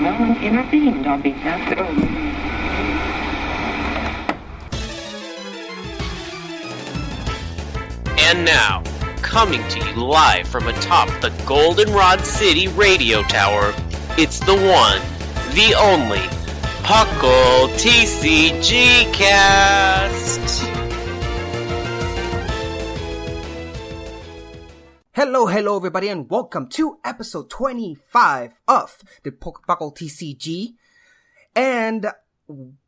No one intervened on behalf of... And now, coming to you live from atop the Goldenrod City radio tower, it's the one, the only, Puckle TCG Cast. Hello, hello, everybody, and welcome to episode 25 of the Pokebuckle TCG. And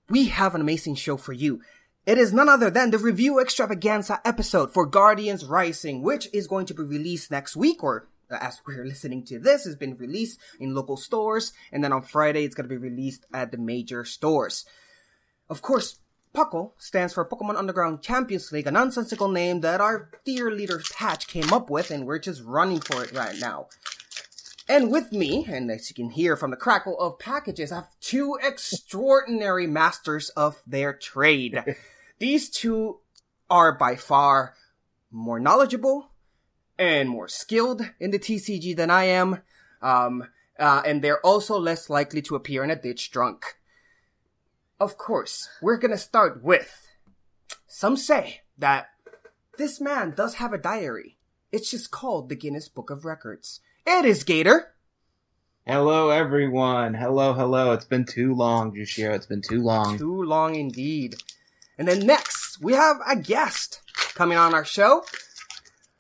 we have an amazing show for you. It is none other than the review extravaganza episode for Guardians Rising, which is going to be released next week, or uh, as we're listening to this, has been released in local stores, and then on Friday it's going to be released at the major stores. Of course, Puckle stands for Pokemon Underground Champions League, a nonsensical name that our dear leader Patch came up with, and we're just running for it right now. And with me, and as you can hear from the crackle of packages, I have two extraordinary masters of their trade. These two are by far more knowledgeable and more skilled in the TCG than I am. Um, uh, and they're also less likely to appear in a ditch drunk. Of course, we're gonna start with. Some say that this man does have a diary. It's just called the Guinness Book of Records. It is Gator. Hello, everyone. Hello, hello. It's been too long, Jushiro. It's been too long. Too long indeed. And then next, we have a guest coming on our show.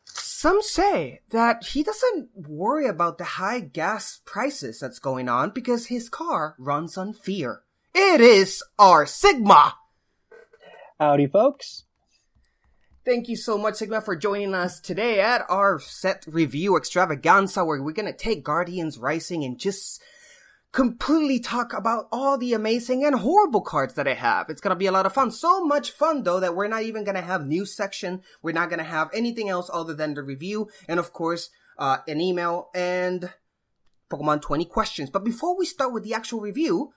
Some say that he doesn't worry about the high gas prices that's going on because his car runs on fear. It is our Sigma. Howdy, folks. Thank you so much, Sigma, for joining us today at our set review extravaganza where we're gonna take Guardians Rising and just completely talk about all the amazing and horrible cards that I have. It's gonna be a lot of fun. So much fun though that we're not even gonna have news section. We're not gonna have anything else other than the review and of course, uh, an email and Pokemon 20 questions. But before we start with the actual review,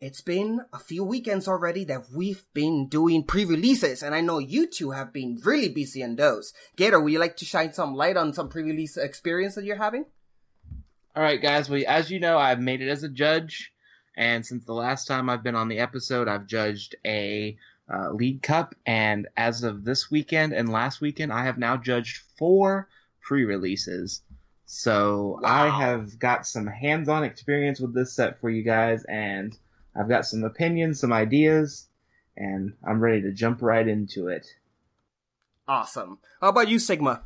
it's been a few weekends already that we've been doing pre-releases, and I know you two have been really busy on those. Gator, would you like to shine some light on some pre-release experience that you're having? All right, guys. Well, as you know, I've made it as a judge, and since the last time I've been on the episode, I've judged a uh, League Cup, and as of this weekend and last weekend, I have now judged four pre-releases. So I have got some hands-on experience with this set for you guys, and I've got some opinions, some ideas, and I'm ready to jump right into it. Awesome. How about you, Sigma?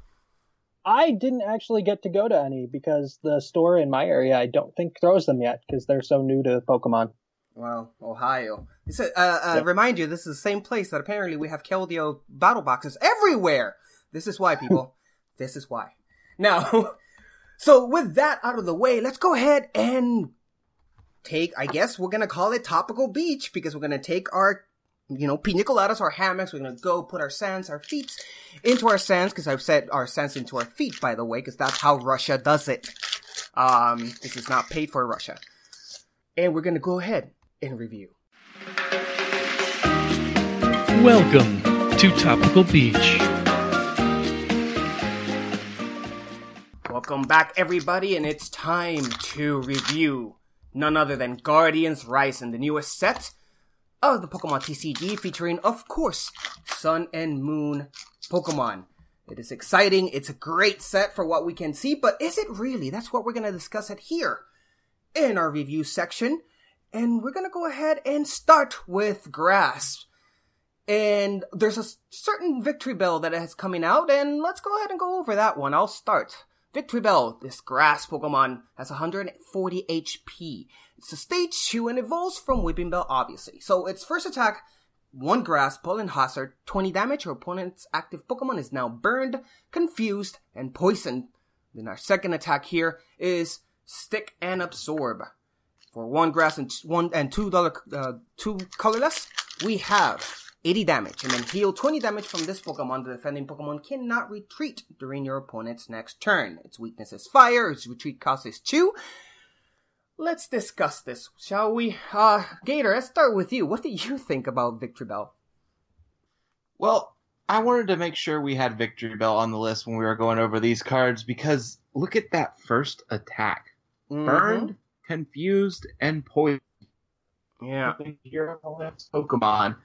I didn't actually get to go to any because the store in my area I don't think throws them yet because they're so new to Pokemon. Well, Ohio. It's a, uh, uh, Yep. Remind you, this is the same place that apparently we have Keldeo battle boxes everywhere. This is why, people. this is why. Now, so with that out of the way, let's go ahead and take, I guess we're gonna call it Topical Beach because we're gonna take our, you know, pina coladas, our hammocks, we're gonna go put our sands, our feet into our sands, because I've said our sands into our feet, by the way, because that's how Russia does it. Um, this is not paid for Russia. And we're gonna go ahead and review. Welcome to Topical Beach. Welcome back, everybody, and it's time to review none other than Guardians Rising, the newest set of the Pokemon TCG, featuring, of course, Sun and Moon Pokemon. It is exciting. It's a great set for what we can see, but is it really? That's what we're going to discuss it here in our review section. And we're going to go ahead and start with Grass. And there's a certain Victreebel that is coming out, and let's go ahead and go over that one. I'll start. Victreebel, this grass Pokemon, has 140 HP. It's a stage 2 and evolves from Whipping Weepinbell, obviously. So its first attack, 1 grass, Pollen Hazard, 20 damage. Your opponent's active Pokemon is now burned, confused, and poisoned. Then our second attack here is Stick and Absorb. For 1 grass and 1 and 2 dollar uh, 2 colorless, we have 80 damage, and then heal 20 damage from this Pokemon. The defending Pokemon cannot retreat during your opponent's next turn. Its weakness is fire, its retreat cost is 2. Let's discuss this, shall we? Uh, Gator, let's start with you. What do you think about Victreebel? Well, I wanted to make sure we had Victreebel on the list when we were going over these cards because look at that first attack. Mm-hmm. Burned, confused, and poisoned. Yeah. Pokemon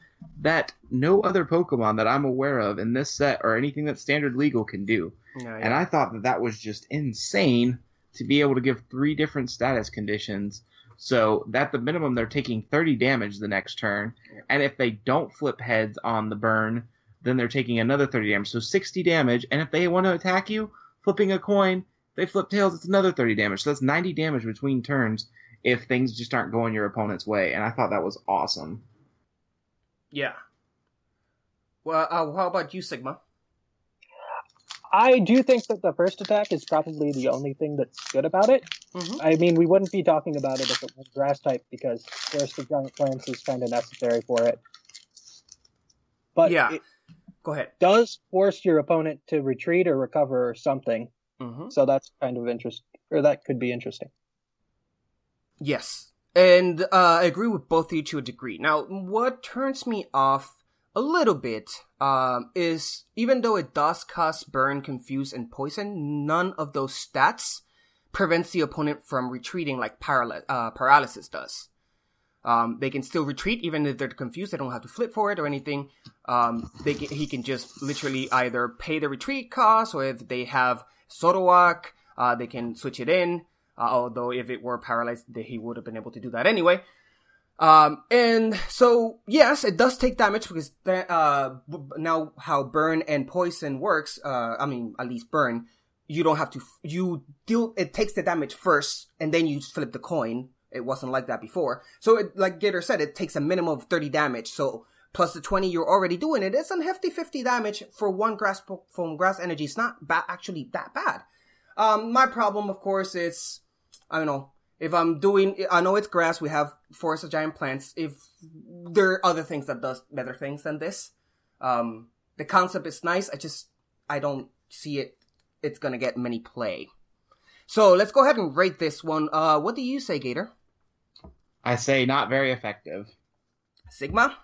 that no other Pokemon that I'm aware of in this set or anything that standard legal can do. Yeah, And I thought that that was just insane to be able to give three different status conditions. So at the minimum, they're taking 30 damage the next turn. And if they don't flip heads on the burn, then they're taking another 30 damage. So 60 damage. And if they want to attack you, flipping a coin, they flip tails, it's another 30 damage. So that's 90 damage between turns if things just aren't going your opponent's way. And I thought that was awesome. Yeah. Well, uh, how about you, Sigma? I do think that the first attack is probably the only thing that's good about it. Mhm. I mean, we wouldn't be talking about it if it was grass type because Forest of Giant Plants is kind of necessary for it. But Yeah. it Go ahead. does force your opponent to retreat or recover or something. Mm-hmm. So that's kind of interest, or that could be interesting. Yes. And uh, I agree with both of you to a degree. Now, what turns me off a little bit um, is even though it does cost burn, confuse, and poison, none of those stats prevents the opponent from retreating like paral- uh, paralysis does. Um, they can still retreat even if they're confused. They don't have to flip for it or anything. Um, they can, he can just literally either pay the retreat cost or if they have Zoroark, uh, they can switch it in. Uh, although if it were paralyzed, he would have been able to do that anyway. Um, and so yes, it does take damage because that, uh, b- now how burn and poison works, uh, I mean, at least burn, you don't have to, f- you deal, it takes the damage first and then you flip the coin. It wasn't like that before. So it, like Gator said, it takes a minimum of 30 damage. So plus the 20 you're already doing it, it's a hefty 50 damage for one grass, po- from grass energy. It's not ba- actually that bad. Um, my problem, of course, is, I don't know, if I'm doing, I know it's grass, we have forests of giant plants. If there are other things that does better things than this, um, the concept is nice. I just, I don't see it, it's gonna get many play. So let's go ahead and rate this one. Uh, what do you say, Gator? I say not very effective. Sigma?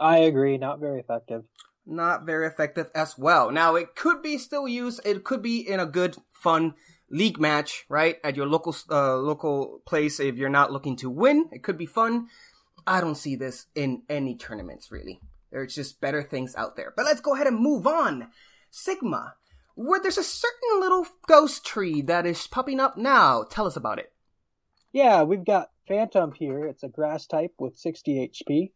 I agree, not very effective. not very effective as well. Now it could be still used. It could be in a good, fun league match, right? At your local, uh, local place. If you're not looking to win, it could be fun. I don't see this in any tournaments really. There's just better things out there. But let's go ahead and move on. Sigma, where there's a certain little ghost tree that is popping up now. Tell us about it. Yeah, we've got Phantump here. It's a grass type with 60 HP.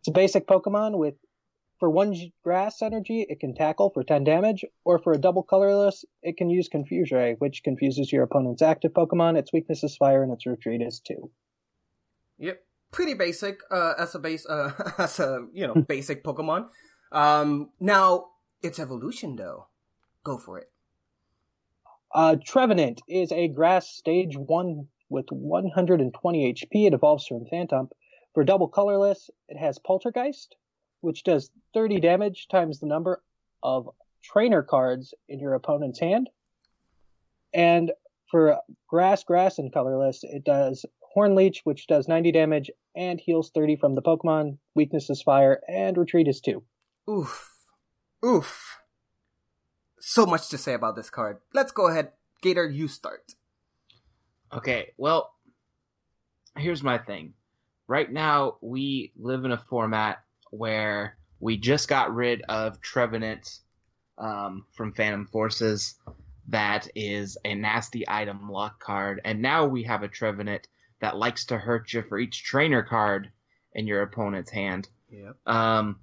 It's a basic Pokemon with, for one grass energy, it can tackle for 10 damage, or for a double colorless, it can use Confuse Ray, which confuses your opponent's active Pokemon. Its weakness is fire and its retreat is 2. Yep, pretty basic uh, as a base uh, as a you know basic Pokemon. Um, now its evolution though, go for it. Uh, Trevenant is a grass stage 1 with 120 HP. It evolves from Phantump. For double colorless, it has Poltergeist, which does 30 damage times the number of trainer cards in your opponent's hand. And for grass, grass, and colorless, it does Horn Leech, which does 90 damage and heals 30 from the Pokemon. Weakness is fire, and retreat is 2. Oof, oof. So much to say about this card. Let's go ahead, Gator. You start. Okay, well, here's my thing. Right now, we live in a format where we just got rid of Trevenant um, from Phantom Forces. That is a nasty item luck card. And now we have a Trevenant that likes to hurt you for each trainer card in your opponent's hand. Yep. Um,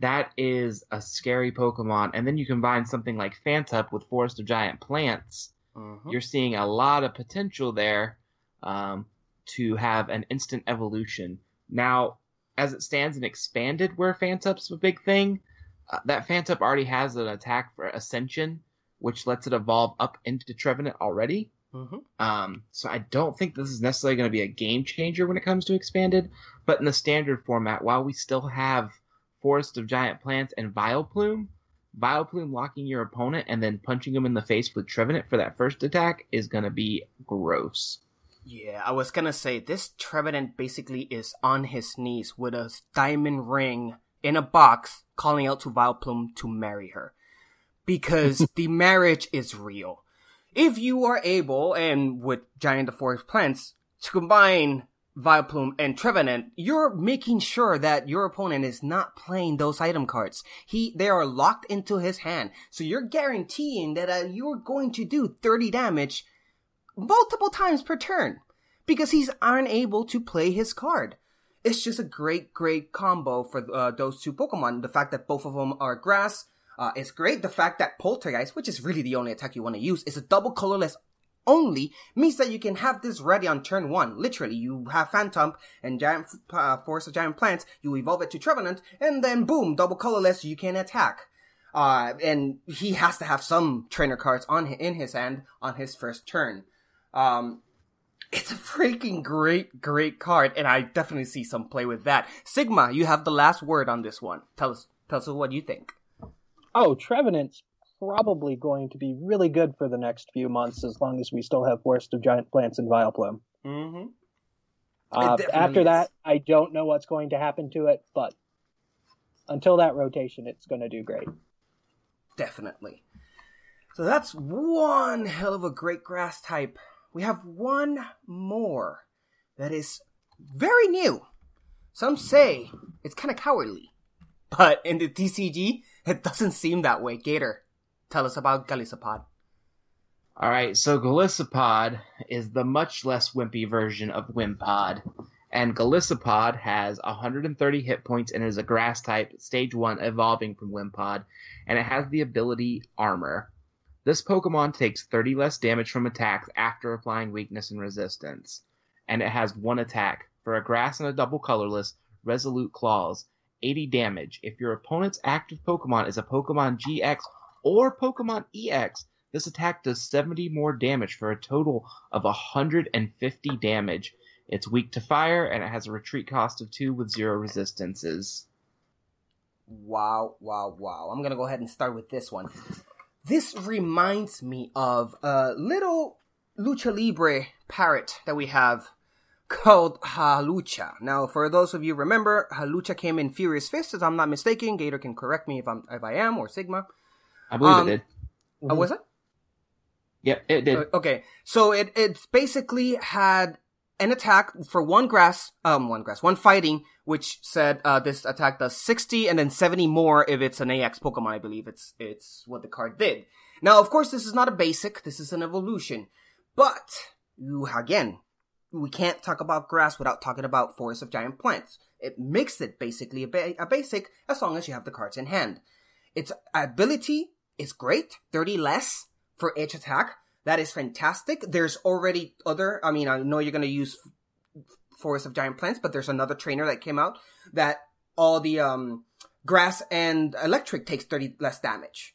that is a scary Pokemon. And then you combine something like Phantump with Forest of Giant Plants. Mhm. You're seeing a lot of potential there um, to have an instant evolution. Now, as it stands and expanded, where Phantump's a big thing, uh, that Phantump already has an attack for Ascension, which lets it evolve up into Trevenant already. Mhm. Um, so I don't think this is necessarily going to be a game changer when it comes to expanded, but in the standard format, while we still have Forest of Giant Plants and Vileplume, Vileplume locking your opponent and then punching him in the face with Trevenant for that first attack is going to be gross. Yeah, I was gonna say this Trevenant basically is on his knees with a diamond ring in a box, calling out to Vileplume to marry her, because the marriage is real. If you are able, and with Giant the Forest Plants, to combine Vileplume and Trevenant, you're making sure that your opponent is not playing those item cards. He, they are locked into his hand, so you're guaranteeing that uh, you're going to do 30 damage multiple times per turn because he's unable to play his card. It's just a great, great combo for uh, those two Pokemon. The fact that both of them are grass uh, is great. The fact that Poltergeist, which is really the only attack you want to use, is a double colorless only means that you can have this ready on turn one. Literally, you have Phantump and Giant uh, Force of Giant Plants, you evolve it to Trevenant, and then boom, double colorless, you can attack. Uh, and he has to have some trainer cards on in his hand on his first turn. Um, it's a freaking great, great card, and I definitely see some play with that. Sigma, you have the last word on this one. Tell us, tell us what you think. Oh, Trevenant's probably going to be really good for the next few months as long as we still have Forest of Giant Plants and Vileplume. Mm-hmm. Uh, after is. that, I don't know what's going to happen to it, but until that rotation, it's going to do great. Definitely. So that's one hell of a great grass type. We have one more that is very new. Some say it's kind of cowardly, but in the TCG, it doesn't seem that way. Gator, tell us about Golisopod. All right, so Golisopod is the much less wimpy version of Wimpod, and Golisopod has 130 hit points and is a grass type, stage 1, evolving from Wimpod, and it has the ability Armor. This Pokemon takes 30 less damage from attacks after applying weakness and resistance, and it has one attack. For a grass and a double colorless, Resolute Claws, 80 damage. If your opponent's active Pokemon is a Pokemon GX or Pokemon EX, this attack does 70 more damage for a total of 150 damage. It's weak to fire and it has a retreat cost of 2 with 0 resistances. Wow, wow, wow. I'm gonna go ahead and start with this one. This reminds me of a little lucha libre parrot that we have called Hawlucha. Now, for those of you remember, Hawlucha came in Furious Fist, if I'm not mistaken. Gator can correct me if I'm if I am or Sigma. I believe Um, it did. Uh, was it? Yep, it did. Uh, okay, so it it basically had an attack for one grass, um, one grass, one fighting, which said uh, this attack does sixty and then seventy more if it's an AX Pokemon. I believe it's it's what the card did. Now, of course, this is not a basic. This is an evolution, but you again, we can't talk about grass without talking about Forest of Giant Plants. It makes it basically a, ba- a basic as long as you have the cards in hand. Its ability is great, 30 less for each attack. That is fantastic. There's already other, I mean, I know you're going to use Forest of Giant Plants, but there's another trainer that came out that all the um, grass and electric takes 30 less damage.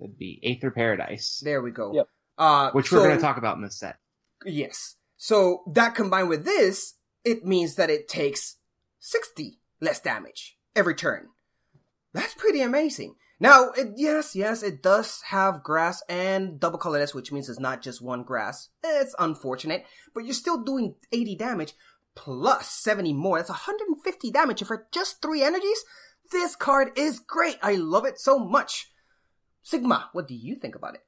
That'd be Aether Paradise, There we go. Yep. Uh, which we're so- going to talk about in this set. Yes. So that combined with this, it means that it takes 60 less damage every turn. That's pretty amazing. Now, it, yes, yes, it does have grass and double colorless, which means it's not just one grass. It's unfortunate, but you're still doing 80 damage plus 70 more. That's 150 damage for just three energies. This card is great. I love it so much. Sigma, what do you think about it?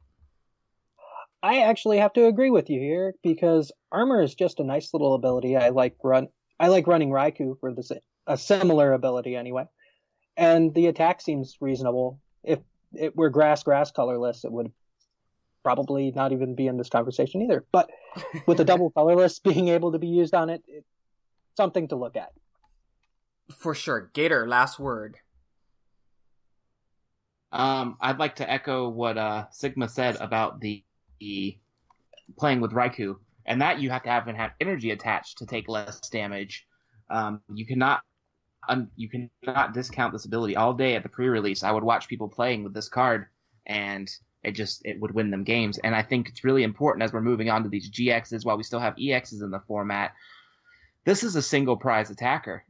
I actually have to agree with you here because armor is just a nice little ability. I like run. I like running Raikou for this a similar ability anyway, and the attack seems reasonable. If it were grass, grass colorless, it would probably not even be in this conversation either. But with the double colorless being able to be used on it, it's something to look at. For sure. Gator, last word. Um, I'd like to echo what uh, Sigma said about the, the playing with Raikou, and that you have to have and have energy attached to take less damage. Um, you cannot um, you cannot discount this ability. All day at the pre-release, I would watch people playing with this card, and it just it would win them games. And I think it's really important as we're moving on to these GXs, while we still have EXs in the format. This is a single prize attacker.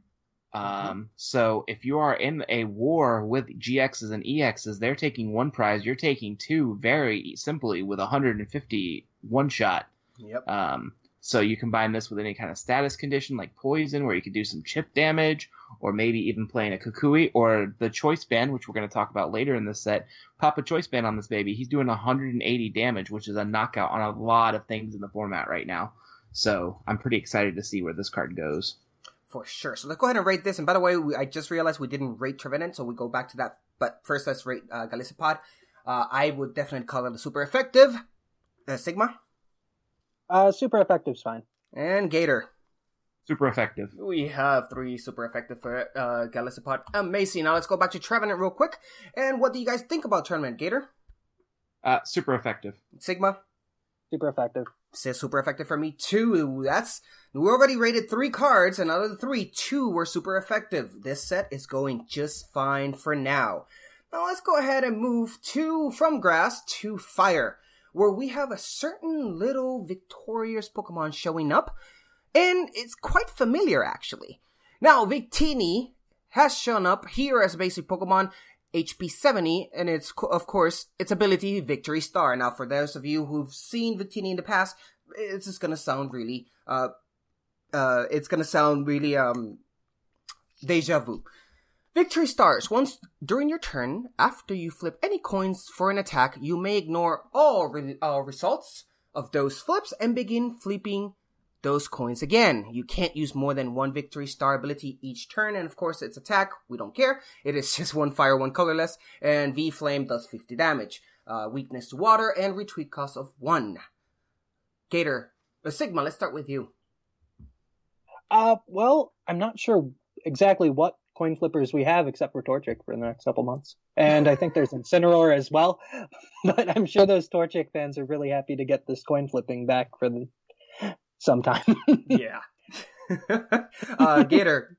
Um, so if you are in a war with GXs and EXs, they're taking one prize, you're taking two very simply with 150 one shot. Yep. Um, so you combine this with any kind of status condition like poison, where you could do some chip damage, or maybe even playing a Kukui, or the choice band, which we're going to talk about later in this set. Pop a choice band on this baby. He's doing 180 damage, which is a knockout on a lot of things in the format right now. So I'm pretty excited to see where this card goes. For sure. So let's go ahead and rate this. And by the way, we, I just realized we didn't rate Trevenant, so we go back to that. But first, let's rate uh, Golisopod. Uh, I would definitely call it a super effective. Uh, Sigma Uh, super effective's fine. and Gator. Super effective. We have three super effective for uh, Golisopod. Amazing. Now let's go back to Trevenant real quick. And what do you guys think about Trevenant, Gator? Uh, super effective. Sigma? Super effective. says super effective for me too. That's we already rated three cards, and out of the three, two were super effective. This set is going just fine for now. Now let's go ahead and move to from grass to fire, where we have a certain little victorious Pokemon showing up, and it's quite familiar actually. Now Victini has shown up here as a basic Pokemon. HP 70, and it's, of course, its ability, Victory Star. Now, for those of you who've seen Victini in the past, it's just gonna sound really, uh, uh, it's gonna sound really, um, deja vu. Victory stars. Once during your turn, after you flip any coins for an attack, you may ignore all re- uh, results of those flips and begin flipping those coins again. You can't use more than one victory star ability each turn, and of course, it's attack. We don't care. It is just one fire, one colorless, and V Flame does 50 damage. Uh, weakness to water and retreat cost of one. Gator, uh, Sigma, let's start with you. Uh, well, I'm not sure exactly what coin flippers we have except for Torchic for the next couple months. And I think there's Incineroar as well. But I'm sure those Torchic fans are really happy to get this coin flipping back for the sometime. yeah. uh, Gator.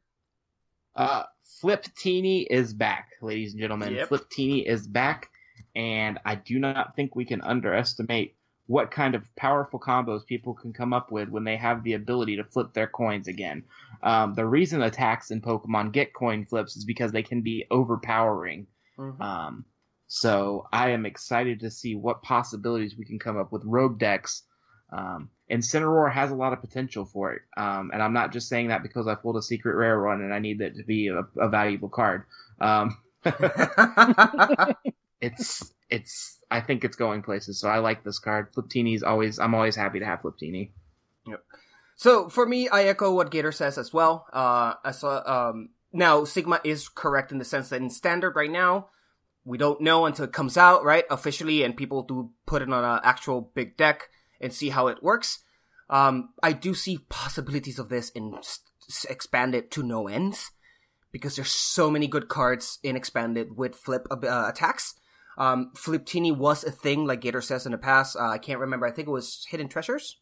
Uh, Flip Teeny is back, ladies and gentlemen. Yep. Fliptini is back, and I do not think we can underestimate what kind of powerful combos people can come up with when they have the ability to flip their coins again. Um, the reason attacks in Pokemon get coin flips is because they can be overpowering. Mhm. Um, so I am excited to see what possibilities we can come up with rogue decks. Um, Incineroar has a lot of potential for it, um, and I'm not just saying that because I pulled a secret rare one and I need that to be a, a valuable card. Um, it's it's I think it's going places, so I like this card. Fliptini's always I'm always happy to have Fliptini. Yep. So for me, I echo what Gator says as well. Uh, saw, um, now Sigma is correct in the sense that in standard right now, we don't know until it comes out, right, officially, and people do put it on an actual big deck and see how it works. Um, I do see possibilities of this in s- expanded to no ends because there's so many good cards in expanded with flip uh, attacks. Um, Fliptini was a thing, like Gator says in the past. Uh, I can't remember. I think it was Hidden Treasures.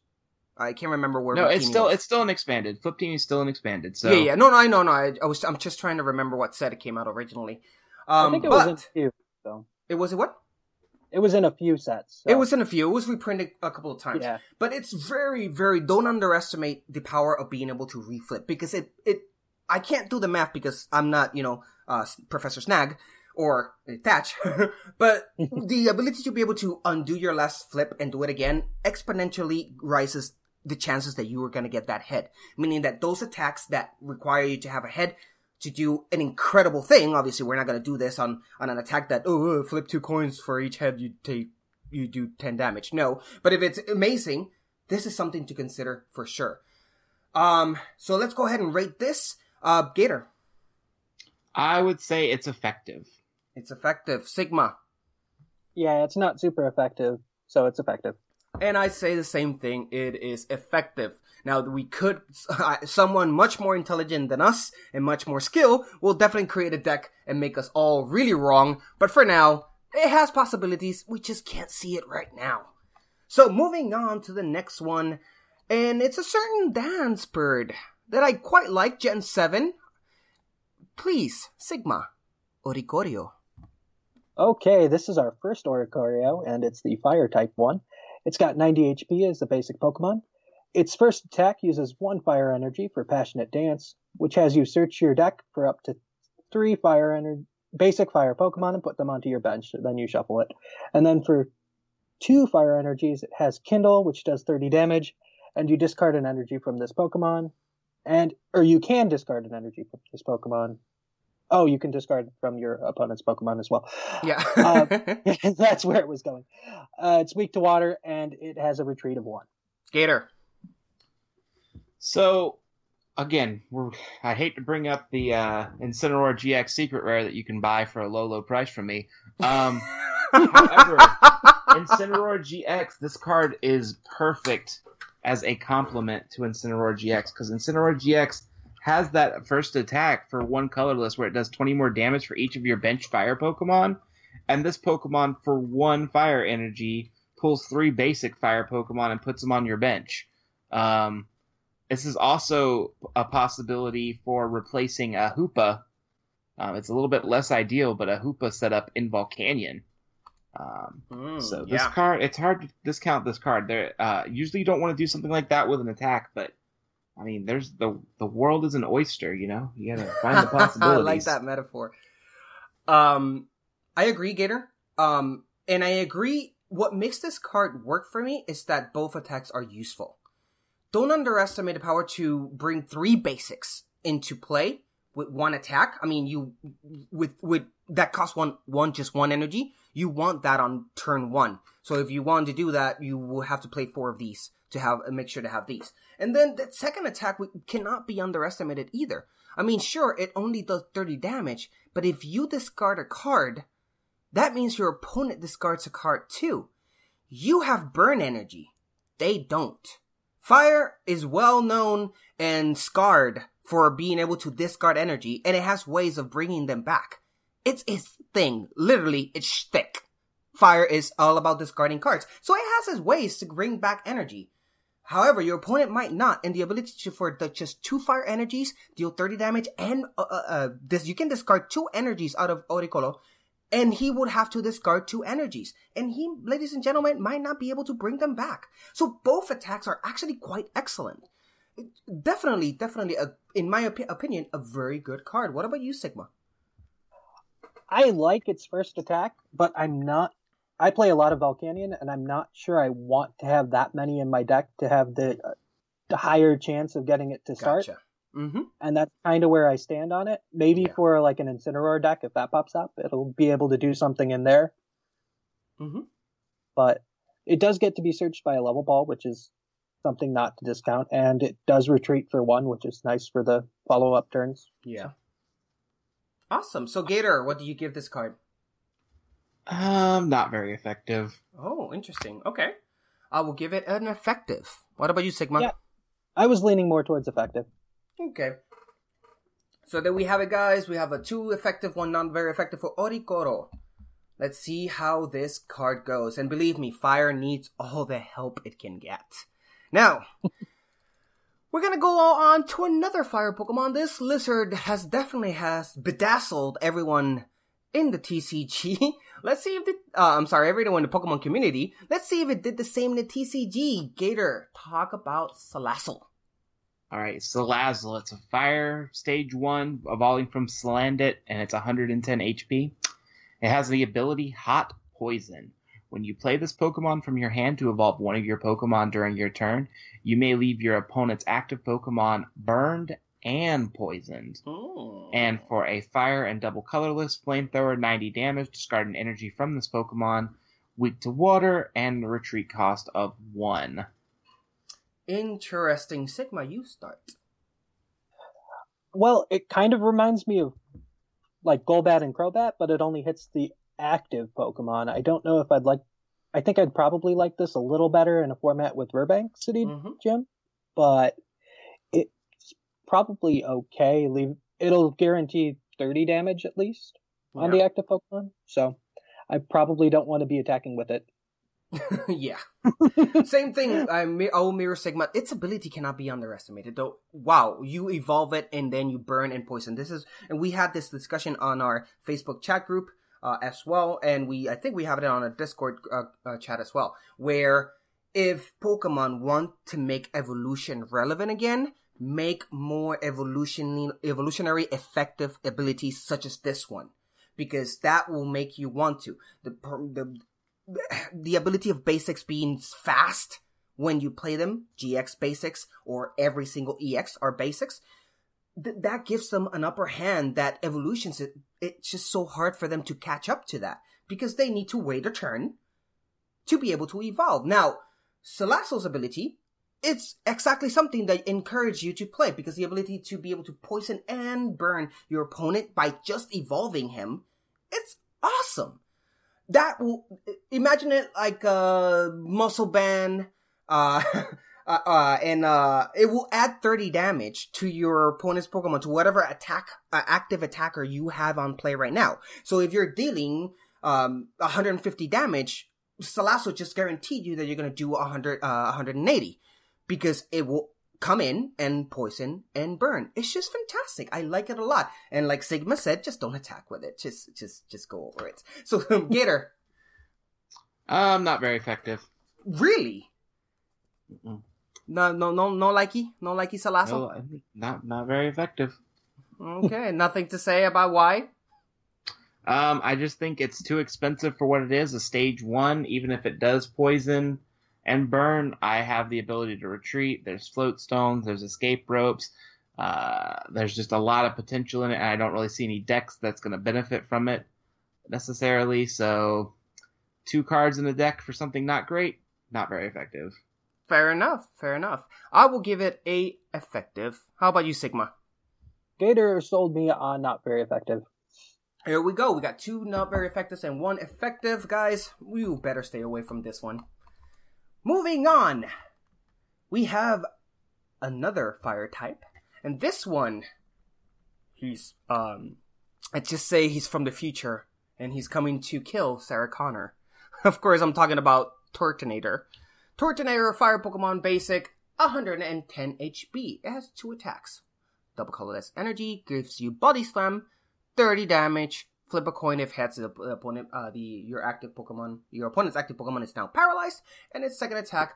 I can't remember where. No, it's still was. it's still an expanded. Fliptini's still an expanded. So Yeah, yeah. No, no, I know, no. I, I was. I'm just trying to remember what set it came out originally. Um, I think it but was in a few. So it was in what? it was in a few sets. so- It was in a few. It was reprinted a couple of times. Yeah. But it's very, very. Don't underestimate the power of being able to reflip because it it. I can't do the math because I'm not, you know, uh, Professor Snag or attach, but the ability to be able to undo your last flip and do it again exponentially rises the chances that you are going to get that head. Meaning that those attacks that require you to have a head to do an incredible thing. Obviously, we're not going to do this on on an attack that oh, uh, flip two coins for each head you take, you do ten damage. No, but if it's amazing, this is something to consider for sure. Um, so let's go ahead and rate this. Uh, Gator, I would say it's effective. It's effective. Sigma, Yeah, it's not super effective, so it's effective. And I say the same thing. It is effective. Now, we could, someone much more intelligent than us and much more skill will definitely create a deck and make us all really wrong. But for now, it has possibilities. We just can't see it right now. So moving on to the next one, and it's a certain dance bird that I quite like, Gen 7. Please, Sigma, Oricorio. Okay, this is our first Oricorio, and it's the fire type one. It's got 90 HP as a basic Pokemon. Its first attack uses one fire energy for Passionate Dance, which has you search your deck for up to three fire energy, basic fire Pokemon and put them onto your bench. Then you shuffle it. And then for two fire energies, it has Kindle, which does 30 damage, and you discard an energy from this Pokemon. And, or you can discard an energy from this Pokemon. Oh, you can discard from your opponent's Pokemon as well. Yeah. uh, that's where it was going. Uh, it's weak to water, and it has a retreat of one. Gator. So, again, we're, I hate to bring up the uh, Incineroar GX secret rare that you can buy for a low, low price from me. Um, however, Incineroar GX, this card is perfect as a complement to Incineroar GX because Incineroar GX has that first attack for one colorless where it does 20 more damage for each of your bench fire Pokemon. And this Pokemon, for one fire energy, pulls three basic fire Pokemon and puts them on your bench. Um, this is also a possibility for replacing a Hoopa. Um, it's a little bit less ideal, but a Hoopa setup in Volcanion. Um, Mm, so this yeah. card, it's hard to discount this card. There, uh, usually you don't want to do something like that with an attack, but I mean, there's the the world is an oyster, you know. You gotta find the possibilities. I like that metaphor. Um, I agree, Gator. Um, and I agree. What makes this card work for me is that both attacks are useful. Don't underestimate the power to bring three basics into play with one attack. I mean, you with with that costs one one just one energy. You want that on turn one. So if you want to do that, you will have to play four of these to have a make sure to have these. And then that second attack we- cannot be underestimated either. I mean, sure, it only does 30 damage, but if you discard a card, that means your opponent discards a card too. You have burn energy. They don't. Fire is well known and scarred for being able to discard energy, and it has ways of bringing them back. It's its thing. Literally, it's shtick. Fire is all about discarding cards, so it has its ways to bring back energy. However, your opponent might not, and the ability to, for the just two fire energies deal 30 damage, and uh, uh, uh, this you can discard two energies out of Oricorio, and he would have to discard two energies, and he, ladies and gentlemen, might not be able to bring them back. So both attacks are actually quite excellent. Definitely, definitely, a, in my opi- opinion, a very good card. What about you, Sigma? I like its first attack, but I'm not. I play a lot of Volcanion, and I'm not sure I want to have that many in my deck to have the, uh, the higher chance of getting it to start. Gotcha. Mm-hmm. And that's kind of where I stand on it. Maybe Yeah. for like an Incineroar deck, if that pops up, it'll be able to do something in there. Mm-hmm. But it does get to be searched by a level ball, which is something not to discount. And it does retreat for one, which is nice for the follow up turns. Yeah. Awesome. So, Gator, what do you give this card? Um, not very effective. Oh, interesting. Okay. I will give it an effective. What about you, Sigma? Yeah. I was leaning more towards effective. Okay. So there we have it, guys. We have a two effective, one not very effective for Oricorio. Let's see how this card goes. And believe me, Fire needs all the help it can get. Now, we're gonna go on to another Fire Pokemon. This lizard has definitely has bedazzled everyone in the TCG. Let's see if the uh, I'm sorry, everyone in the Pokemon community. Let's see if it did the same in the TCG. Gator, talk about Salazzle. All right, Salazzle. It's a fire stage one, evolving from Salandit, and it's 110 HP. It has the ability Hot Poison. When you play this Pokemon from your hand to evolve one of your Pokemon during your turn, you may leave your opponent's active Pokemon burned and poisoned. And for a fire and double colorless flamethrower, 90 damage, discard an energy from this Pokemon, weak to water, and the retreat cost of 1. Interesting. Sigma, you start. Well, it kind of reminds me of like Golbat and Crobat, but it only hits the active Pokemon. I don't know if I'd like. I think I'd probably like this a little better in a format with Virbank City Mhm. Gym, but it's probably okay. Leave it'll guarantee 30 damage at least on the active Pokemon. So I probably don't want to be attacking with it. yeah. Same thing. Mi- oh, Mirror Sigma. Its ability cannot be underestimated. Though, wow, you evolve it and then you burn and poison. This is, and we had this discussion on our Facebook chat group uh, as well, and we, I think we have it on a Discord uh, uh, chat as well, where if Pokemon want to make evolution relevant again, make more evolution evolutionary effective abilities such as this one, because that will make you want to. The the the ability of basics being fast when you play them, GX basics or every single EX are basics, th- that gives them an upper hand that evolutions, it, it's just so hard for them to catch up to that because they need to wait a turn to be able to evolve. Now, Salazzle's ability, it's exactly something that encourage you to play because the ability to be able to poison and burn your opponent by just evolving him, it's awesome. That will imagine it like a muscle band uh uh, uh and uh it will add 30 damage to your opponent's pokemon to whatever attack uh, active attacker you have on play right now. So if you're dealing um 150 damage Salazzle just guaranteed you that you're to do 100 uh 180 because it will come in and poison and burn. It's just fantastic. I like it a lot. And like Sigma said, just don't attack with it. Just, just, just go over it. So, Gator, Um, not very effective. really? Mm-mm. No, no, no, no likey? No likey Salazzle? No, not not very effective. Okay, nothing to say about why? Um, I just think it's too expensive for what it is. A stage one, even if it does poison and burn, I have the ability to retreat. There's float stones. There's escape ropes. Uh, there's just a lot of potential in it, and I don't really see any decks that's going to benefit from it necessarily. So, two cards in a deck for something not great, not very effective. Fair enough, fair enough. I will give it a effective. How about you, Sigma? Gator sold me on not very effective. Here we go. We got two not very effective and one effective, guys. You better stay away from this one. Moving on, we have another fire type, and this one, he's um, let's just say he's from the future, and he's coming to kill Sarah Connor. Of course, I'm talking about Turtonator. Turtonator, fire Pokemon, basic, 110 HP. It has two attacks. Double colorless energy gives you body slam, 30 damage. Flip a coin if heads the opponent, uh, the your active Pokemon, your opponent's active Pokemon is now paralyzed, and its second attack,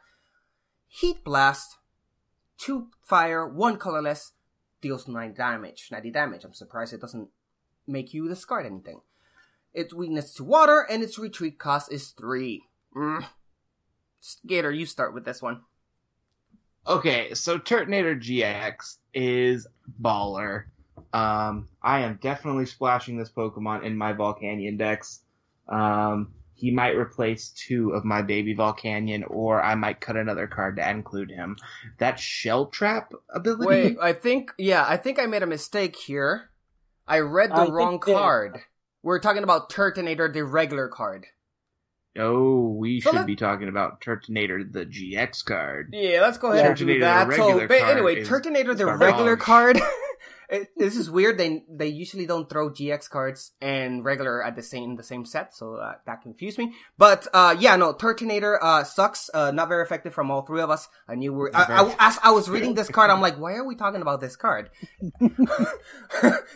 Heat Blast, two fire, one colorless, deals nine damage, ninety damage. I'm surprised it doesn't make you discard anything. Its weakness to water and its retreat cost is three. Mm. Gator, you start with this one. Okay, so Turtonator GX is baller. Um, I am definitely splashing this Pokemon in my Volcanion decks. Um, he might replace two of my baby Volcanion, or I might cut another card to include him. That Shell Trap ability. Wait, I think yeah, I think I made a mistake here. I read the I think wrong they- card. We're talking about Turtonator, the regular card. Oh, we So should let- be talking about Turtonator, the GX card. Yeah, let's go ahead and do that. So, but anyway, is Turtonator, the regular card. it, this is weird. They they usually don't throw GX cards and regular at the same the same set, so uh, that confused me. But uh, yeah, no, Turtonator uh, sucks. Uh, not very effective from all three of us. I knew we I, I, as I was reading this card, I'm like, why are we talking about this card?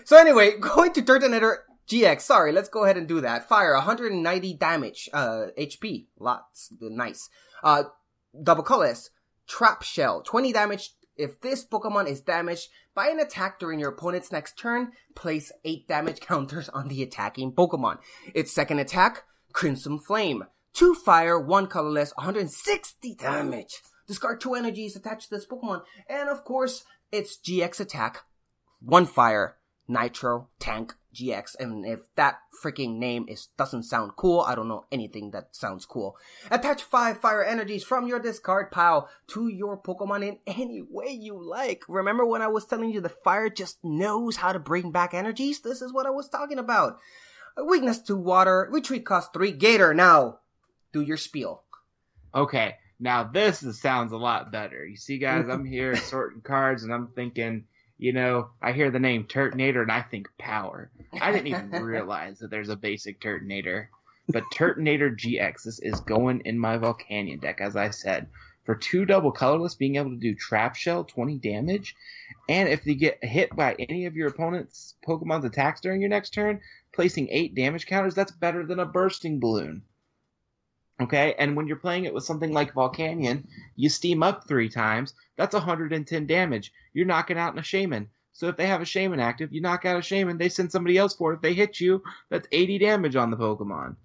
so anyway, going to Turtonator GX. Sorry, let's go ahead and do that. Fire, 190 damage, uh, HP, lots, nice. Uh, double colorless, trap shell, 20 damage. If this Pokemon is damaged by an attack during your opponent's next turn, place 8 damage counters on the attacking Pokemon. Its second attack, Crimson Flame. 2 fire, 1 colorless, 160 damage. Discard 2 energies attached to this Pokemon. And of course, its GX attack, 1 fire, Nitro Tank GX. And if that freaking name is doesn't sound cool, I don't know anything that sounds cool. Attach five fire energies from your discard pile to your Pokemon in any way you like. Remember when I was telling you the fire just knows how to bring back energies? This is what I was talking about. Weakness to water. Retreat cost three. Gator, now do your spiel. Okay, now this is, sounds a lot better. You see, guys, I'm here sorting cards, and I'm thinking, you know, I hear the name Turtonator, and I think power. I didn't even realize that there's a basic Turtonator. But Turtonator GX, this is going in my Volcanion deck, as I said. For two double colorless, being able to do Trap Shell, 20 damage. And if you get hit by any of your opponent's Pokemon's attacks during your next turn, placing 8 damage counters, that's better than a Bursting Balloon. Okay, and when you're playing it with something like Volcanion, you steam up three times, that's 110 damage. You're knocking out a Shaymin. So if they have a Shaymin active, you knock out a Shaymin, they send somebody else for it. If they hit you, that's 80 damage on the Pokemon.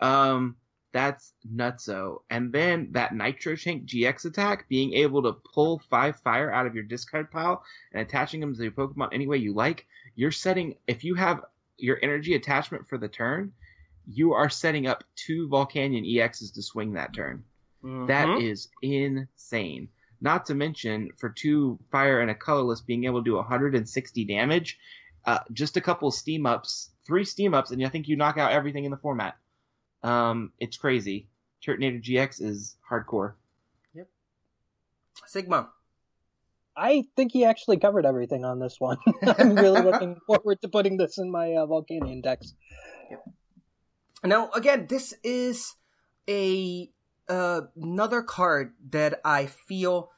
Um, that's nutso. And then that Nitro Tank GX attack, being able to pull five fire out of your discard pile and attaching them to your Pokemon any way you like, you're setting, if you have your energy attachment for the turn, you are setting up two Volcanion EXs to swing that turn. Mm-hmm. That is insane. Not to mention, for two fire and a colorless, being able to do 160 damage, uh, just a couple steam ups, three steam ups, and I think you knock out everything in the format. Um, it's crazy. Turtonator GX is hardcore. Yep. Sigma. I think he actually covered everything on this one. I'm really looking forward to putting this in my uh, Volcanion decks. Yep. Now, again, this is a uh, another card that I feel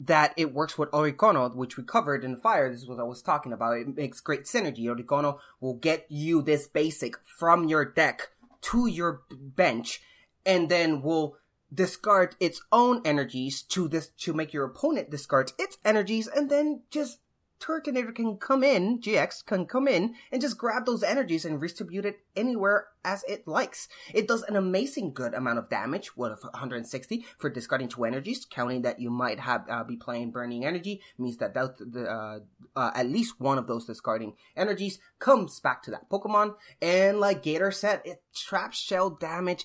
that it works with Oricorio, which we covered in Fire. This is what I was talking about. It makes great synergy. Oricorio will get you this basic from your deck to your bench, and then will discard its own energies to this to make your opponent discard its energies, and then just Turtonator can come in, GX can come in and just grab those energies and distribute it anywhere as it likes. It does an amazing good amount of damage, what 160 for discarding two energies, counting that you might have uh, be playing burning energy means that that the, uh, uh, at least one of those discarding energies comes back to that Pokemon. And like Gator said, it traps shell damage.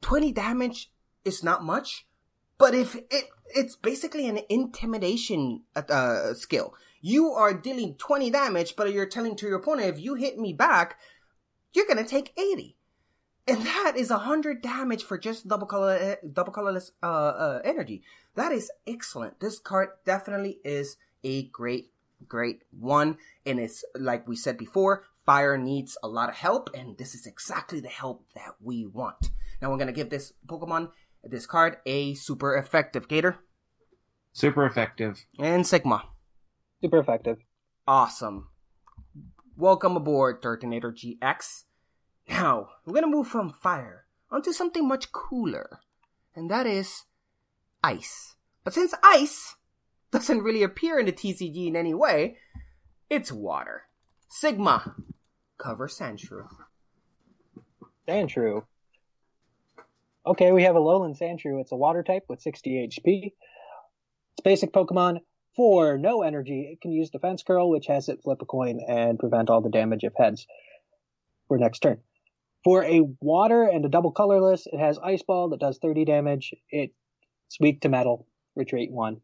20 damage is not much, but if it it's basically an intimidation uh, skill. You are dealing 20 damage, but you're telling to your opponent, if you hit me back, you're gonna take 80. And that is 100 damage for just double color, double colorless, uh, uh, energy. That is excellent. This card definitely is a great, great one. And it's, like we said before, fire needs a lot of help, and this is exactly the help that we want. Now we're gonna give this Pokemon, this card, a super effective. Gator? Super effective. And Sigma? Super effective. Awesome. Welcome aboard, Turtonator GX. Now, we're gonna move from fire onto something much cooler, and that is ice. But since ice doesn't really appear in the TCG in any way, it's water. Sigma, cover Sandshrew. Sandshrew. Okay, we have a Alolan Sandshrew. It's a water type with 60 HP. It's basic Pokemon. For no energy, it can use Defense Curl, which has it flip a coin and prevent all the damage of heads for next turn. For a water and a double colorless, it has Ice Ball that does 30 damage. It's weak to metal, retreat one.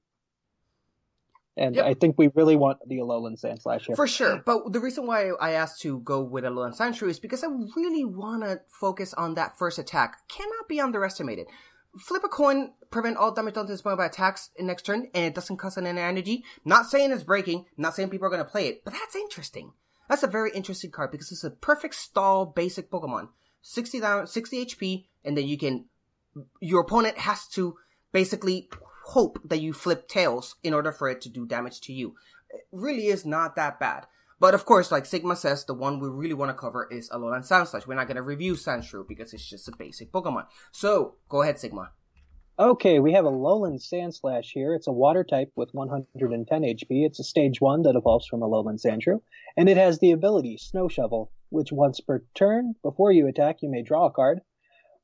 And Yep. I think we really want the Alolan Sandslash here. For sure. But the reason why I asked to go with Alolan Sandshrew is because I really want to focus on that first attack. Cannot be underestimated. Flip a coin, prevent all damage done to this point by attacks in next turn, and it doesn't cost an energy. Not saying it's breaking, not saying people are going to play it, but that's interesting. That's a very interesting card because it's a perfect stall basic Pokemon. 60 down, 60 HP, and then you can, your opponent has to basically hope that you flip tails in order for it to do damage to you. It really is not that bad. But of course, like Sigma says, the one we really want to cover is Alolan Sandslash. We're not going to review Sandshrew because it's just a basic Pokemon. So, go ahead, Sigma. Okay, we have a Alolan Sandslash here. It's a water type with 110 HP. It's a stage 1 that evolves from Alolan Sandshrew. And it has the ability Snow Shovel, which once per turn, before you attack, you may draw a card.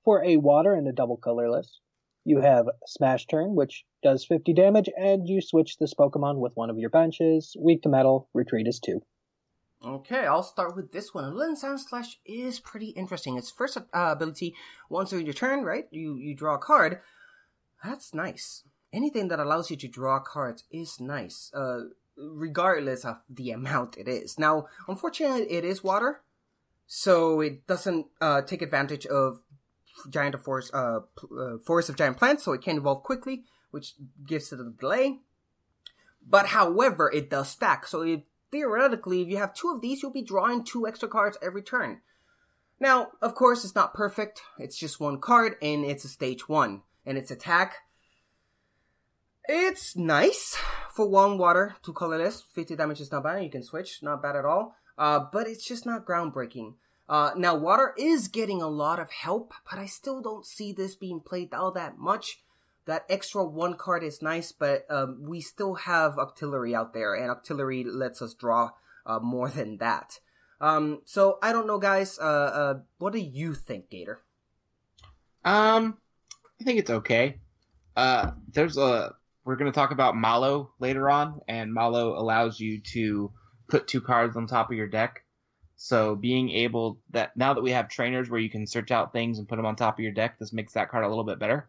For a water and a double colorless, you have Smash Turn, which does 50 damage, and you switch this Pokemon with one of your benches. Weak to metal, retreat is 2. Okay, I'll start with this one. Alolan Sandslash is pretty interesting. Its first uh, ability, once on your turn, right? You you draw a card. That's nice. Anything that allows you to draw cards is nice, uh, regardless of the amount it is. Now, unfortunately, it is water, so it doesn't uh, take advantage of giant forest uh, uh, forest of giant plants, so it can evolve quickly, which gives it a delay. But however, it does stack. So if, theoretically, if you have two of these, you'll be drawing two extra cards every turn. Now, of course, it's not perfect. It's just one card, and it's a stage one. And its attack, it's nice for one water, two colorless. 50 damage is not bad. You can switch, not bad at all. Uh, but it's just not groundbreaking. Uh, now, water is getting a lot of help, but I still don't see this being played all that much. That extra one card is nice, but um, we still have Octillery out there, and Octillery lets us draw uh, more than that. Um, so I don't know, guys. Uh, uh, what do you think, Gator? Um, I think it's okay. Uh, there's a we're going to talk about Mallow later on, and Mallow allows you to put two cards on top of your deck. So being able that now that we have trainers where you can search out things and put them on top of your deck, this makes that card a little bit better.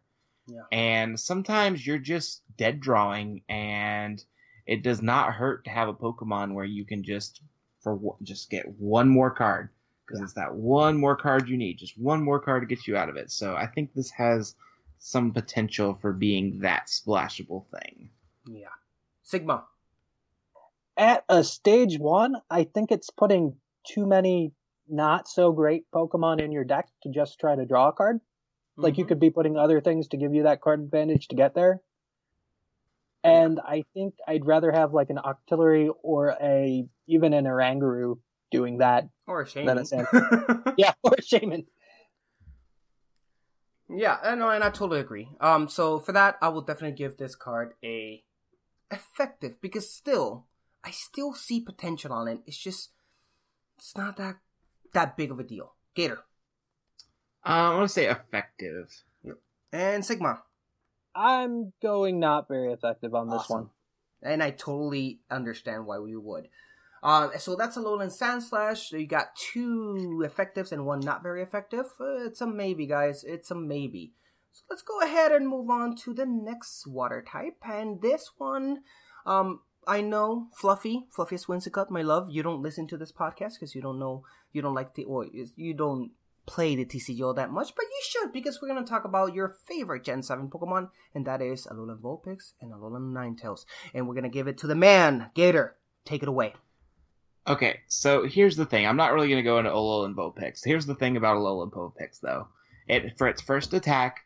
Yeah. And sometimes you're just dead drawing, and it does not hurt to have a Pokemon where you can just for just get one more card because it's that one more card you need, just one more card to get you out of it. So I think this has some potential for being that splashable thing. Yeah. Sigma. At a stage one, I think it's putting too many not so great Pokemon in your deck to just try to draw a card. Mm-hmm. Like you could be putting other things to give you that card advantage to get there. And I think I'd rather have like an Octillery or a even an Oranguru doing that or a Shaymin. than a yeah, or a Shaymin. Yeah, know, and I totally agree. Um, so for that, I will definitely give this card a effective because still, I still see potential on it. It's just, it's not that that big of a deal. Gator. Uh, I want to say effective. And Sigma. I'm going not very effective on this Awesome. one. And I totally understand why we would. Um, so that's a Alolan Sandslash. So you got two effectives and one not very effective. Uh, it's a maybe, guys. It's a maybe. So let's go ahead and move on to the next water type. And this one, um, I know Fluffy, Fluffiest Whimsicott, my love. You don't listen to this podcast because you don't know, you don't like the, or you don't play the TCG all that much, but you should because we're going to talk about your favorite Gen 7 Pokemon, and that is Alolan Vulpix and Alolan Ninetales. And we're going to give it to the man, Gator. Take it away. Okay, so here's the thing. I'm not really going to go into Alolan Vulpix. Here's the thing about Alolan Vulpix, though. It for its first attack,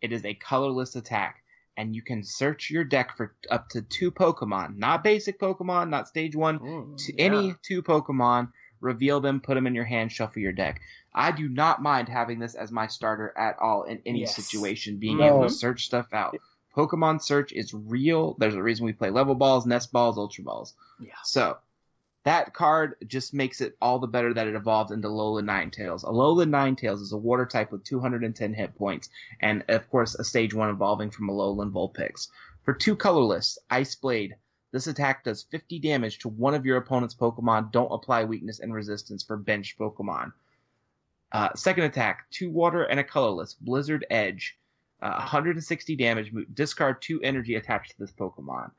it is a colorless attack, and you can search your deck for up to two Pokemon, not basic Pokemon, not Stage One, to yeah. any two Pokemon. Reveal them, put them in your hand, shuffle your deck. I do not mind having this as my starter at all in any Yes. situation. Being No. able to search stuff out. Pokemon search is real. There's a reason we play level balls, nest balls, ultra balls. Yeah. So that card just makes it all the better that it evolved into Alolan Ninetales. Alolan Ninetales is a water type with 210 hit points, and of course a stage one evolving from Alolan Vulpix. For two colorless, Ice Blade. This attack does 50 damage to one of your opponent's Pokemon. Don't apply weakness and resistance for bench Pokemon. Uh, second attack, two water and a colorless, Blizzard Edge. Uh, 160 damage. Discard two energy attached to this Pokemon.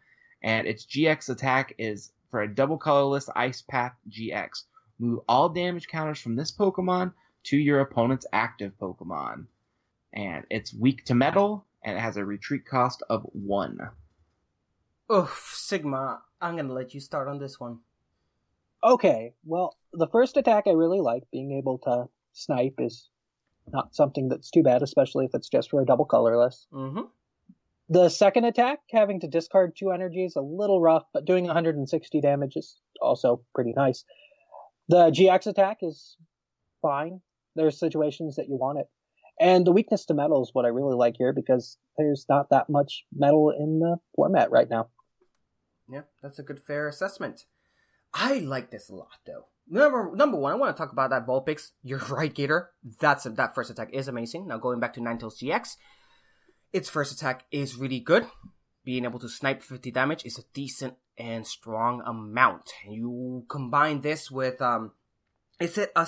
And its GX attack is for a double colorless Ice Path GX. Move all damage counters from this Pokemon to your opponent's active Pokemon. And it's weak to metal, and it has a retreat cost of one. Oof, Sigma. I'm going to let you start on this one. Okay, well, the first attack I really like. Being able to snipe is not something that's too bad, especially if it's just for a double colorless. Mm-hmm. The second attack, having to discard two energy, is a little rough, but doing 160 damage is also pretty nice. The GX attack is fine. There's situations that you want it. And the weakness to metal is what I really like here because there's not that much metal in the format right now. Yeah, that's a good fair assessment. I like this a lot though. Number number one, I want to talk about that Vulpix. You're right, Gator. That's that first attack is amazing. Now going back to Ninetales GX, its first attack is really good. Being able to snipe 50 damage is a decent and strong amount. You combine this with um, is it a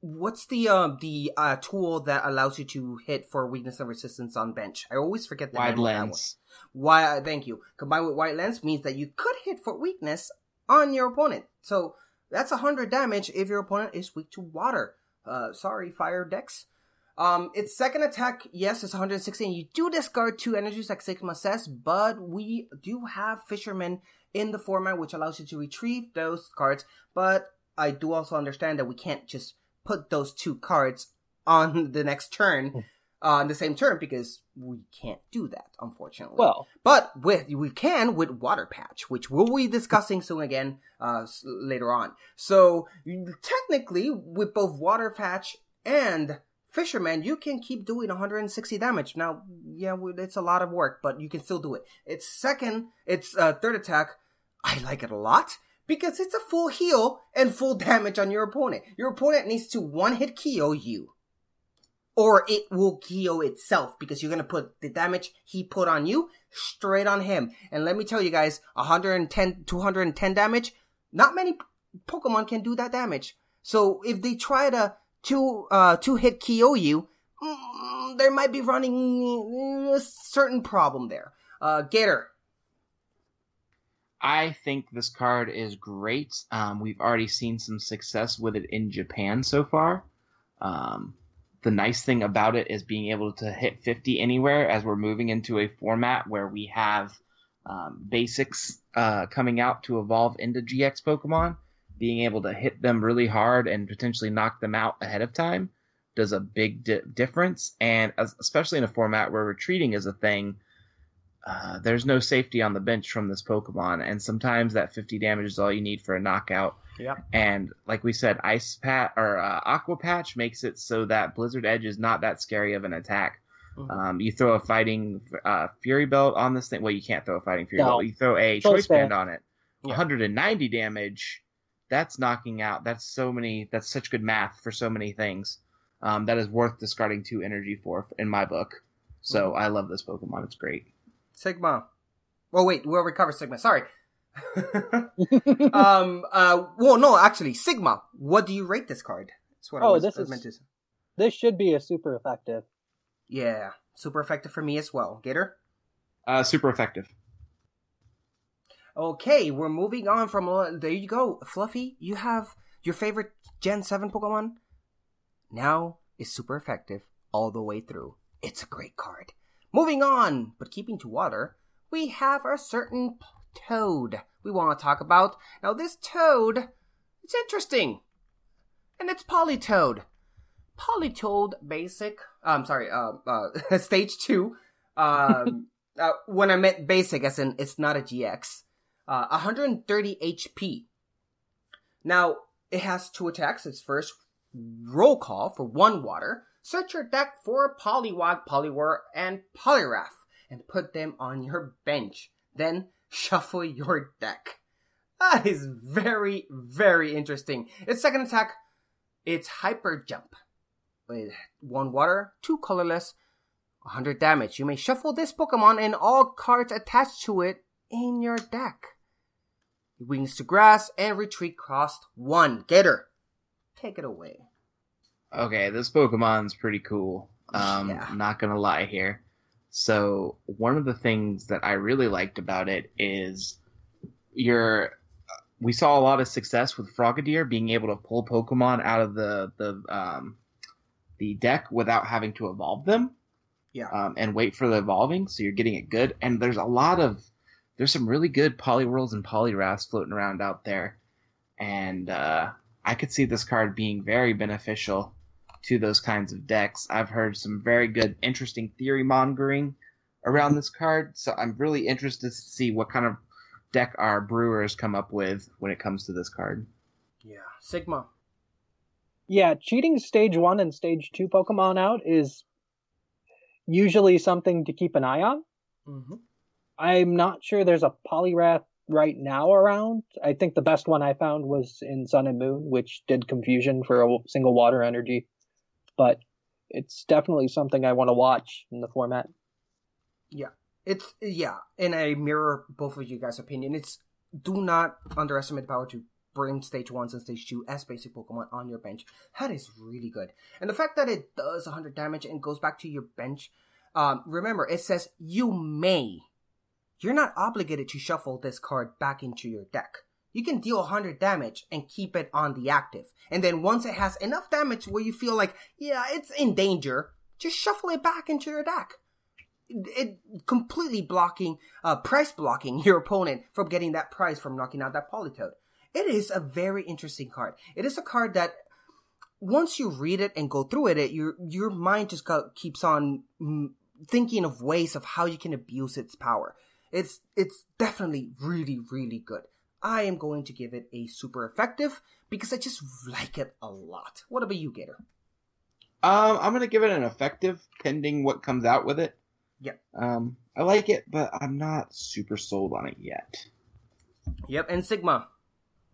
what's the um the uh tool that allows you to hit for weakness and resistance on bench? I always forget the Wide name that one. lens. Why? Thank you. Combined with Wide Lens means that you could hit for weakness on your opponent. So that's a hundred damage if your opponent is weak to water. Uh, sorry, Fire Dex. Um, its second attack, yes, it's 116. You do discard two energies like Sigma says, but we do have Fisherman in the format, which allows you to retrieve those cards. But I do also understand that we can't just put those two cards on the next turn, uh, on the same turn, because we can't do that, unfortunately. Well, But with we can with Water Patch, which we'll be discussing soon again uh, later on. So technically, with both Water Patch and Fisherman, you can keep doing 160 damage. Now, yeah, it's a lot of work, but you can still do it. Its second, its uh, third attack, I like it a lot because it's a full heal and full damage on your opponent. Your opponent needs to one hit KO you or it will KO itself because you're gonna put the damage he put on you straight on him. And let me tell you guys, 110, 210 damage, not many Pokemon can do that damage. So if they try to two, uh, two hit KO you, mm, there might be running a certain problem there. Uh, Gator. I think this card is great. Um, we've already seen some success with it in Japan so far. Um, the nice thing about it is being able to hit 50 anywhere as we're moving into a format where we have um, basics uh, coming out to evolve into GX Pokemon. Being able to hit them really hard and potentially knock them out ahead of time does a big di- difference. And as, especially in a format where retreating is a thing, uh, there's no safety on the bench from this Pokemon, and sometimes that 50 damage is all you need for a knockout. Yeah. And like we said, Ice Pat or uh, Aqua Patch makes it so that Blizzard Edge is not that scary of an attack. Mhm. Um, you throw a fighting uh, Fury Belt on this thing. Well, you can't throw a fighting Fury No. Belt. You throw a Choice Choice Band Band. on it. Yeah. 190 damage. That's knocking out. That's so many. That's such good math for so many things. Um, that is worth discarding two energy for in my book. So I love this Pokemon. It's great. Sigma. Oh wait, we'll recover Sigma. Sorry. um. Uh. Well, no, actually, Sigma. What do you rate this card? That's what I Oh, was this I is- meant to say. this should be a super effective. Yeah, super effective for me as well. Gator. Uh, super effective. Okay, we're moving on from. There you go, Fluffy. You have your favorite Gen Seven Pokemon. Now is super effective all the way through. It's a great card. Moving on, but keeping to water, we have a certain p- Toad we want to talk about. Now, this Toad, it's interesting, and it's Politoed. Politoed Basic. I'm sorry. Uh, uh, stage two. Um, uh, when I meant basic, as in it's not a GX. Uh, 130 HP. Now, it has two attacks. Its first, roll call for one water. Search your deck for Poliwag, Poliwhirl, and Poliwrath, and put them on your bench. Then, shuffle your deck. That is very, very interesting. Its second attack, it's Hyper Jump. With one water, two colorless, 100 damage. You may shuffle this Pokemon and all cards attached to it in your deck. Wings to grass and retreat cost one. Gator, take it away. Okay, this Pokemon's pretty cool. Um, Yeah. not gonna lie here. So one of the things that I really liked about it is your. We saw a lot of success with Frogadier being able to pull Pokemon out of the the um, the deck without having to evolve them. Yeah. Um, and wait for the evolving, so you're getting it good. And there's a lot of there's some really good Poliwhirls and Poliwraths floating around out there, and uh, I could see this card being very beneficial to those kinds of decks. I've heard some very good, interesting theory mongering around this card, so I'm really interested to see what kind of deck our brewers come up with when it comes to this card. Yeah. Sigma. Yeah, cheating stage one and stage two Pokemon out is usually something to keep an eye on. Mm-hmm. I'm not sure there's a Poliwrath right now around. I think the best one I found was in Sun and Moon, which did confusion for a single water energy. But it's definitely something I want to watch in the format. Yeah. It's, yeah. And I mirror both of you guys' opinion. It's, do not underestimate the power to bring stage ones and stage two as basic Pokemon on your bench. That is really good. And the fact that it does 100 damage and goes back to your bench, um, remember, it says you may. You're not obligated to shuffle this card back into your deck. You can deal 100 damage and keep it on the active. And then once it has enough damage where you feel like, yeah, it's in danger, just shuffle it back into your deck. It, completely blocking, uh, price blocking your opponent from getting that prize from knocking out that Politoed. It is a very interesting card. It is a card that once you read it and go through it, it your your mind just go, keeps on mm, thinking of ways of how you can abuse its power. It's it's definitely really really good. I am going to give it a super effective because I just like it a lot. What about you, Gator? Um, I'm gonna give it an effective, pending what comes out with it. Yep. Um, I like it, but I'm not super sold on it yet. Yep, and Sigma.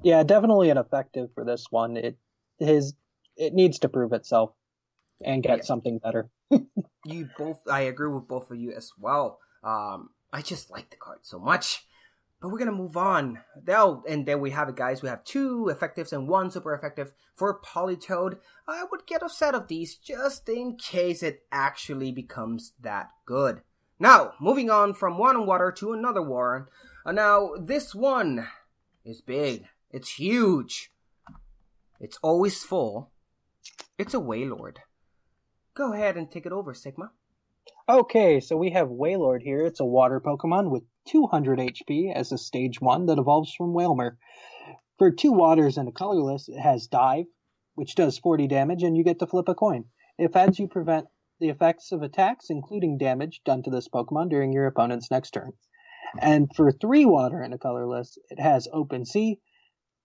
Yeah, definitely an effective for this one. It his it needs to prove itself and get Yeah. something better. You both, I agree with both of you as well. Um, I just like the card so much. But we're gonna move on. Now, and there we have it, guys. We have two effectives and one super effective for Politoed. I would get a set of these just in case it actually becomes that good. Now, moving on from one water to another Warren. Uh, now, this one is big. It's huge. It's always full. It's a Wailord. Go ahead and take it over, Sigma. Okay, so we have Wailord here. It's a water Pokemon with 200 HP as a stage 1 that evolves from Wailmer. For two waters and a colorless, it has Dive, which does 40 damage, and you get to flip a coin. If adds you prevent the effects of attacks, including damage done to this Pokemon during your opponent's next turn. And for three water and a colorless, it has Open Sea,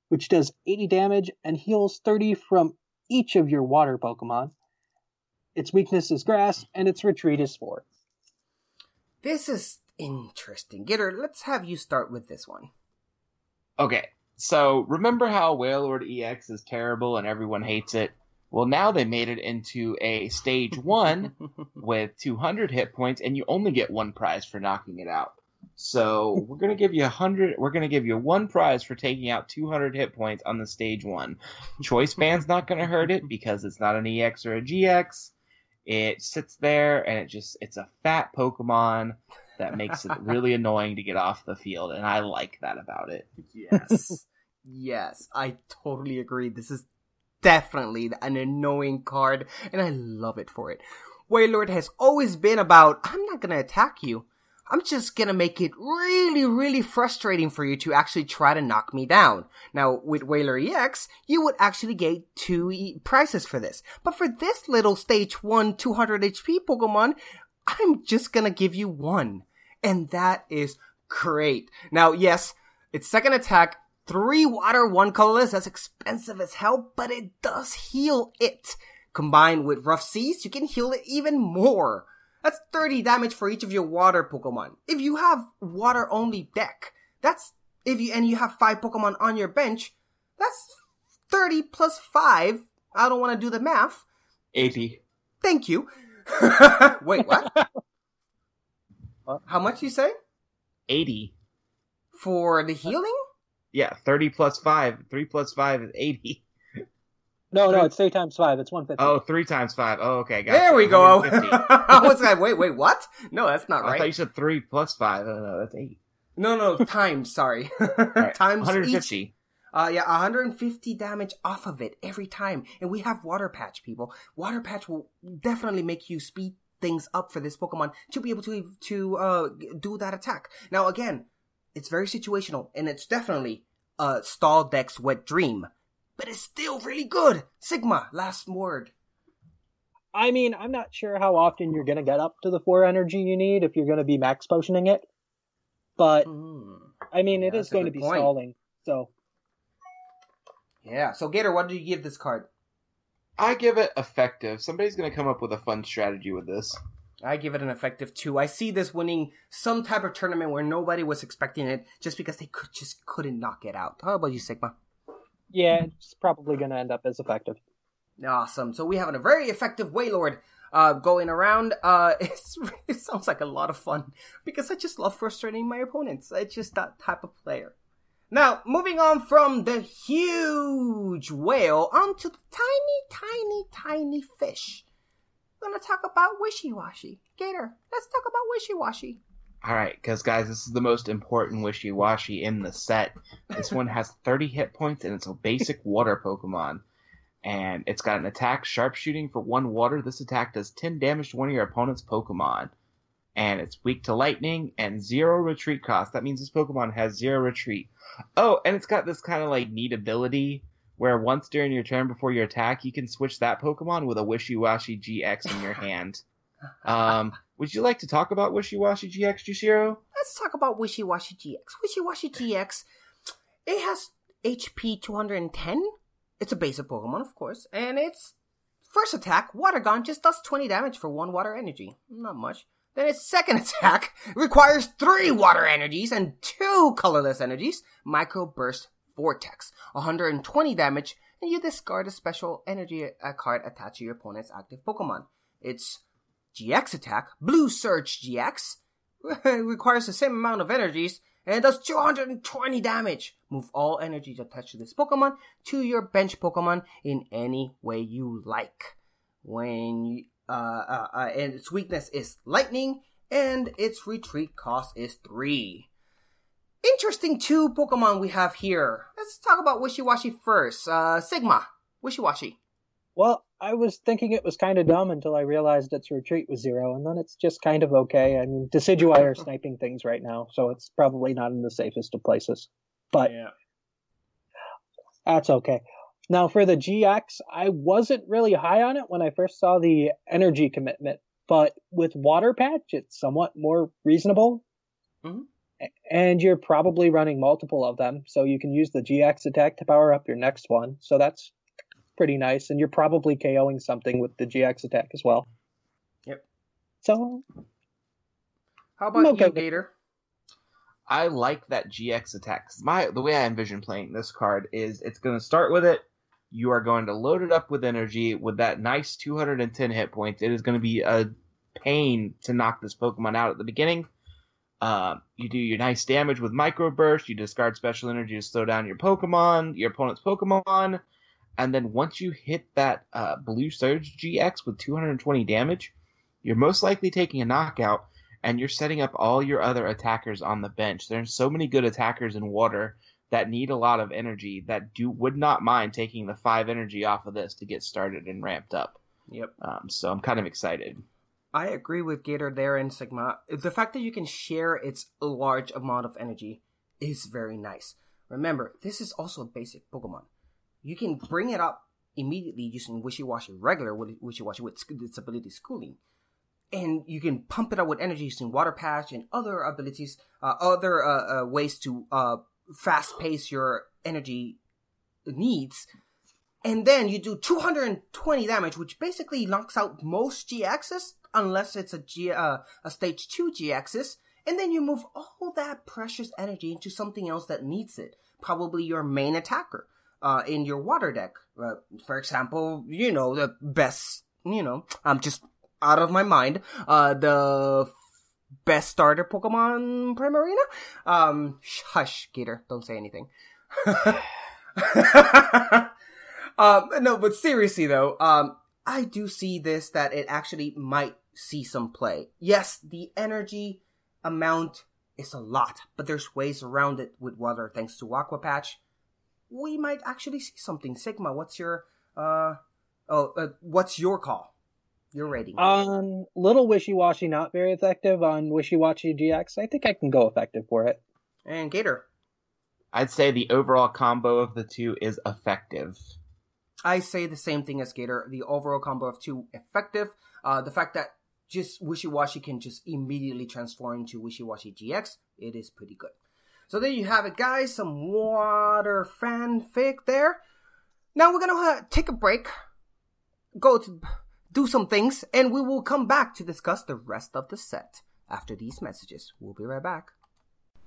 which does 80 damage and heals 30 from each of your water Pokemon. Its weakness is grass, and its retreat is 4. This is interesting. Gator, let's have you start with this one. Okay, so remember how Wailord EX is terrible and everyone hates it? Well, now they made it into a stage one with 200 hit points, and you only get one prize for knocking it out. So we're gonna give you a hundred. We're gonna give you one prize for taking out 200 hit points on the stage one. Choice band's not gonna hurt it because it's not an EX or a GX. It sits there and it just it's a fat Pokemon that makes it really annoying to get off the field, and I like that about it. Yes. yes, I totally agree. This is definitely an annoying card, and I love it for it. Wailord has always been about, I'm not gonna attack you. I'm just gonna make it really, really frustrating for you to actually try to knock me down. Now, with Wailord EX, you would actually get two e- prizes for this. But for this little stage 1 200 HP Pokemon, I'm just gonna give you one. And that is great. Now, yes, its second attack, three water, one colorless, that's expensive as hell, but it does heal it. Combined with rough seas, you can heal it even more. That's 30 damage for each of your water Pokemon. If you have water only deck, that's, if you, and you have five Pokemon on your bench, that's 30 plus five. I don't want to do the math. 80. Thank you. Wait, what? Uh, how much you say? 80. For the healing? Yeah, 30 plus 5. 3 plus 5 is 80. No, no, it's 3 times 5. It's 150. Oh, 3 times 5. Oh, okay. Gotcha. There we go. 150. I was like, wait, wait, what? No, that's not right. I thought you said 3 plus 5. Oh, no, that's 8. No, no, times, sorry. Right, times 150. each. Uh, yeah, 150 damage off of it every time. And we have Water Patch, people. Water Patch will definitely make you speed things up for this Pokemon to be able to, to, uh, do that attack. Now, again, it's very situational, and it's definitely, a Stall Deck's wet dream. But it's still really good! Sigma, last word. I mean, I'm not sure how often you're going to get up to the 4 energy you need if you're going to be max potioning it. But, Hmm. I mean, it Yeah, is that's a going to be point. stalling. So, Yeah, so Gator, what do you give this card? I give it effective. Somebody's going to come up with a fun strategy with this. I give it an effective two. I see this winning some type of tournament where nobody was expecting it just because they could just couldn't knock it out. How about you, Sigma? Yeah, it's probably going to end up as effective. Awesome. So we have a very effective Wailord uh, going around. Uh, it sounds like a lot of fun because I just love frustrating my opponents. It's just that type of player. Now, moving on from the huge whale onto the tiny, tiny, tiny fish. We're gonna talk about Wishiwashi. Gator, let's talk about Wishiwashi. All right, because guys, this is the most important Wishiwashi in the set. This one has 30 hit points, and it's a basic water Pokemon. And it's got an attack sharpshooting for one water. This attack does 10 damage to one of your opponent's Pokemon. And it's weak to lightning and zero retreat cost. That means this Pokemon has zero retreat. Oh, and it's got this kind of like neat ability where once during your turn before your attack, you can switch that Pokemon with a Wishiwashi GX in your hand. Um, would you like to talk about Wishiwashi GX, Jushiro? Let's talk about Wishiwashi GX. Wishiwashi GX, it has HP 210. It's a basic Pokemon, of course, and its first attack, Water Gun, just does 20 damage for one water energy. Not much. Then its second attack requires three water energies and two colorless energies. Micro Burst Vortex, 120 damage, and you discard a special energy uh, card attached to your opponent's active Pokemon. Its GX attack, Blue Surge GX, requires the same amount of energies and does 220 damage. Move all energies attached to this Pokemon to your bench Pokemon in any way you like. When you, uh, uh, uh, and its weakness is lightning, and its retreat cost is three. Interesting two Pokemon we have here. Let's talk about Wishiwashi first. Uh, Sigma, Wishiwashi. Well, I was thinking it was kind of dumb until I realized its retreat was zero, and then it's just kind of okay. I mean, Decidueye are sniping things right now, so it's probably not in the safest of places. But Yeah. that's okay. Now, for the GX, I wasn't really high on it when I first saw the energy commitment, but with Water Patch, it's somewhat more reasonable. Mhm. And you're probably running multiple of them, so you can use the GX attack to power up your next one. So that's pretty nice, and you're probably KOing something with the GX attack as well. Yep. So How about Okay. you, Gator? I like that GX attack. My the way I envision playing this card is it's going to start with it. You are going to load it up with energy with that nice 210 hit points. It is going to be a pain to knock this Pokemon out at the beginning. Uh, you do your nice damage with Micro Burst. You discard special energy to slow down your Pokemon, your opponent's Pokemon, and then once you hit that uh, Blue Surge GX with 220 damage, you're most likely taking a knockout and you're setting up all your other attackers on the bench. There's so many good attackers in water that need a lot of energy that do would not mind taking the five energy off of this to get started and ramped up. Yep. Um, so I'm kind of excited. I agree with Gator there and Sigma. The fact that you can share its large amount of energy is very nice. Remember, this is also a basic Pokemon. You can bring it up immediately using Wishiwashi regular Wishiwashi with sc- its ability schooling. And you can pump it up with energy using Water Patch and other abilities, uh, other uh, uh, ways to uh, fast pace your energy needs. And then you do 220 damage, which basically knocks out most GXs, unless it's a uh, a stage 2 GXs. And then you move all that precious energy into something else that needs it. Probably your main attacker, uh, in your water deck. Uh, for example, you know, the best, you know, I'm just out of my mind, uh, the best starter Pokemon Primarina? Um, hush, Gator, don't say anything. um, no, but seriously though, um, I do see this that it actually might see some play. Yes, the energy amount is a lot, but there's ways around it with water thanks to Aqua Patch. We might actually see something. Sigma, what's your, uh, oh, uh, what's your call? Your rating? Um, Little Wishiwashi, not very effective. On Wishiwashi GX, I think I can go effective for it. and Gator? I'd say the overall combo of the two is effective. I say the same thing as Gator. The overall combo of two effective. Uh, the fact that just Wishiwashi can just immediately transform into Wishiwashi GX, it is pretty good. So there you have it, guys. Some water fanfic there. Now we're gonna uh, take a break, go to do some things, and we will come back to discuss the rest of the set after these messages. We'll be right back.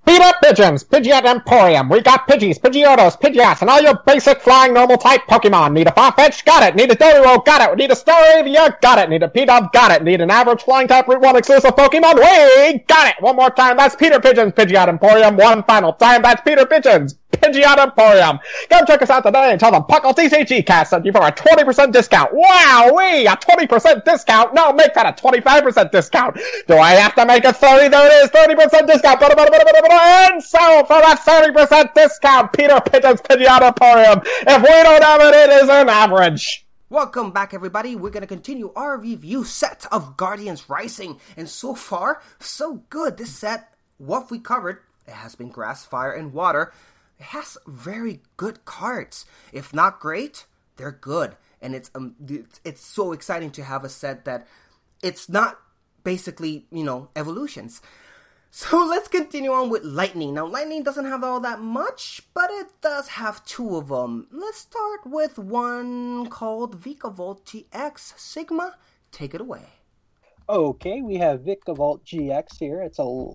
Beat up pigeons, Pidgeot Emporium. We got Pidgeys, Pidgeotos, Pidgeots, and all your basic flying normal type Pokemon. Need a Farfetch? Got it. Need a Doduo? Got it. Need a Staravia? Got it. Need a P-Dub? Got it. Need an average flying type Route 1 exclusive Pokemon? We got it. One more time. That's Peter Pigeons, Pidgeot Emporium. One final time. That's Peter Pigeons, Pidgeot Emporium. Come check us out today and tell them Puckle TCG cast sent you for a 20% discount. Wow, we a 20% discount. No, make that a 25% discount. Do I have to make it 30? There it is, 30% discount. And so for that 30% discount, Peter Pigeon's Pidgeot Emporium. If we don't have it, it is an average. Welcome back, everybody. We're gonna continue our review set of Guardians Rising, and so far, so good. This set, what we covered, it has been grass, fire, and water. It has very good cards. If not great, they're good, and it's um, it's, so exciting to have a set that it's not basically you know evolutions. So let's continue on with Lightning. Now, Lightning doesn't have all that much, but it does have two of them. Let's start with one called Vikavolt GX Sigma. Take it away. Okay, we have Vikavolt GX here. It's a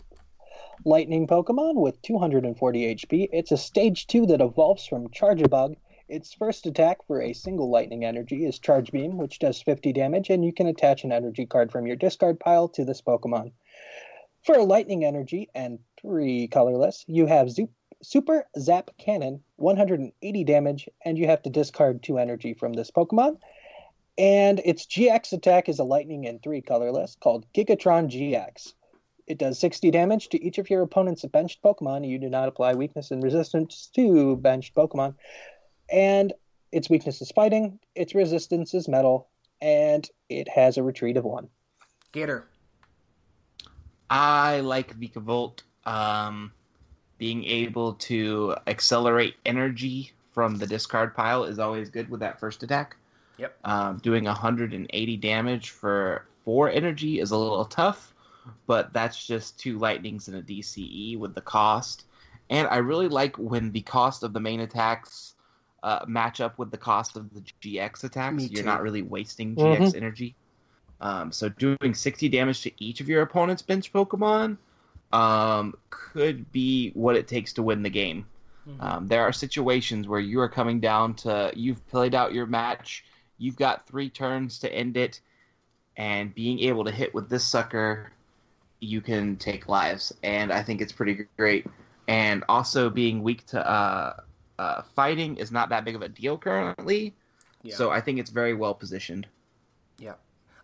lightning Pokemon with 240 HP. It's a stage 2 that evolves from Charjabug. Its first attack for a single lightning energy is Charge Beam, which does 50 damage, and you can attach an energy card from your discard pile to this Pokemon. For lightning energy and three colorless, you have Zoop, Super Zap Cannon, 180 damage, and you have to discard two energy from this Pokemon. And its GX attack is a lightning and three colorless called Gigatron GX. It does 60 damage to each of your opponent's benched Pokemon. You do not apply weakness and resistance to benched Pokemon. And its weakness is fighting, its resistance is metal, and it has a retreat of one. Gator. I like Vikavolt. Um, being able to accelerate energy from the discard pile is always good with that first attack. Yep. Um, doing 180 damage for four energy is a little tough, but that's just two lightnings and a DCE with the cost. And I really like when the cost of the main attacks uh, match up with the cost of the GX attacks. You're not really wasting GX Mhm. energy. Um, so doing 60 damage to each of your opponent's bench Pokemon um, could be what it takes to win the game. Um, there are situations where you are coming down to you've played out your match, you've got three turns to end it, and being able to hit with this sucker, you can take lives, and I think it's pretty great. And also being weak to uh, uh, fighting is not that big of a deal currently, Yeah. so I think it's very well positioned. Yeah,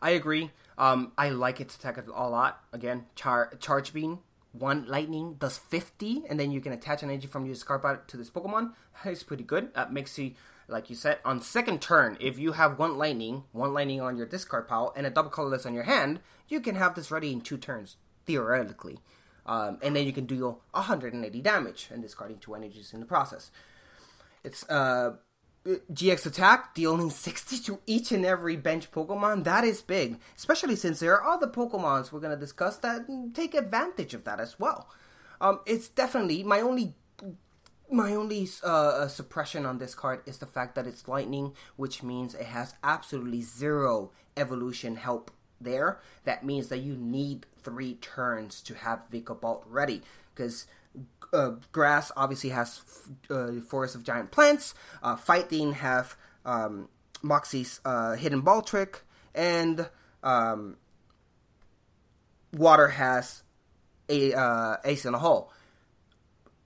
I agree. Um, I like its attack a lot. Again, char- charge beam, one lightning does fifty, and then you can attach an energy from your discard pile to this Pokemon. It's pretty good. That makes you, like you said, on second turn, if you have one lightning, one lightning on your discard pile, and a double colorless on your hand, you can have this ready in two turns theoretically, um, and then you can deal 180 damage and discarding two energies in the process. It's uh GX attack dealing 60 to each and every bench Pokemon. That is big, especially since there are other Pokemons we're gonna discuss that take advantage of that as well. Um, it's definitely my only my only uh, suppression on this card is the fact that it's lightning, which means it has absolutely zero evolution help there. That means that you need three turns to have Vikavolt ready, because uh, grass obviously has uh, forest of giant plants. Uh, fighting have um, Moxie's uh, hidden ball trick, and um, water has a uh, ace in a hole.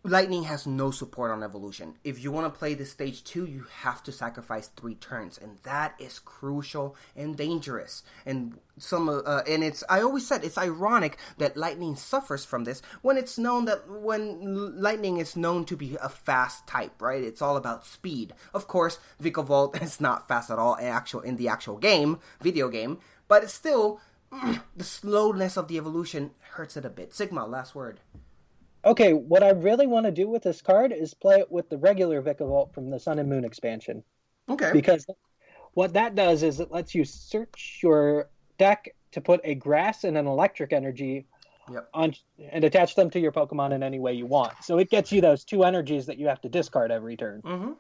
Lightning has no support on evolution. If you want to play this stage two, you have to sacrifice three turns, and that is crucial and dangerous. And some, uh, uh, and it's I always said it's ironic that lightning suffers from this when it's known that when lightning is known to be a fast type, right? It's all about speed. Of course, Vikavolt is not fast at all in actual in the actual game, video game, but it's still the slowness of the evolution hurts it a bit. Sigma, last word. Okay, what I really want to do with this card is play it with the regular Vikavolt from the Sun and Moon expansion. Okay. Because what that does is it lets you search your deck to put a grass and an electric energy Yep. on and attach them to your Pokemon in any way you want. So it gets you those two energies that you have to discard every turn. Mm-hmm.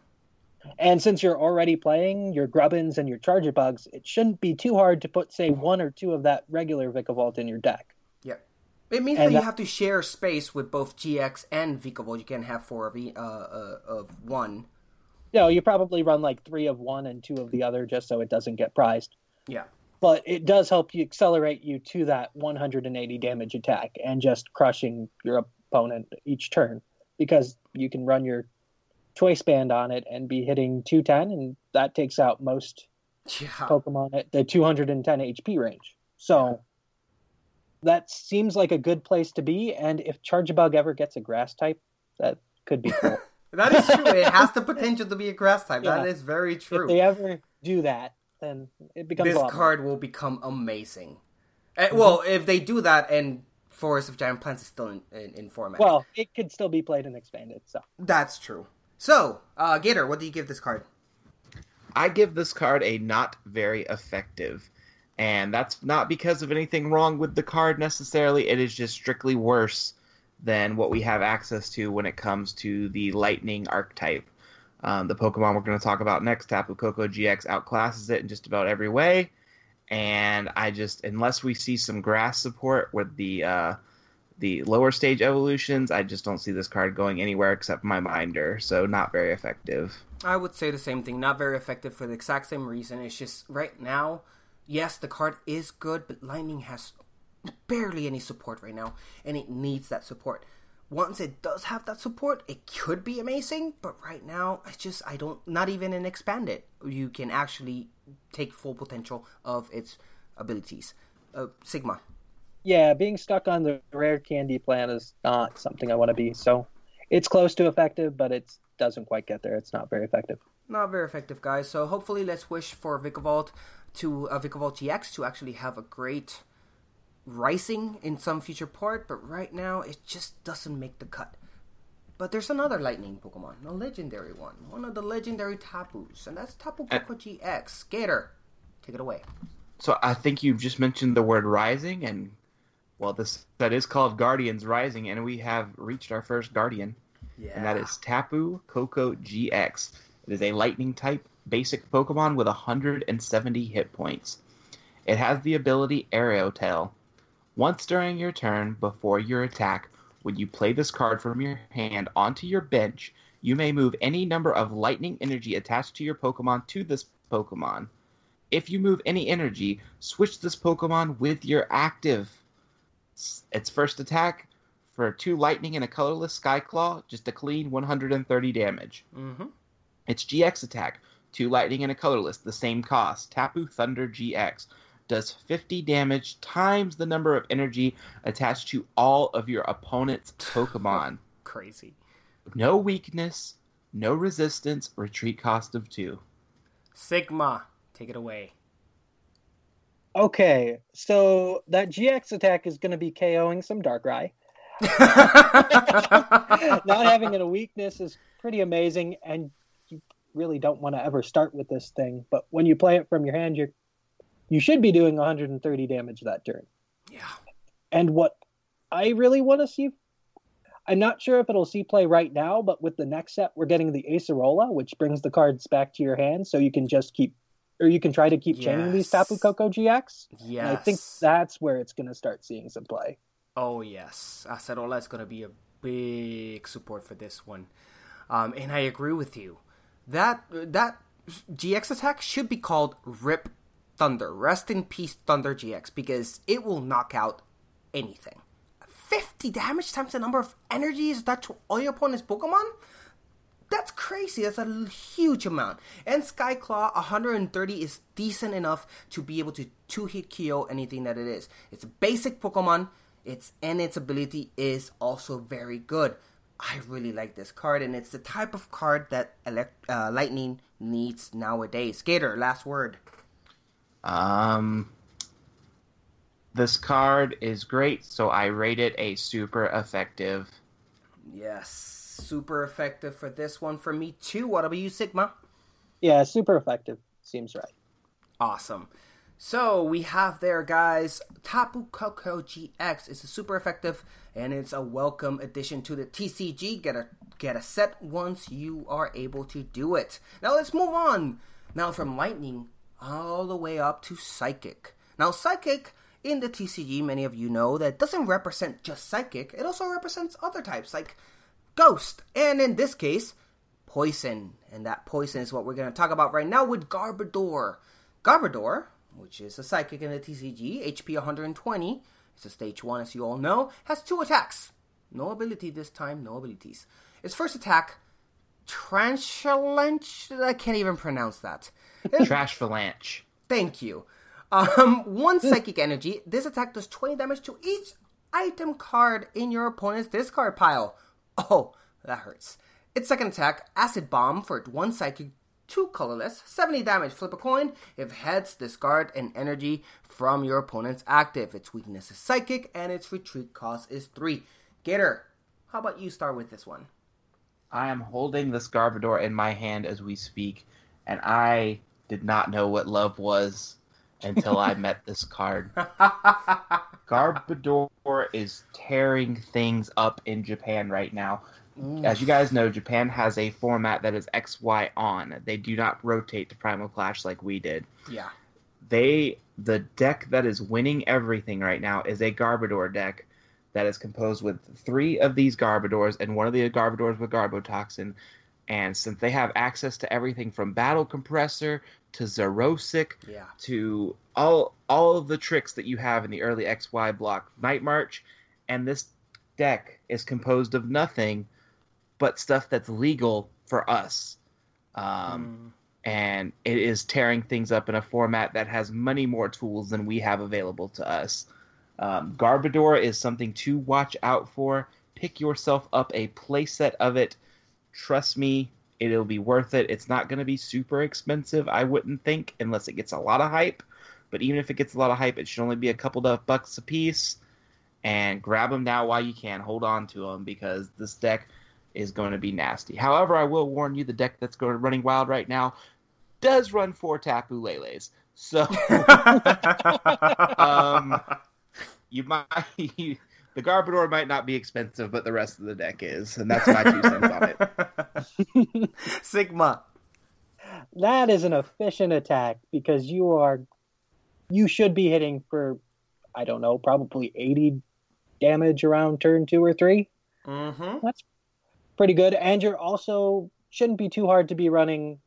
And since you're already playing your Grubbins and your Charger Charjabugs, it shouldn't be too hard to put, say, one or two of that regular Vikavolt in your deck. It means And that you have to share space with both GX and Vikavolt. You can't have four of, e- uh, uh, of one. No, you probably run like three of one and two of the other just so it doesn't get prized. Yeah. But it does help you accelerate you to that 180 damage attack and just crushing your opponent each turn because you can run your choice band on it and be hitting 210, and that takes out most Yeah. Pokemon at the 210 HP range. So that seems like a good place to be. And if Charjabug ever gets a grass type, that could be cool. That is true. it has the potential to be a grass type. Yeah. That is very true. if they ever do that, then it becomes this a lot more. card will become amazing. Uh, well, if they do that and Forest of Giant Plants is still in, in, in format. Well, it could still be played and expanded. So that's true. So, uh, Gator, what do you give this card? I give this card a not very effective. And that's not because of anything wrong with the card necessarily. It is just strictly worse than what we have access to when it comes to the Lightning archetype. Um, the Pokemon we're going to talk about next, Tapu Koko GX, outclasses it in just about every way. And I just, unless we see some grass support with the uh, the lower stage evolutions, I just don't see this card going anywhere except my Minder. So not very effective. I would say the same thing. Not very effective for the exact same reason. It's just right now, yes, the card is good, but Lightning has barely any support right now, and it needs that support. Once it does have that support, it could be amazing, but right now, I just, I don't, not even in expanded, you can actually take full potential of its abilities. Uh, Sigma. yeah, being stuck on the rare candy plan is not something I want to be. So it's close to effective, but it doesn't quite get there. It's not very effective. Not very effective, guys. So hopefully, let's wish for Vikavolt to uh, Vikavolt GX to actually have a great rising in some future port. But right now, it just doesn't make the cut. But there's another lightning Pokemon, a legendary one, one of the legendary Tapus, and that's Tapu Koko GX. Gator, take it away. So I think you just mentioned the word rising, and well, this that is called Guardians Rising, and we have reached our first Guardian, and that is Tapu Koko GX. It is a Lightning type basic Pokemon with 170 hit points. It has the ability Aerial Tail. Once during your turn, before your attack, when you play this card from your hand onto your bench, you may move any number of lightning energy attached to your Pokemon to this Pokemon. If you move any energy, switch this Pokemon with your active. Its first attack for two lightning and a colorless Skyclaw, just a clean 130 damage. Mm-hmm. Its GX attack, two lightning and a colorless, the same cost. Tapu Thunder GX does 50 damage times the number of energy attached to all of your opponent's Pokemon. Crazy. No weakness, no resistance, retreat cost of two. Sigma, take it away. Okay, so that GX attack is going to be KOing some Darkrai. Not having it a weakness is pretty amazing, and you really don't want to ever start with this thing. But when you play it from your hand, you're you should be doing 130 damage that turn. Yeah. And what I really want to see, I'm not sure if it'll see play right now, but with the next set, we're getting the Acerola, which brings the cards back to your hand, so you can just keep, or you can try to keep chaining these Yes. Tapu Koko GX. Yes. And I think that's where it's going to start seeing some play. Oh yes, Acerola is going to be a big support for this one, um, and I agree with you. That that GX attack should be called Rip Thunder. Rest in peace, Thunder GX, because it will knock out anything. Fifty damage times the number of energies that to all your opponent's Pokemon. That's crazy. That's a huge amount. And Skyclaw 130 is decent enough to be able to two hit KO anything that it is. It's a basic Pokemon. Its and its ability is also very good. I really like this card, and it's the type of card that elect- uh, Lightning needs nowadays. Gator, last word. Um, this card is great, so I rate it a super effective. Yes, super effective for this one for me too. What about you, Sigma? Yeah, super effective. Seems right. Awesome. So we have there, guys. Tapu Koko GX is a super effective, and it's a welcome addition to the TCG. Get a get a set once you are able to do it. Now let's move on. Now from Lightning all the way up to Psychic. Now Psychic in the TCG, many of you know that doesn't represent just Psychic. It also represents other types like Ghost, and in this case, Poison. And that Poison is what we're going to talk about right now with Garbodor. Garbodor, which is a psychic in the TCG, HP 120, it's a stage 1 as you all know, has two attacks. No ability this time, no abilities. Its first attack Tranchalanche. I can't even pronounce that. Trashalanche. Thank you. Um, one psychic energy. This attack does 20 damage to each item card in your opponent's discard pile. Oh, that hurts. Its second attack, Acid Bomb, for one psychic, two colorless, 70 damage. Flip a coin. If heads, discard an energy from your opponent's active. Its weakness is psychic, and its retreat cost is three. Gator, how about you start with this one? I am holding this Garbodor in my hand as we speak, and I did not know what love was until I met this card. Garbodor is tearing things up in Japan right now. As you guys know, Japan has a format that is XY on. They do not rotate to Primal Clash like we did. Yeah. They the deck that is winning everything right now is a Garbodor deck that is composed with three of these Garbodors and one of the Garbodors with Garbotoxin. And since they have access to everything from Battle Compressor to Xerosic Yeah. to all all of the tricks that you have in the early XY block Night March, and this deck is composed of nothing but stuff that's legal for us. Um, And it is tearing things up in a format that has many more tools than we have available to us. Um, Garbodor is something to watch out for. Pick yourself up a playset of it. Trust me, it'll be worth it. It's not going to be super expensive, I wouldn't think, unless it gets a lot of hype. But even if it gets a lot of hype, it should only be a couple of bucks a piece. And grab them now while you can. Hold on to them because this deck is going to be nasty. However, I will warn you, the deck that's going running wild right now does run four Tapu Leles. So, um, you might the Garbodor might not be expensive, but the rest of the deck is, and that's my two cents on it. Sigma. That is an efficient attack because you are you should be hitting for I don't know, probably 80 damage around turn 2 or 3. Mm-hmm. That's pretty good and you're also shouldn't be too hard to be running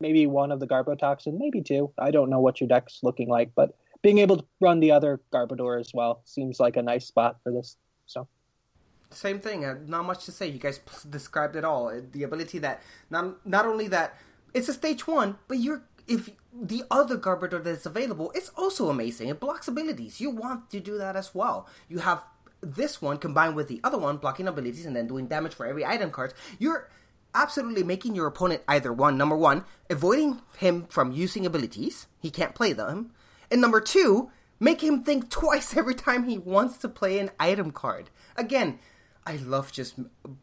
maybe one of the Garbotoxin, maybe two. I don't know what your deck's looking like, but being able to run the other Garbodor as well seems like a nice spot for this. So Same thing. Uh, not much to say. You guys described it all. Uh, The ability that not not only that it's a stage one, but you're if the other Garbodor that's available, it's also amazing. It blocks abilities. You want to do that as well. You have this one combined with the other one blocking abilities and then doing damage for every item card. You're absolutely making your opponent either one, number one, avoiding him from using abilities. He can't play them. And number two, make him think twice every time he wants to play an item card. Again, I love just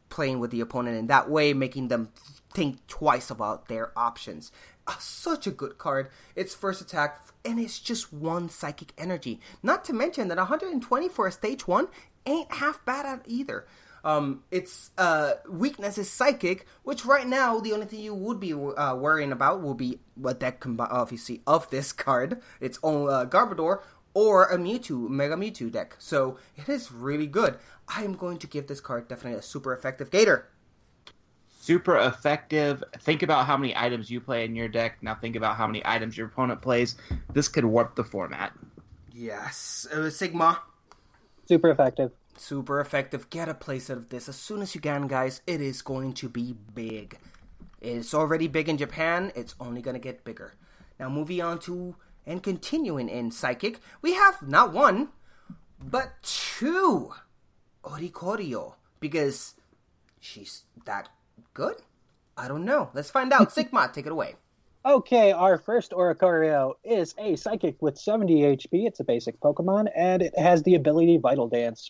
playing with the opponent in that way, making them think twice about their options. Such a good card. Its first attack, and it's just one psychic energy. Not to mention that 120 for a stage one ain't half bad at either. Um, its uh, weakness is psychic, which right now the only thing you would be uh, worrying about will be what deck combi- obviously of this card, its own uh, Garbodor or a Mewtwo, Mega Mewtwo deck. So it is really good. I am going to give this card definitely a super effective Gator. Super effective. Think about how many items you play in your deck. Now think about how many items your opponent plays. This could warp the format. Yes, uh, Sigma. super effective. Super effective. Get a playset of this as soon as you can, guys. It is going to be big. It's already big in Japan. It's only going to get bigger. Now, moving on to and continuing in Psychic, we have not one, but two Oricorio. Because she's that good? I don't know. Let's find out. Sigma, take it away. Okay, our first Oricorio is a psychic with 70 HP. It's a basic Pokemon, and it has the ability Vital Dance.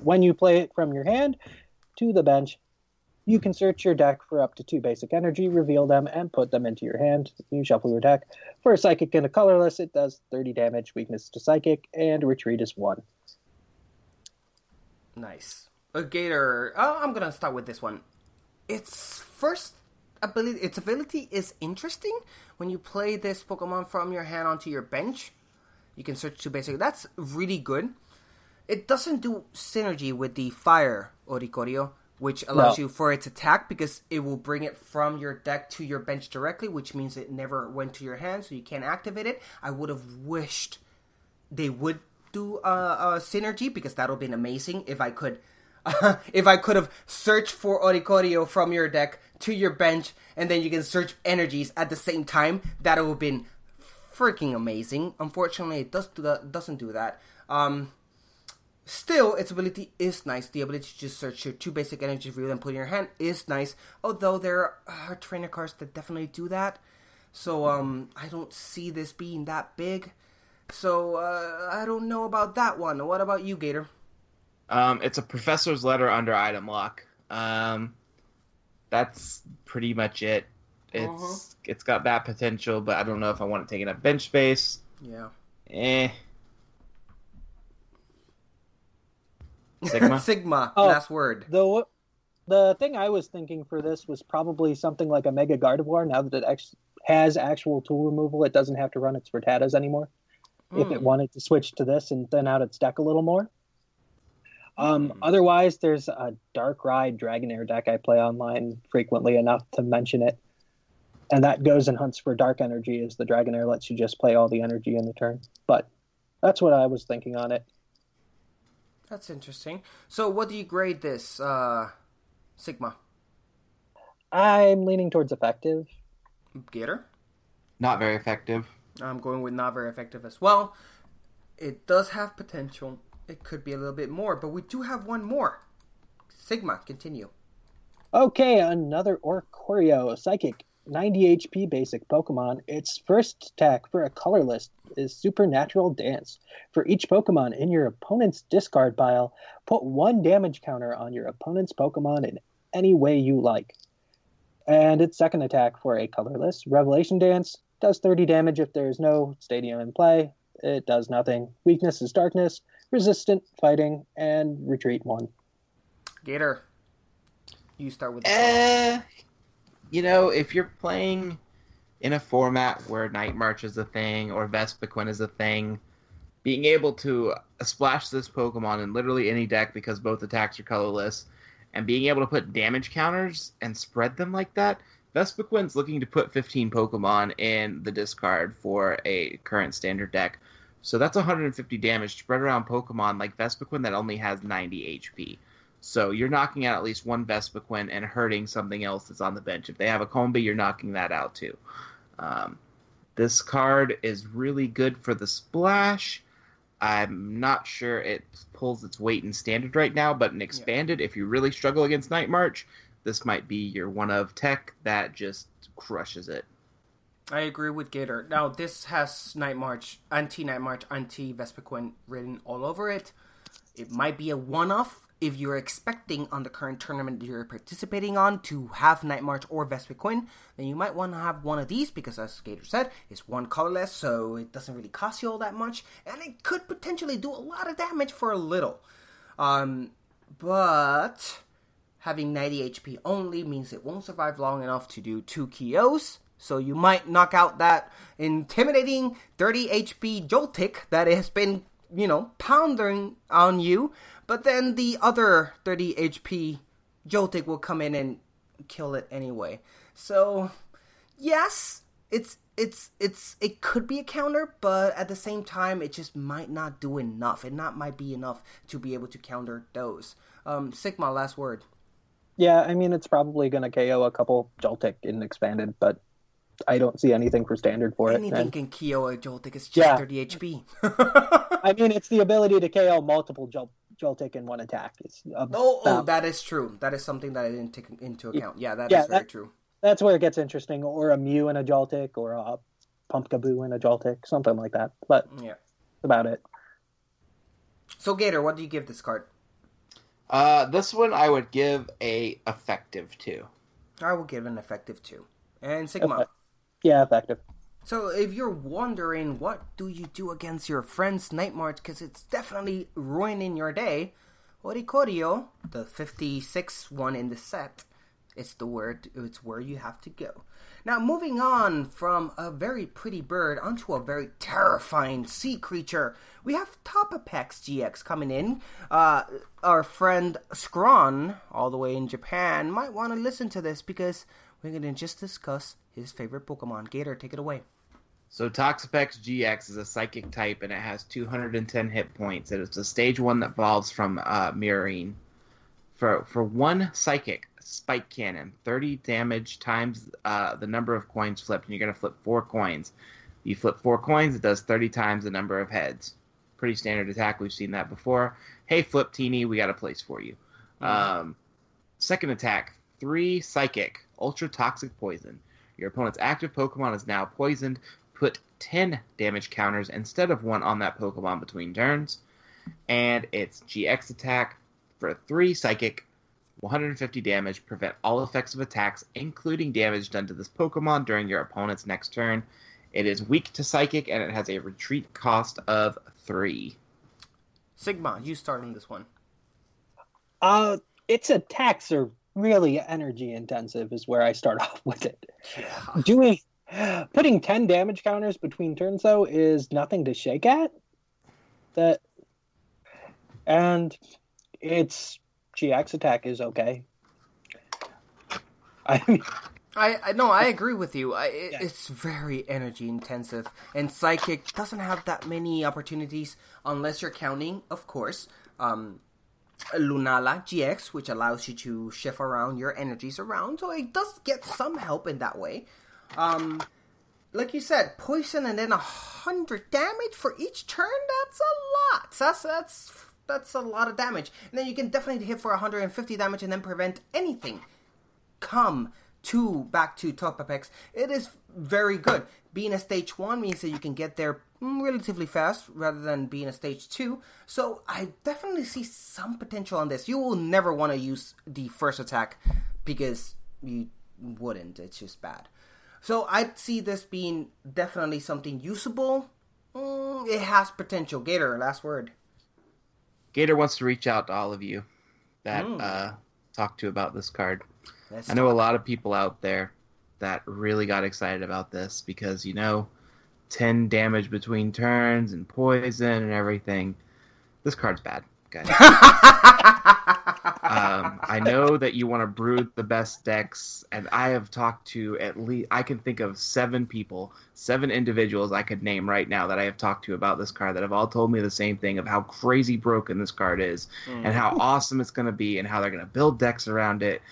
When you play it from your hand to the bench, you can search your deck for up to two basic energy, reveal them, and put them into your hand. You shuffle your deck. For a psychic and a colorless, it does 30 damage, weakness to psychic, and retreat is 1. Nice. A Gator. Oh, I'm gonna start with this one. Its first ability, its ability is interesting. When you play this Pokemon from your hand onto your bench, you can search two basic. That's really good. It doesn't do synergy with the Fire Oricorio, which allows No. you for its attack because it will bring it from your deck to your bench directly, which means it never went to your hand, so you can't activate it. I would have wished they would do a, a synergy because that would have been amazing if I could if I could have searched for Oricorio from your deck to your bench, and then you can search energies at the same time, that would have been freaking amazing. Unfortunately, it does do that, doesn't do that. Um, still, its ability is nice. The ability to just search your two basic energies for you and put in your hand is nice. Although there are trainer cards that definitely do that, so um, I don't see this being that big. So uh, I don't know about that one. What about you, Gator? Um, it's a professor's letter under item lock. Um, that's pretty much it. It's Uh-huh. it's got that potential, but I don't know if I want to take it taking up bench space. Yeah. Eh. Sigma. Sigma. Oh. Last word. The the thing I was thinking for this was probably something like a Mega Gardevoir. Now that it ex- has actual tool removal, it doesn't have to run its Rattatas anymore. If it Hmm. wanted to switch to this and thin out its deck a little more. Um, Hmm. Otherwise, there's a Darkrai Dragonair deck I play online frequently enough to mention it. And that goes and hunts for dark energy as the Dragonair lets you just play all the energy in the turn. But that's what I was thinking on it. That's interesting. So, what do you grade this, uh, Sigma? I'm leaning towards effective. Gator? Not very effective. I'm going with not very effective as well. It does have potential. It could be a little bit more, but we do have one more. Sigma, continue. Okay, another Oricorio Psychic 90 HP basic Pokemon. Its first attack for a colorless is Supernatural Dance. For each Pokemon in your opponent's discard pile, put one damage counter on your opponent's Pokemon in any way you like. And its second attack for a colorless Revelation Dance does 30 damage if there is no stadium in play. It does nothing. Weakness is darkness, resistant, fighting, and retreat one. Gator, you start with. Eh, you know, if you're playing in a format where Night March is a thing or Vespiquen is a thing, being able to splash this Pokemon in literally any deck because both attacks are colorless, and being able to put damage counters and spread them like that, Vespiquen's looking to put 15 Pokemon in the discard for a current standard deck. So that's 150 damage spread around Pokemon like Vespiquen that only has 90 HP. So you're knocking out at least one Vespiquen and hurting something else that's on the bench. If they have a Combi, you're knocking that out too. Um, this card is really good for the splash. I'm not sure it pulls its weight in standard right now, but in expanded, if you really struggle against Night March, this might be your one of tech that just crushes it. I agree with Gator. Now, this has Night March, anti Night March, anti Vespiquen written all over it. It might be a one off if you're expecting on the current tournament that you're participating on to have Night March or Vespiquen, then you might want to have one of these because, as Gator said, it's one colorless, so it doesn't really cost you all that much, and it could potentially do a lot of damage for a little. Um, but having 90 HP only means it won't survive long enough to do two KOs. So you might knock out that intimidating 30 HP Joltik that has been, you know, pounding on you. But then the other 30 HP Joltik will come in and kill it anyway. So yes, it's it's it's it could be a counter, but at the same time, it just might not do enough. It not might be enough to be able to counter those. Um, Sigma, last word. Yeah, I mean it's probably going to KO a couple Joltik in expanded, but I don't see anything for standard for it. Anything and- can KO a Joltik. It's just Yeah. 30 HP. I mean, it's the ability to KO multiple Jol- Joltik in one attack. It's Oh, oh, that is true. That is something that I didn't take into account. Yeah, that is Yeah, very that- true. that's where it gets interesting. Or a Mew and a Joltik, or a Pumpkaboo and a Joltik, something like that. But Yeah. that's about it. So Gator, what do you give this card? Uh, this one I would give a effective two. I will give an effective two. And Sigma. Okay. Yeah, effective. So if you're wondering what do you do against your friend's Night March because it's definitely ruining your day, Oricorio, the 56 one in the set, it's the word it's where you have to go. Now moving on from a very pretty bird onto a very terrifying sea creature, we have Toxapex GX coming in. Uh, our friend Scron, all the way in Japan, might want to listen to this because we're going to just discuss his favorite Pokemon. Gator, take it away. So Toxapex GX is a psychic type, and it has 210 hit points. It is a stage one that evolves from uh, Mareanie. for for one psychic spike cannon, 30 damage times uh, the number of coins flipped, and you're going to flip four coins. You flip four coins, it does 30 times the number of heads. Pretty standard attack. We've seen that before. Hey, Fliptini, we got a place for you. Um, second attack, three psychic, ultra toxic poison. Your opponent's active Pokemon is now poisoned. Put 10 damage counters instead of one on that Pokemon between turns. And it's GX attack for three psychic, 150 damage. Prevent all effects of attacks, including damage done to this Pokemon during your opponent's next turn. It is weak to psychic and it has a retreat cost of three. Sigma, you start on this one. Uh, its attacks are really energy intensive, is where I start off with it. Doing putting ten damage counters between turns though is nothing to shake at. That and its GX attack is okay. I mean, I, I no, I agree with you. I, it, It's very energy intensive, and psychic doesn't have that many opportunities unless you're counting, of course, um, Lunala GX, which allows you to shift around your energies around. So it does get some help in that way. Um, like you said, poison and then a hundred damage for each turn. That's a lot. That's that's that's a lot of damage. And then you can definitely hit for 150 damage and then prevent anything come to back to Toxapex. It is very good. Being a stage one means that you can get there relatively fast rather than being a stage two. So I definitely see some potential on this. You will never want to use the first attack because you wouldn't. It's just bad. So I see this being definitely something usable. Mm, it has potential. Gator, last word. Gator wants to reach out to all of you that Mm. uh, talk to about this card. Let's I know a lot of people out there that really got excited about this because you know, ten damage between turns and poison and everything. This card's bad, guys. um, I know that you want to brew the best decks, and I have talked to at least I can think of seven people, seven individuals I could name right now that I have talked to about this card that have all told me the same thing of how crazy broken this card is, Mm. and how awesome it's going to be, and how they're going to build decks around it.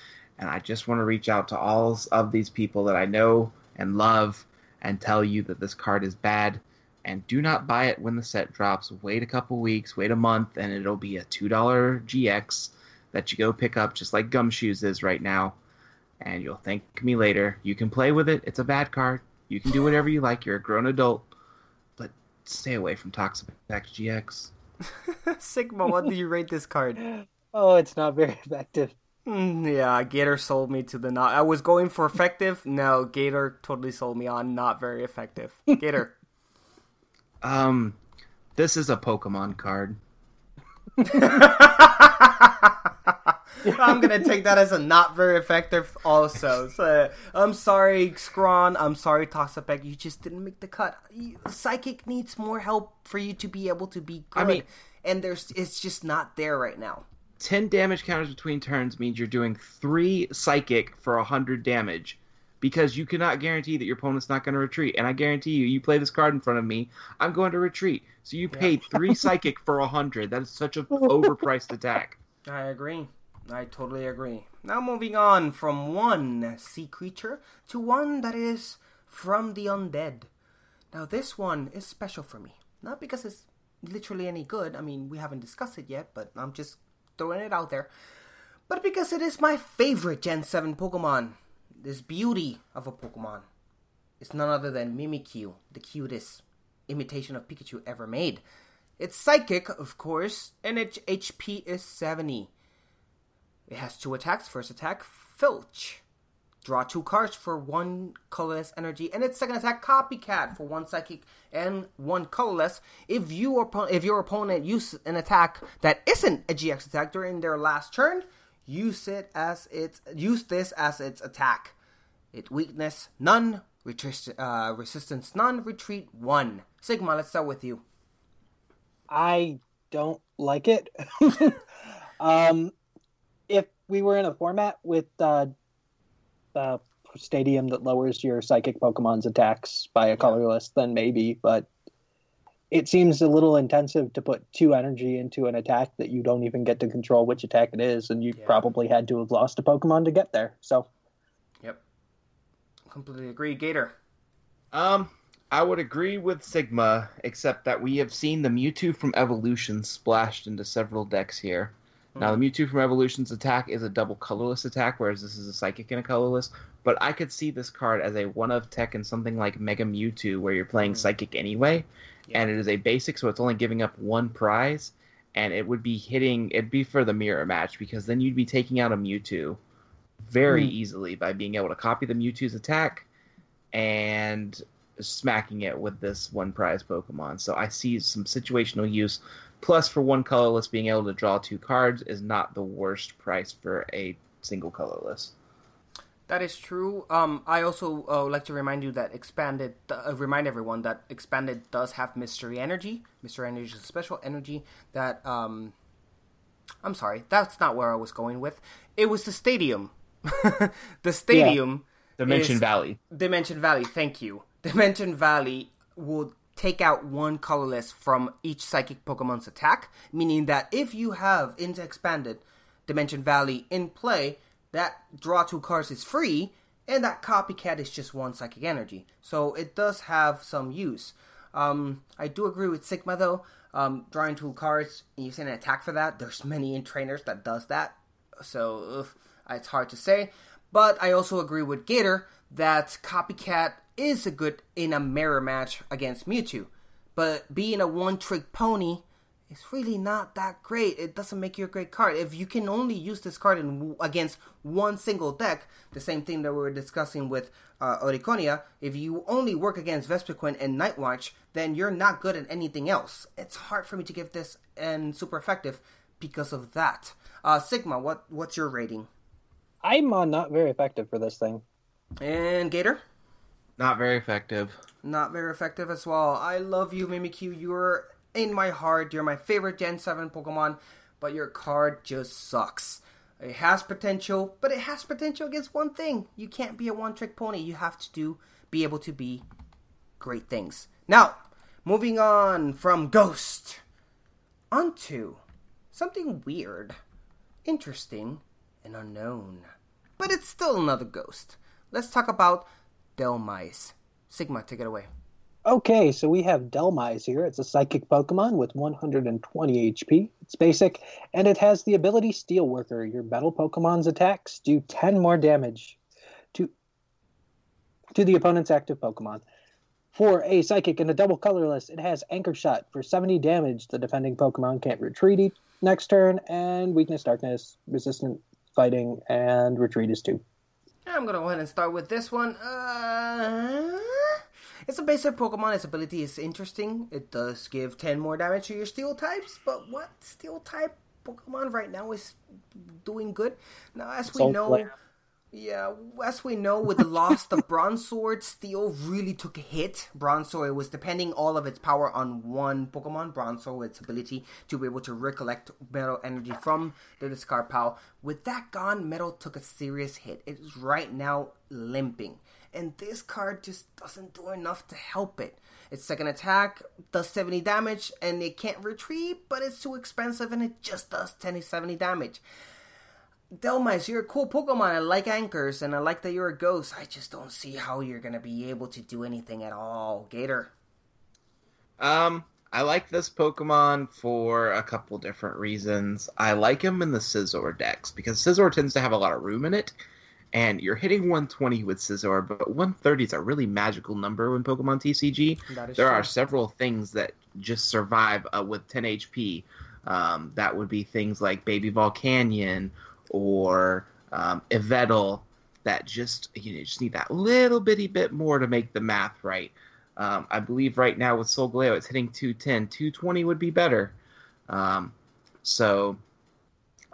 And I just want to reach out to all of these people that I know and love and tell you that this card is bad. And do not buy it when the set drops. Wait a couple weeks, wait a month, and it'll be a $2 GX that you go pick up, just like Gumshoos is right now. And you'll thank me later. You can play with it. It's a bad card. You can do whatever you like. You're a grown adult. But stay away from Toxic X GX. Sigma, what do you rate this card? oh, it's not very effective. Mm, yeah, Gator sold me to the not. I was going for effective. No, Gator totally sold me on not very effective. Gator. Um, this is a Pokemon card. I'm gonna take that as a not very effective also. So, I'm sorry, Scrawn. I'm sorry, Toxapex. You just didn't make the cut. Psychic needs more help for you to be able to be good. I mean- and there's it's just not there right now. 10 damage counters between turns means you're doing 3 psychic for 100 damage because you cannot guarantee that your opponent's not going to retreat and i guarantee you you play this card in front of me i'm going to retreat so you paid 3 psychic for 100 that is such an overpriced attack I agree. I totally agree. Now moving on from one sea creature to one that is from the undead. Now this one is special for me. Not because it's literally any good. I mean, we haven't discussed it yet, but I'm just throwing it out there. But because it is my favorite Gen 7 Pokemon. This beauty of a Pokemon is none other than Mimikyu, the cutest imitation of Pikachu ever made. It's psychic, of course, and its HP is 70. It has two attacks. First attack, Filch. Draw two cards for one colorless energy, and its second attack, Copycat, for one psychic and one colorless. If you if your opponent uses an attack that isn't a GX attack during their last turn, use it as its use this as its attack. It weakness none, uh, resistance none, retreat one. Sigma, let's start with you. I don't like it. um, if we were in a format with uh, the stadium that lowers your psychic Pokemon's attacks by a colorless, then maybe. But it seems a little intensive to put two energy into an attack that you don't even get to control which attack it is, and you Yeah. probably had to have lost a Pokemon to get there. So Yep. Completely agree, Gator. Um, I would agree with Sigma, except that we have seen the Mewtwo from Evolution splashed into several decks here. Now, the Mewtwo from Evolution's attack is a double colorless attack, whereas this is a psychic and a colorless. But I could see this card as a one of tech in something like Mega Mewtwo, where you're playing psychic anyway, and it is a basic, so it's only giving up one prize, and it would be hitting. It'd be for the mirror match because then you'd be taking out a Mewtwo very Hmm. easily by being able to copy the Mewtwo's attack and smacking it with this one prize Pokemon. So I see some situational use. Plus, for one colorless, being able to draw two cards is not the worst price for a single colorless. That is true. Um, I also uh, like to remind you that expanded. Uh, remind everyone that expanded does have mystery energy. Mystery energy is a special energy that. Um, I'm sorry, that's not where I was going with. It was the stadium. the stadium. Dimension is- Valley. Dimension Valley. Thank you. Dimension Valley will take out one colorless from each psychic Pokemon's attack, meaning that if you have into expanded Dimension Valley in play, that draw two cards is free, and that copycat is just one psychic energy. So it does have some use. Um, I do agree with Sigma though. Um, drawing two cards using an attack for that. There's many in trainers that does that, so ugh, it's hard to say. But I also agree with Gator that Copycat is a good in a mirror match against Mewtwo. But being a one trick pony is really not that great. It doesn't make you a great card. If you can only use this card in, against one single deck, the same thing that we were discussing with uh, Oricorio, if you only work against Vespiquen and Night March, then you're not good at anything else. It's hard for me to give this and super effective because of that. Uh, Sigma, what what's your rating? I'm uh, not very effective for this thing. And Gator? Not very effective. Not very effective as well. I love you, Mimikyu. You're in my heart. You're my favorite Gen 7 Pokemon, but your card just sucks. It has potential, but it has potential against one thing. You can't be a one trick pony. You have to do be able to be great things. Now, moving on from Ghost onto something weird, interesting, and unknown. But it's still another ghost. Let's talk about Dhelmise. Sigma, take it away. Okay, so we have Dhelmise here. It's a psychic Pokemon with 120 HP. It's basic, and it has the ability Steelworker. Your battle Pokemon's attacks do 10 more damage to to the opponent's active Pokemon. For a psychic and a double colorless, it has Anchor Shot for 70 damage. The defending Pokemon can't retreat next turn, and Weakness Darkness, Resistant Fighting, and Retreat is 2. I'm gonna go ahead and start with this one. Uh, it's a basic Pokemon. Its ability is interesting. It does give 10 more damage to your Steel types, but what Steel type Pokemon right now is doing good? Now, as we know. Yeah, as we know, with the loss of Bronzong, Steel really took a hit. Bronzong was depending all of its power on one Pokemon. Bronzong, its ability to be able to recollect metal energy from the discard pile. With that gone, Metal took a serious hit. It is right now limping. And this card just doesn't do enough to help it. Its second attack does 70 damage, and it can't retreat, but it's too expensive and it just does 10 to 70 damage. Dhelmise, you're a cool Pokemon. I like anchors, and I like that you're a ghost. I just don't see how you're gonna be able to do anything at all. Gator. Um, I like this Pokemon for a couple different reasons. I like him in the Scizor decks because Scizor tends to have a lot of room in it, and you're hitting 120 with Scizor, but 130 is a really magical number in Pokemon TCG. There true. are several things that just survive uh, with 10 HP. Um, that would be things like Baby Volcanion or um, Yveltal that just you know just need that little bitty bit more to make the math right. Um, I believe right now with Solgaleo it's hitting 210. 220 would be better. Um, so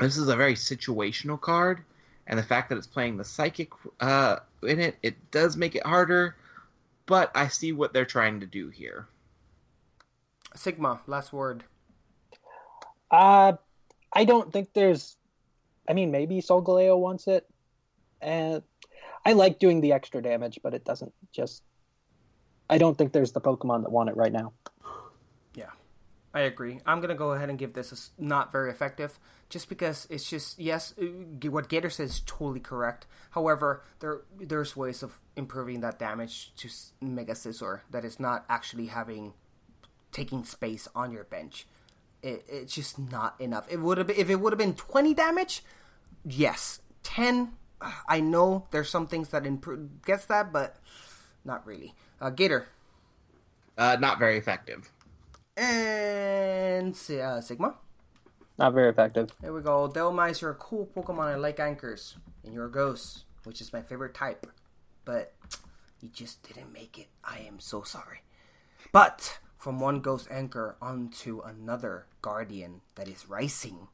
this is a very situational card, and the fact that it's playing the psychic uh, in it, it does make it harder. But I see what they're trying to do here. Sigma, last word. Uh, I don't think there's. I mean, maybe Solgaleo wants it, and I like doing the extra damage, but it doesn't just. I don't think there's the Pokemon that want it right now. Yeah, I agree. I'm gonna go ahead and give this a not very effective, just because it's just yes, uh, what Gator says is totally correct. However, there there's ways of improving that damage to Mega Scizor that is not actually having taking space on your bench. It, it's just not enough. It would have been, if it would have been 20 damage, yes. 10, uh, I know there's some things that improve gets that, but not really. Uh, Gator Uh, not very effective. and uh, Sigma. Not very effective. There we go. Dhelmise, you're a cool Pokemon. I like anchors. And you're a ghost, which is my favorite type. But you just didn't make it. I am so sorry. But from one ghost anchor onto another guardian that is rising,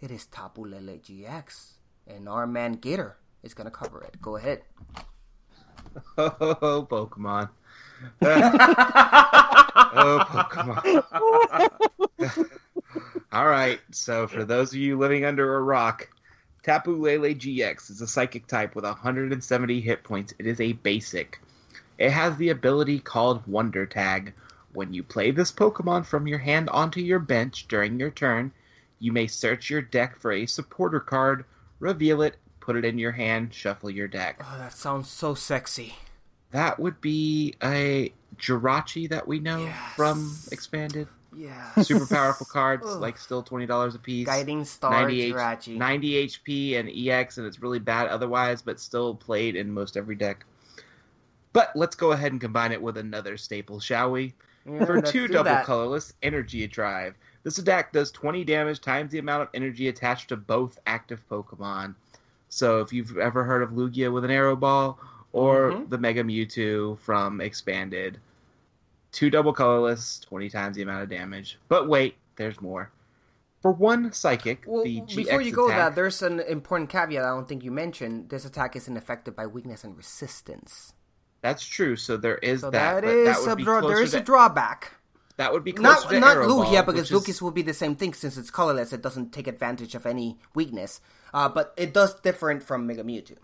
it is Tapu Lele GX. And our man Gator is going to cover it. Go ahead. Oh, Pokemon. oh, Pokemon. All right. So, for those of you living under a rock, Tapu Lele GX is a psychic type with 170 hit points. It is a basic. It has the ability called Wonder Tag. When you play this Pokemon from your hand onto your bench during your turn, you may search your deck for a supporter card, reveal it, put it in your hand, shuffle your deck. Oh, that sounds so sexy. That would be a Jirachi that we know from Expanded. Yeah. Super powerful cards, like still twenty dollars a piece. Guiding Star 90 H- Jirachi. 90 HP and EX, and it's really bad otherwise, but still played in most every deck. But let's go ahead and combine it with another staple, shall we? Yeah, For two do double that. colorless, Energy a Drive. This attack does 20 damage times the amount of energy attached to both active Pokemon. So if you've ever heard of Lugia with an Aero Ball, or Mhm. the Mega Mewtwo from Expanded, two double colorless, 20 times the amount of damage. But wait, there's more. For one Psychic, Well, the GX before you go attack, that, there's an important caveat I don't think you mentioned. This attack isn't affected by weakness and resistance. That's true. So there is So that. that is that a draw. There is to, a drawback. That would be Not not Lugia because which is- Lucas will be the same thing since it's colorless. It doesn't take advantage of any weakness. Uh, but it does different from Mega Mewtwo.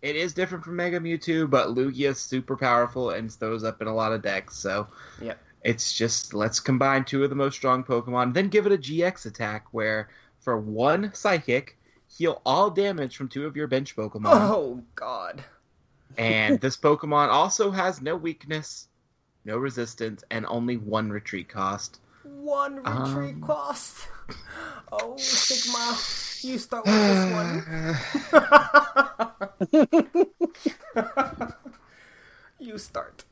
It is different from Mega Mewtwo, but Lugia is super powerful and throws up in a lot of decks. So Yep. it's just let's combine two of the most strong Pokemon, then give it a GX attack where for one Psychic, heal all damage from two of your bench Pokemon. Oh God. And this Pokemon also has no weakness, no resistance, and only one retreat cost. One retreat Um. cost. Oh Sigma, you start with this one. you start.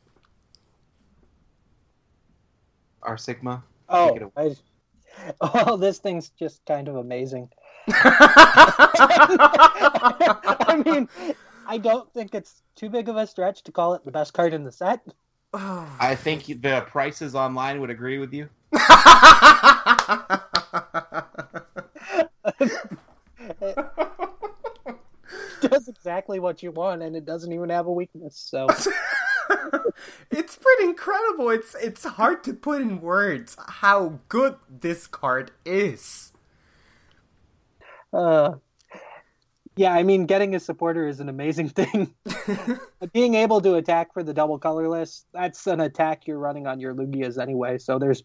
Our Sigma. Oh, Take it away. I, well, this thing's just kind of amazing. I mean, I don't think it's too big of a stretch to call it the best card in the set. I think the prices online would agree with you. It does exactly what you want, and it doesn't even have a weakness. So, it's pretty incredible. It's it's hard to put in words how good this card is. uh, yeah, I mean, getting a supporter is an amazing thing. Being able to attack for the double colorless, that's an attack you're running on your Lugias anyway, so there's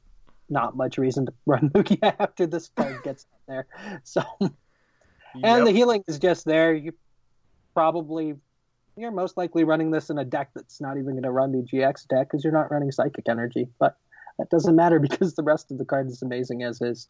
not much reason to run Lugia after this card gets there. So, and the healing is just there. You probably, you're most likely running this in a deck that's not even going to run the GX deck because you're not running Psychic Energy, but that doesn't matter because the rest of the card is amazing as is.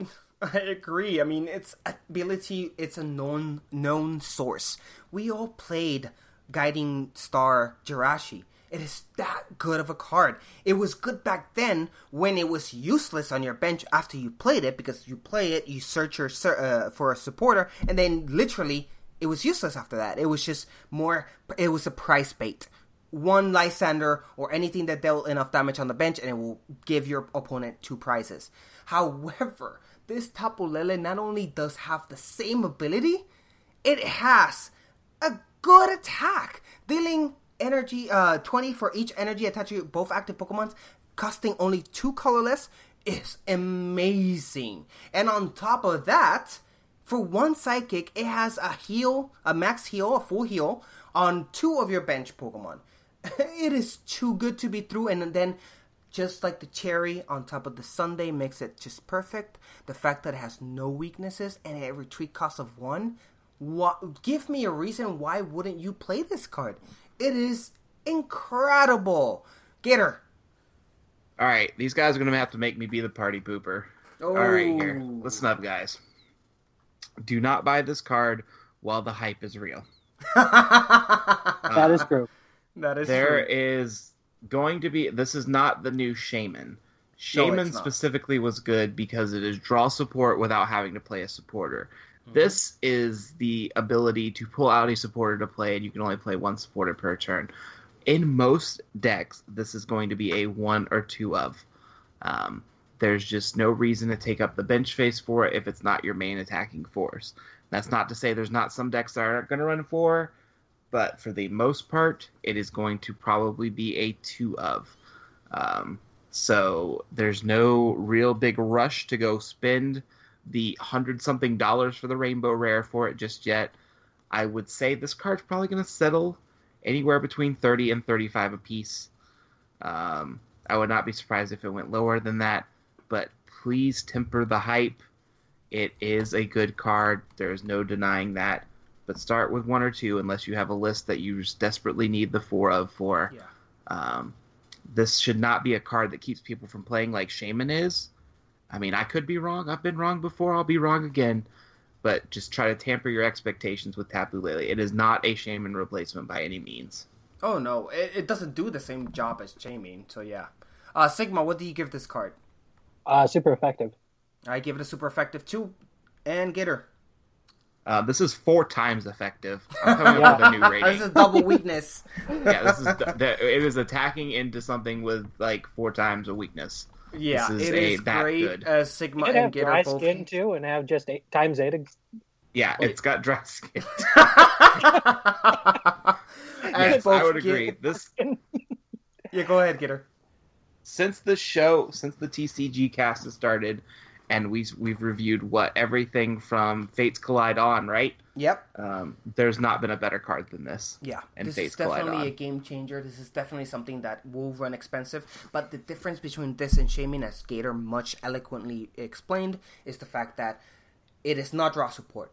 I agree. I mean, its ability, it's a known known source. We all played Guiding Star Jirachi. It is that good of a card. It was good back then when it was useless on your bench after you played it because you play it, you search your uh, for a supporter, and then literally it was useless after that. It was just more. It was a price bait. One Lysandre or anything that dealt enough damage on the bench, and it will give your opponent two prizes. However, this Tapu Lele not only does have the same ability, it has a good attack, dealing energy uh 20 for each energy attached to both active Pokemons, costing only two colorless is amazing. And on top of that, for one psychic, it has a heal, a max heal, a full heal on two of your bench Pokemon. It is too good to be true, and then just like the cherry on top of the sundae makes it just perfect. The fact that it has no weaknesses and a retreat cost of one. What? Give me a reason why wouldn't you play this card? It is incredible. Gator. All right, these guys are gonna have to make me be the party pooper. All right, here, oh. listen up, guys. Do not buy this card while the hype is real. That is true. That is There true. is going to be. This is not the new Shaymin. Shaymin not. specifically was good because it is draw support without having to play a supporter. Mm-hmm. This is the ability to pull out a supporter to play, and you can only play one supporter per turn. In most decks, this is going to be a one or two of. Um, there's just no reason to take up the bench face for it if it's not your main attacking force. That's not to say there's not some decks that aren't going to run four, but for the most part, it is going to probably be a two of. Um, so there's no real big rush to go spend the hundred something dollars for the rainbow rare for it just yet. I would say this card's probably going to settle anywhere between 30 and 35 a piece. Um, I would not be surprised if it went lower than that, but please temper the hype. It is a good card. There's no denying that. But start with one or two unless you have a list that you just desperately need the four of for. Yeah. Um, this should not be a card that keeps people from playing like Shaymin is. I mean, I could be wrong. I've been wrong before. I'll be wrong again. But just try to tamper your expectations with Tapu Lele. It is not a Shaymin replacement by any means. Oh no, it, it doesn't do the same job as Shaymin. So yeah. Uh, Sigma, what do you give this card? Uh, super effective. I give it a super effective two, and Gator. Uh, this is four times effective. I'm coming up with a new rating. This is double weakness. yeah, this is the, it is attacking into something with like four times a weakness. Yeah, this is it a, is that great. good. Uh, Sigma You and have Gator dry both. skin too, and have just eight times eight. ex- Yeah, it's got dry skin. Yes, I would agree. This Yeah, go ahead, Gator. since the show, since the TCG cast has started, and we we've reviewed what everything from Fates Collide on, right? Yep. Um, there's not been a better card than this. Yeah, and this Fates is definitely a game changer. This is definitely something that will run expensive. But the difference between this and Shaymin, as Gator much eloquently explained, is the fact that it is not draw support.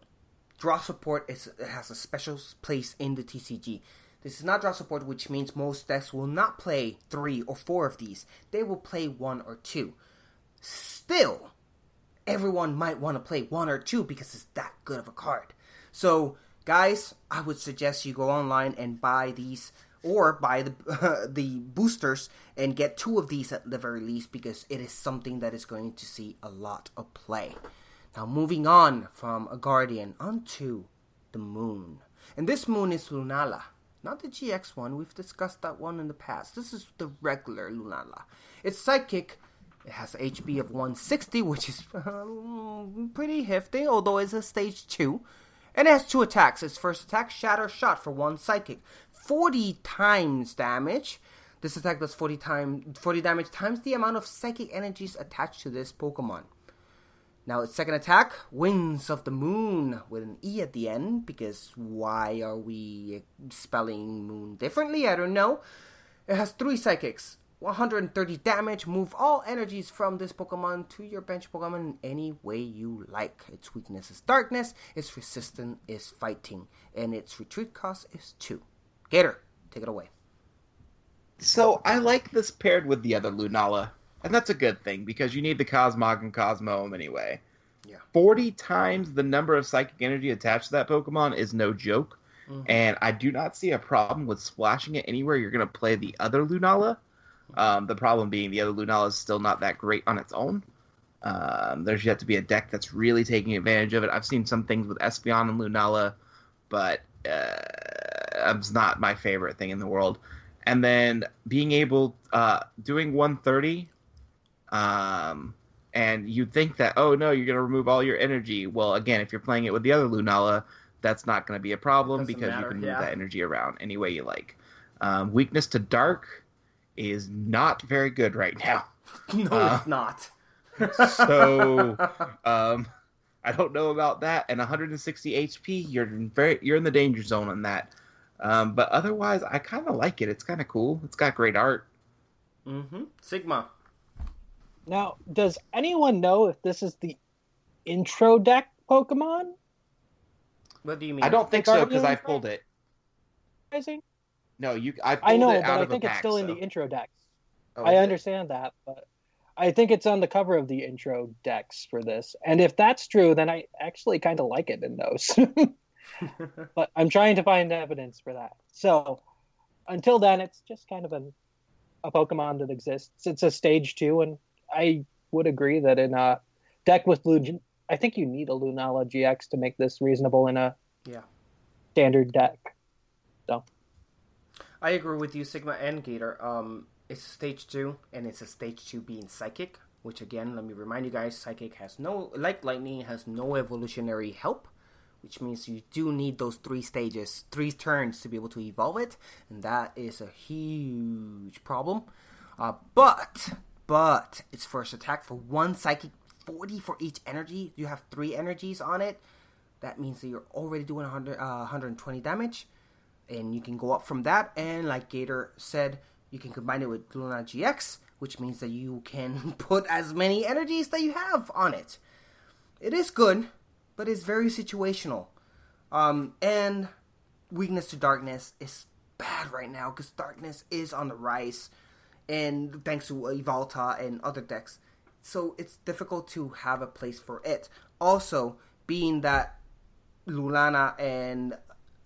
Draw support is it has a special place in the TCG. This is not draw support, which means most decks will not play three or four of these. They will play one or two. Still, everyone might want to play one or two because it's that good of a card. So, guys, I would suggest you go online and buy these or buy the the boosters and get two of these at the very least because it is something that is going to see a lot of play. Now, moving on from a guardian onto the moon. And this moon is Lunala. Not the GX one, we've discussed that one in the past. This is the regular Lunala. It's psychic, it has HP of 160, which is um, pretty hefty, although it's a stage 2. And it has two attacks. Its first attack, Shatter Shot for 1 psychic. 40 times damage. This attack does 40, time, 40 damage times the amount of psychic energies attached to this Pokemon. Now its second attack, Winds of the Moon, with an E at the end, because why are we spelling moon differently? I don't know. It has three psychics, 130 damage, move all energies from this Pokemon to your bench Pokemon in any way you like. Its weakness is darkness, its resistance is fighting, and its retreat cost is 2. Gator, take it away. So I like this paired with the other Lunala, and that's a good thing because you need the Cosmog and Cosmoem anyway. Yeah. Forty times the number of psychic energy attached to that Pokemon is no joke, mm-hmm. and I do not see a problem with splashing it anywhere you're going to play the other Lunala. Um, the problem being the other Lunala is still not that great on its own. Um, there's yet to be a deck that's really taking advantage of it. I've seen some things with Espeon and Lunala, but uh, it's not my favorite thing in the world. And then being able, uh, doing 130, um, and you'd think that, oh no, you're going to remove all your energy. Well, again, if you're playing it with the other Lunala, that's not going to be a problem because matter, you can move yeah. that energy around any way you like. Um, weakness to dark is not very good right now. No, Uh, it's not. so um, I don't know about that. And 160 HP, you're in very you're in the danger zone on that. Um, but otherwise, I kind of like it. It's kind of cool. It's got great art. Mm-hmm. Sigma. Now, does anyone know if this is the intro deck Pokemon? What do you mean? I don't think so because I pulled it. Rising? No, you. I I know, it but out I think it's pack, still in the intro decks. Oh, I is it? understand that, but I think it's on the cover of the intro decks for this. And if that's true, then I actually kind of like it in those. but I'm trying to find evidence for that. So until then, it's just kind of an, a Pokemon that exists. It's a stage two, and I would agree that in a deck with Lug, I think you need a Lunala GX to make this reasonable in a Yeah. standard deck. I agree with you, Sigma and Gator. Um, it's stage two, and it's a stage two being psychic. Which again, let me remind you guys, psychic has no like lightning has no evolutionary help, which means you do need those three stages, three turns to be able to evolve it, and that is a huge problem. Uh, but but its first attack for one psychic, forty for each energy. You have three energies on it. That means that you're already doing 100, uh, 120 damage and you can go up from that. And like Gator said, you can combine it with Luna GX, which means that you can put as many energies that you have on it. It is good, but it's very situational. Um, and weakness to darkness is bad right now because darkness is on the rise, and thanks to Yveltal and other decks, so it's difficult to have a place for it. Also, being that Lunala and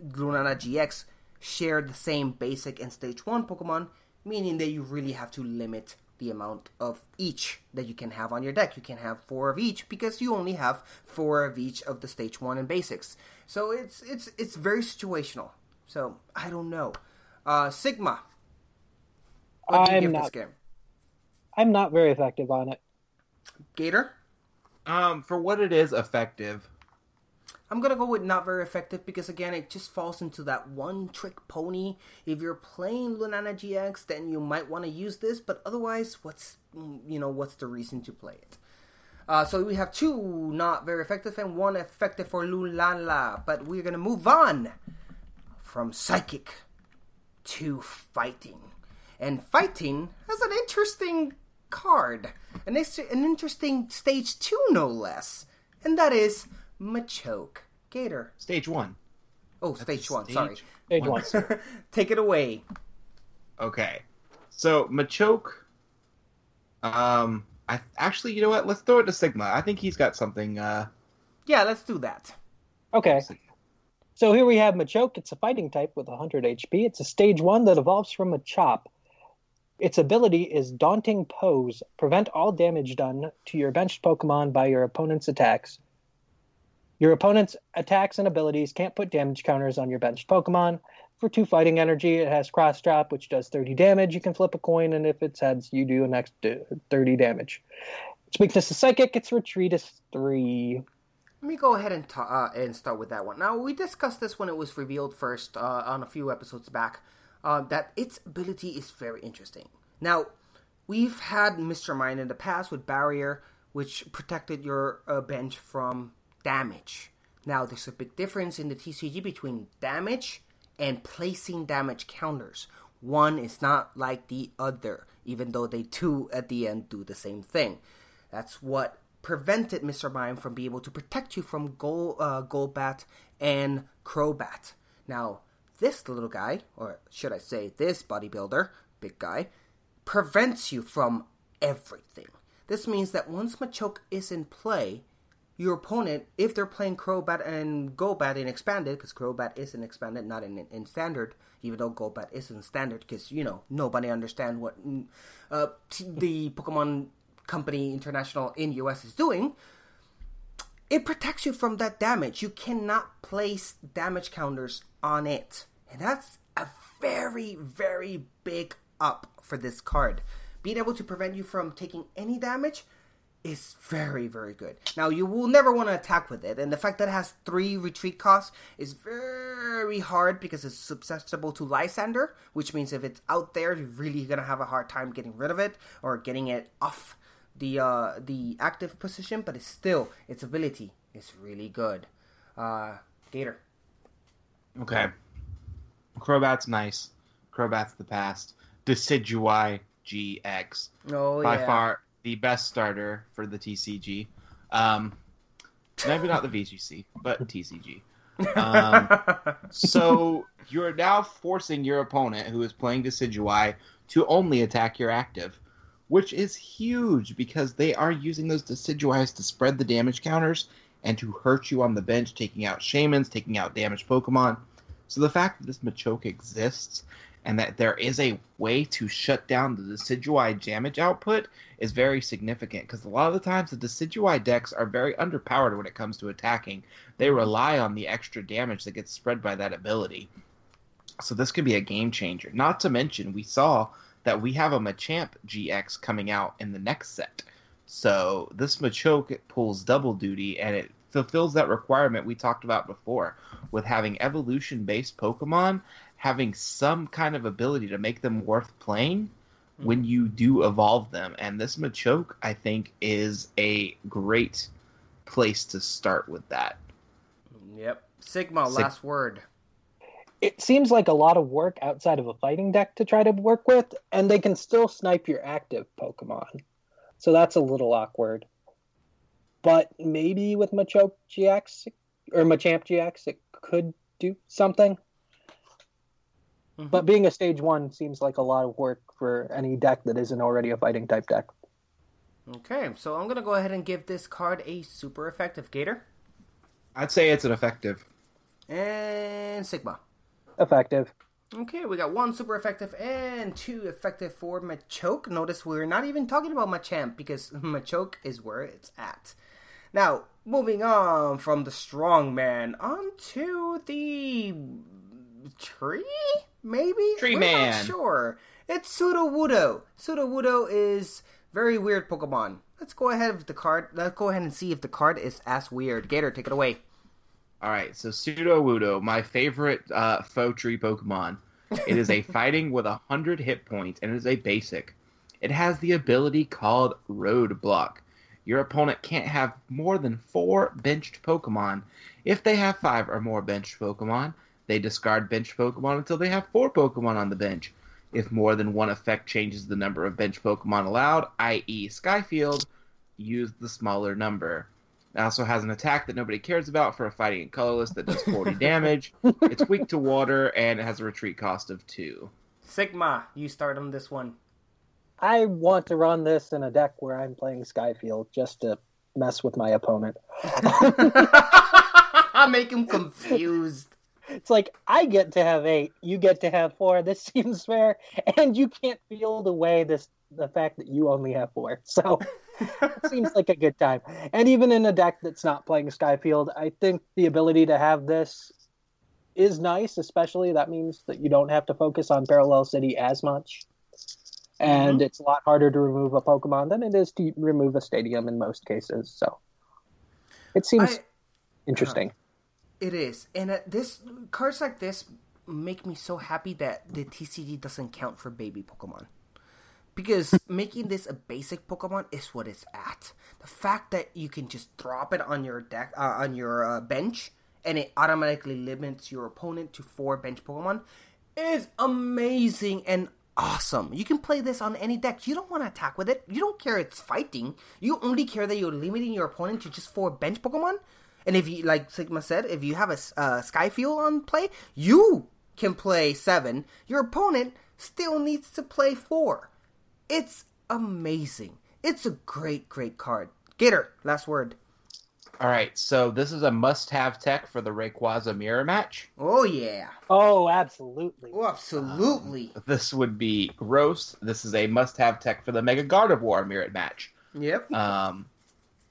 Lunala GX share the same basic and stage 1 Pokemon, meaning that you really have to limit the amount of each that you can have on your deck. You can have four of each because you only have four of each of the stage 1 and basics. So it's it's it's very situational. So I don't know. Uh, Sigma. What do you I'm give not- this game? I'm not very effective on it. Gator? Um, for what it is, effective. I'm gonna go with not very effective because again, it just falls into that one trick pony. If you're playing Lunala GX, then you might want to use this, but otherwise, what's you know what's the reason to play it? Uh, so we have two not very effective and one effective for Lunala, but we're gonna move on from psychic to fighting, and fighting has an interesting card, an, an interesting stage two no less, and that is Machoke. Gator. Stage one. Oh, stage one. Sorry. Stage one. Take it away. Okay. So Machoke. Um, I actually, you know what? Let's throw it to Sigma. I think he's got something. Uh, Yeah, let's do that. Okay. So here we have Machoke. It's a fighting type with 100 HP. It's a stage one that evolves from Machop. Its ability is Daunting Pose. Prevent all damage done to your benched Pokemon by your opponent's attacks. Your opponent's attacks and abilities can't put damage counters on your benched Pokemon. For two fighting energy, it has Cross Drop, which does 30 damage. You can flip a coin, and if it's heads, you do an extra 30 damage. Its weakness is Psychic. Its retreat is 3. Let me go ahead and uh, and start with that one. Now we discussed this when it was revealed first uh, on a few episodes back. Uh, that its ability is very interesting. Now we've had Mr. Mime in the past with Barrier, which protected your uh, bench from damage. Now there's a big difference in the TCG between damage and placing damage counters. One is not like the other, even though they two at the end do the same thing. That's what prevented Mr. Mime from being able to protect you from Gol, uh, Golbat and Crobat. Now, this little guy, or should I say this bodybuilder, big guy, prevents you from everything. This means that once Machoke is in play, your opponent, if they're playing Crobat and Golbat in expanded, because Crobat is in expanded, not in in standard, even though Golbat is in standard, because you know nobody understand what mm, uh, the Pokemon Company International in US is doing. It protects you from that damage. You cannot place damage counters on it, and that's a very very big up for this card. Being able to prevent you from taking any damage is very, very good. Now, you will never want to attack with it, and the fact that it has three retreat costs is very hard because it's susceptible to Lysandre, which means if it's out there, you're really gonna have a hard time getting rid of it or getting it off the uh, the active position. But it's still its ability is really good. Uh, Gator. okay. Crobat's nice. Crobat's the past. Decidueye GX. Oh by yeah. far the best starter for the TCG. Um, maybe not the VGC, but TCG. Um, so you're now forcing your opponent, who is playing Decidueye, to only attack your active, which is huge because they are using those Decidueyes to spread the damage counters and to hurt you on the bench, taking out Shaymins, taking out damaged Pokemon. So the fact that this Machoke exists and that there is a way to shut down the Decidueye damage output is very significant because a lot of the times the Decidueye decks are very underpowered when it comes to attacking. They mm-hmm. rely on the extra damage that gets spread by that ability. So this could be a game changer. Not to mention, we saw that we have a Machamp GX coming out in the next set. So this Machoke pulls double duty and it fulfills that requirement we talked about before with having evolution based Pokemon having some kind of ability to make them worth playing hmm. when you do evolve them. And this Machoke, I think, is a great place to start with that. Yep. Sigma, Sig- last word. It seems like a lot of work outside of a fighting deck to try to work with, and they can still snipe your active Pokemon. So that's a little awkward. But maybe with Machoke GX or Machamp GX, it could do something. Mm-hmm. But being a stage one seems like a lot of work for any deck that isn't already a fighting type deck. Okay, so I'm gonna go ahead and give this card a super effective Gator I'd say it's an effective. and Sigma. Effective. Okay, we got one super effective and two effective for Machoke. Notice we're not even talking about Machamp because Machoke is where it's at. Now, moving on from the strong man onto the tree, maybe Tree We're man. Not sure. It's Sudowoodo. Sudowoodo is very weird Pokemon. Let's go ahead with the card. Let's go ahead and see if the card is as weird. Gator, take it away. All right, so Sudowoodo, my favorite uh, faux tree Pokemon. It is a fighting with a hundred hit points, and it is a basic. It has the ability called Roadblock. Your opponent can't have more than four benched Pokemon. If they have five or more benched Pokemon, they discard bench Pokemon until they have four Pokemon on the bench. If more than one effect changes the number of bench Pokemon allowed, i.e., Sky Field, use the smaller number. It also has an attack that nobody cares about for a fighting and colorless that does 40 damage. It's weak to water and it has a retreat cost of 2. Sigma, you start on this one. I want to run this in a deck where I'm playing Sky Field just to mess with my opponent. I make him confused. It's like I get to have eight, you get to have four. This seems fair, and you can't feel the way this the fact that you only have four. So it seems like a good time. And even in a deck that's not playing Sky Field, I think the ability to have this is nice. Especially that means that you don't have to focus on Parallel City as much, and mm-hmm. it's a lot harder to remove a Pokemon than it is to remove a stadium in most cases. So it seems I- interesting. It is, and uh, this cards like this make me so happy that the TCG doesn't count for baby Pokemon. Because making this a basic Pokemon is what it's at. The fact that you can just drop it on your deck, uh, on your uh, bench, and it automatically limits your opponent to four bench Pokemon is amazing and awesome. You can play this on any deck. You don't want to attack with it. You don't care it's fighting. You only care that you're limiting your opponent to just four bench Pokemon. And if you, like Sigma said, if you have a uh, Sky Field on play, you can play seven. Your opponent still needs to play four. It's amazing. It's a great, great card. Gator, last word. All right, so this is a must-have tech for the Rayquaza mirror match. Oh yeah. Oh, absolutely. Oh, absolutely. This would be gross. This is a must-have tech for the Mega Gardevoir mirror match. Yep. Um,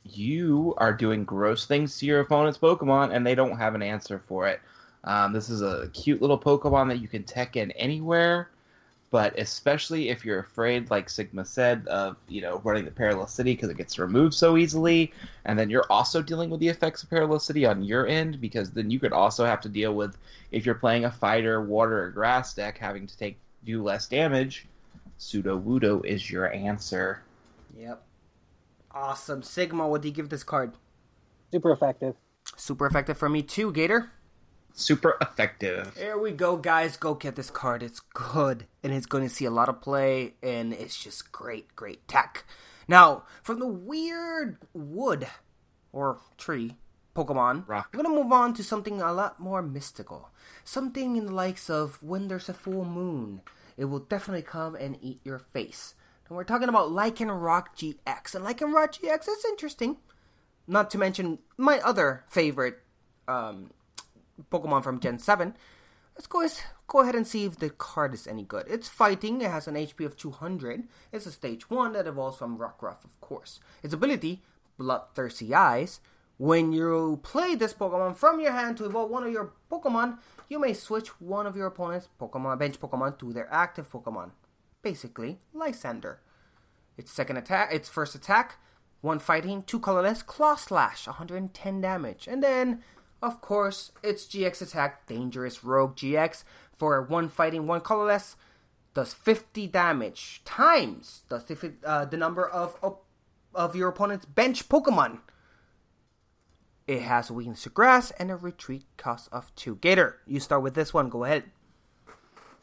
you are doing gross things to your opponent's Pokemon, and they don't have an answer for it. Um, this is a cute little Pokemon that you can tech in anywhere, but especially if you're afraid, like Sigma said, of you know running the Parallel City because it gets removed so easily, and then you're also dealing with the effects of Parallel City on your end because then you could also have to deal with if you're playing a fighter, water, or grass deck, having to take do less damage. Sudowoodo is your answer. Yep. Awesome. Sigma, what do you give this card? Super effective. Super effective for me too, Gator. Super effective. There we go, guys. Go get this card. It's good, and it's going to see a lot of play, and it's just great, great tech. Now, from the weird wood or tree Pokemon, Rock. I'm going to move on to something a lot more mystical. Something in the likes of when there's a full moon, it will definitely come and eat your face. And we're talking about Lycan Lycanroc GX, and Lycan Lycanroc GX is interesting. Not to mention my other favorite um, Pokemon from Gen 7. Let's go, go ahead and see if the card is any good. It's fighting, it has an HP of 200. It's a stage 1 that evolves from Rockruff, of course. Its ability, Bloodthirsty Eyes. When you play this Pokemon from your hand to evolve one of your Pokemon, you may switch one of your opponent's Pokemon bench Pokemon to their active Pokemon. Basically, Lysandre. Its second attack, its first attack, one fighting, two colorless, Claw Slash, 110 damage. And then, of course, its GX attack, Dangerous Rogue GX, for one fighting, one colorless, does 50 damage times the, uh, the number of, of of your opponent's bench Pokemon. It has a weakness to grass and a retreat cost of two. Gator, you start with this one. Go ahead.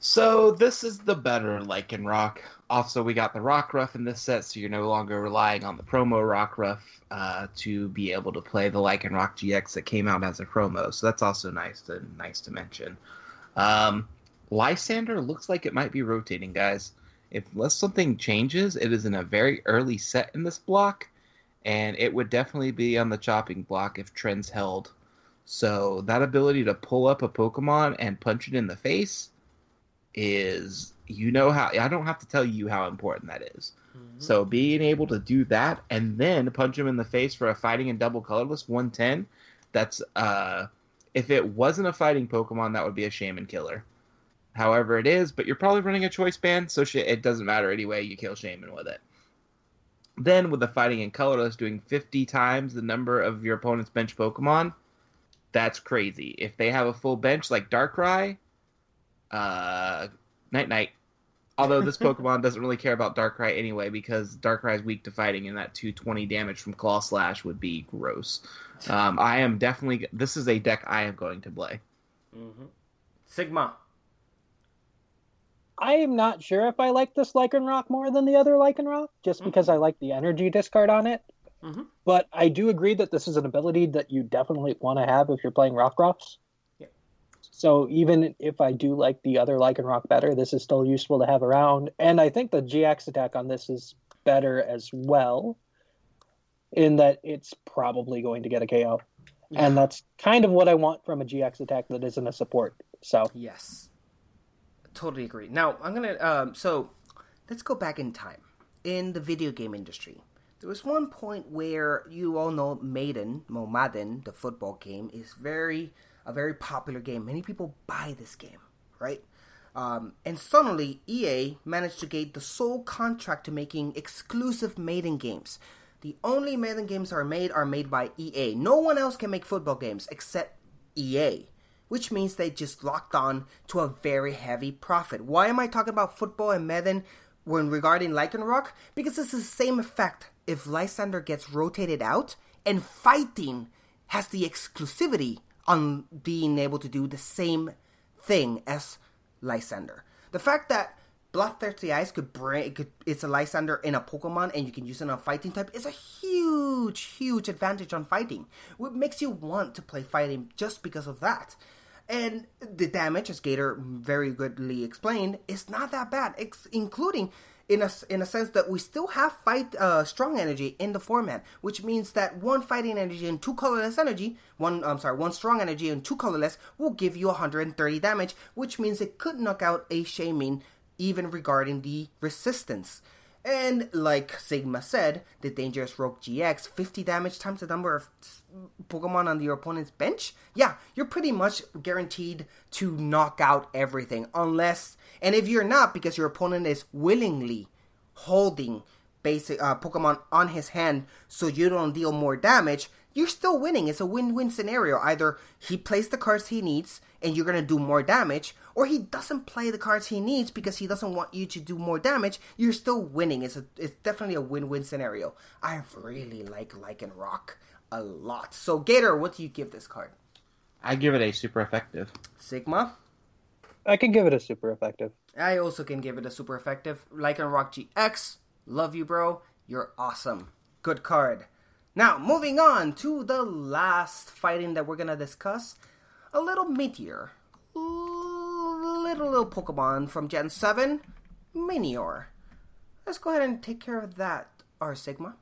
So this is the better Lycanroc. Also, we got the Rock Rockruff in this set, so you're no longer relying on the promo Rockruff uh, to be able to play the Lycanroc GX that came out as a promo. So that's also nice to nice to mention. Um, Lysandre looks like it might be rotating, guys. If unless something changes, it is in a very early set in this block, and it would definitely be on the chopping block if trends held. So that ability to pull up a Pokemon and punch it in the face is you know how I don't have to tell you how important that is. Mm-hmm. So being able to do that and then punch him in the face for a fighting and double colorless 110, that's uh if it wasn't a fighting Pokemon, that would be a Shaymin killer. However, it is, but you're probably running a choice band, so shit, it doesn't matter anyway. You kill Shaymin with it. Then with the fighting and colorless doing 50 times the number of your opponent's bench Pokemon, that's crazy. If they have a full bench like Darkrai, uh, Night Night. Although this Pokemon doesn't really care about Darkrai anyway, because Darkrai is weak to fighting, and that 220 damage from Claw Slash would be gross. Um, I am definitely. This is a deck I am going to play. Mm-hmm. Sigma. I am not sure if I like this Lycanroc more than the other Lycanroc, just because I like the energy discard on it. Mm-hmm. But I do agree that this is an ability that you definitely want to have if you're playing Rockruffs. Yeah. So even if I do like the other Lycanroc better, this is still useful to have around. And I think the GX attack on this is better as well, in that it's probably going to get a KO. And that's kind of what I want from a GX attack that isn't a support. So Yes. Totally agree. Now, I'm going to um so let's go back in time. In the video game industry, there was one point where you all know Maiden, Mo Madden, the football game is very a very popular game. Many people buy this game, right? Um, and suddenly, EA managed to get the sole contract to making exclusive Maiden games. The only Maiden games are made are made by EA. No one else can make football games except EA, which means they just locked on to a very heavy profit. Why am I talking about football and Madden when regarding Lycanroc? Because it's the same effect if Lysandre gets rotated out, and fighting has the exclusivity on being able to do the same thing as Lysandre. The fact that Bloodthirsty Eyes could bring it could, it's a Lysandre in a Pokemon and you can use it on fighting type is a huge, huge advantage on fighting. What makes you want to play fighting just because of that. And the damage, as Gator very goodly explained, is not that bad, including in a, in a sense that we still have fight uh, strong energy in the format, which means that one fighting energy and two colorless energy, one I'm sorry, one strong energy and two colorless will give you 130 damage, which means it could knock out a Shaymin even regarding the resistance. And like Sigma said, the Dangerous Rogue GX, 50 damage times the number of Pokemon on your opponent's bench? Yeah, you're pretty much guaranteed to knock out everything. Unless, and if you're not, because your opponent is willingly holding basic uh, Pokemon on his hand so you don't deal more damage, you're still winning. It's a win-win scenario. Either he plays the cards he needs and you're gonna do more damage, or he doesn't play the cards he needs because he doesn't want you to do more damage. You're still winning. It's a, it's definitely a win-win scenario. I really like Lycanroc a lot. So Gator, what do you give this card? I give it a super effective. Sigma. I can give it a super effective. I also can give it a super effective. Lycanroc GX. Love you, bro. You're awesome. Good card. Now, moving on to the last fighting that we're gonna discuss. A little meteor. Little little Pokemon from Gen 7. Minior. Let's go ahead and take care of that, R Sigma.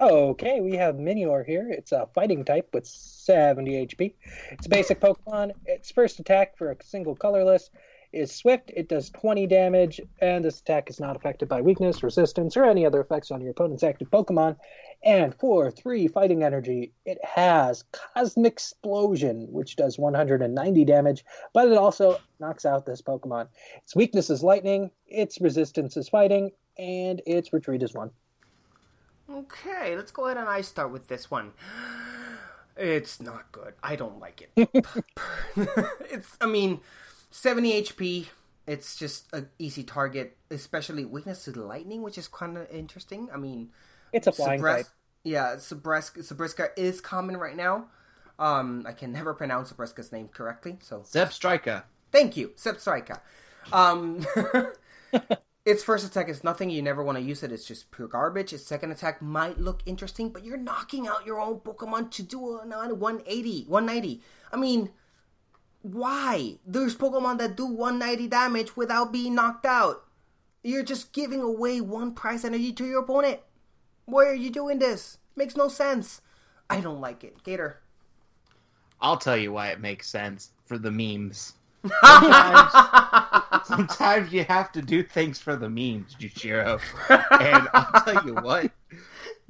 Okay, we have Minior here. It's a fighting type with 70 HP. It's a basic Pokemon. Its first attack for a single colorless is Swift. It does 20 damage, and this attack is not affected by weakness, resistance, or any other effects on your opponent's active Pokemon. And for 3 fighting energy, it has Cosmic Explosion, which does 190 damage, but it also knocks out this Pokemon. Its weakness is lightning, its resistance is fighting, and its retreat is 1. Okay, let's go ahead and I start with this one. It's not good. I don't like it. it's, I mean, 70 HP. It's just an easy target, especially weakness to lightning, which is kind of interesting. I mean, it's a flying Sabres- type. Yeah, Sabriska, Sabriska is common right now. Um, I can never pronounce Sabriska's name correctly, so Zebstrika. Thank you, Sepstrika. Um, its first attack is nothing. You never want to use it. It's just pure garbage. Its second attack might look interesting, but you're knocking out your own Pokemon to do a 180, 190. I mean, why? There's Pokemon that do 190 damage without being knocked out. You're just giving away one price energy to your opponent. Why are you doing this? Makes no sense. I don't like it. Gator. I'll tell you why it makes sense for the memes. Sometimes, sometimes you have to do things for the memes, Jushiro. And I'll tell you what,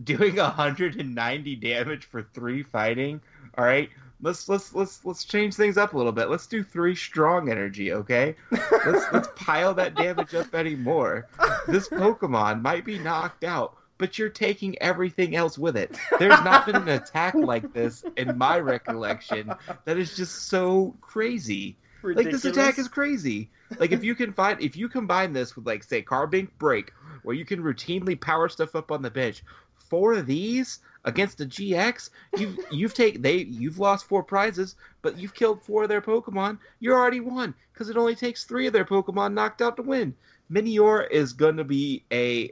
doing 190 damage for three fighting, all right. Let's let's let's let's change things up a little bit. Let's do three strong energy, okay? Let's let's pile that damage up anymore. This Pokemon might be knocked out, but you're taking everything else with it. There's not been an attack like this in my recollection that is just so crazy. Like this attack is crazy. Like if you can find if you combine this with like say Carbink Break, where you can routinely power stuff up on the bench, four of these against a GX, you've you've taken they you've lost four prizes, but you've killed four of their Pokemon. You're already won because it only takes three of their Pokemon knocked out to win. Minior is going to be a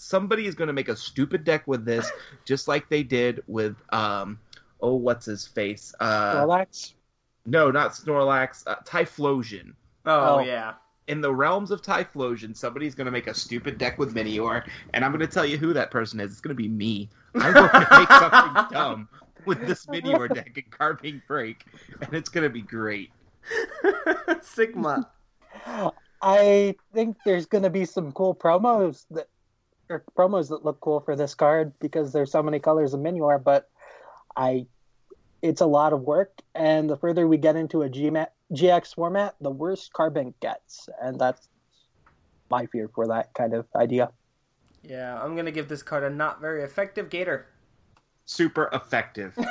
somebody is going to make a stupid deck with this, just like they did with um oh what's his face uh Snorlax? no not Snorlax uh, Typhlosion. Oh, Oh. yeah. In the realms of Typhlosion, somebody's going to make a stupid deck with Minior, and I'm going to tell you who that person is. It's going to be me. I'm going to make something dumb with this Minior deck and Carbink Break, and it's going to be great. Sigma. I think there's going to be some cool promos that or promos that look cool for this card because there's so many colors of Minior, but I it's a lot of work and the further we get into a GMAT, GX format, the worse Carbink gets, and that's my fear for that kind of idea. Yeah, I'm gonna give this card a not very effective Gator. Super effective. Just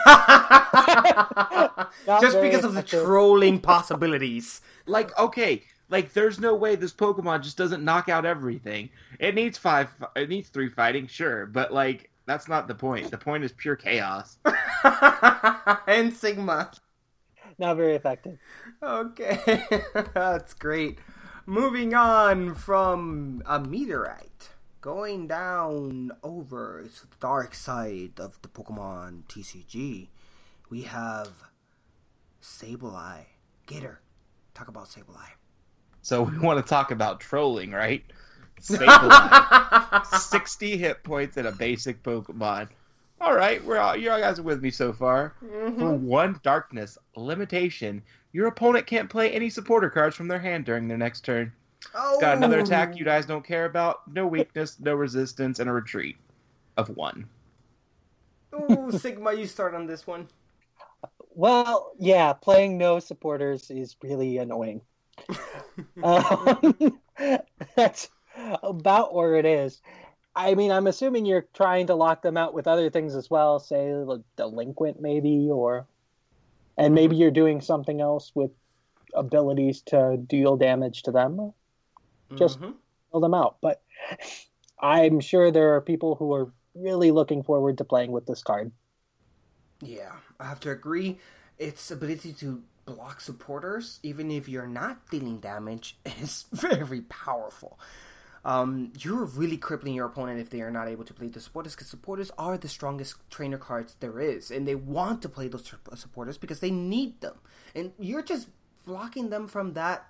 very because of the trolling possibilities. like okay like there's no way this pokemon just doesn't knock out everything it needs five it needs three fighting sure but like that's not the point the point is pure chaos and Sigma. Not very effective. Okay, that's great. Moving on from a meteorite, going down over to the dark side of the Pokemon TCG, we have Sableye. Gator, talk about Sableye. So we want to talk about trolling right 60 hit points and a basic pokemon all right we're all you all guys are with me so far for mm-hmm. one darkness limitation your opponent can't play any supporter cards from their hand during their next turn Oh, Got another attack oh. you guys don't care about. No weakness, no resistance, and a retreat of one. Ooh, Sigma, you start on this one. Well, yeah, playing no supporters is really annoying. um, that's about where it is. I mean, I'm assuming you're trying to lock them out with other things as well, say like delinquent maybe, or and maybe you're doing something else with abilities to deal damage to them. Just Mhm. kill them out. But I'm sure there are people who are really looking forward to playing with this card. Yeah, I have to agree. its ability to block supporters, even if you're not dealing damage, is very powerful. Um, you're really crippling your opponent if they are not able to play the supporters, because supporters are the strongest trainer cards there is, and they want to play those supporters because they need them, and you're just blocking them from that,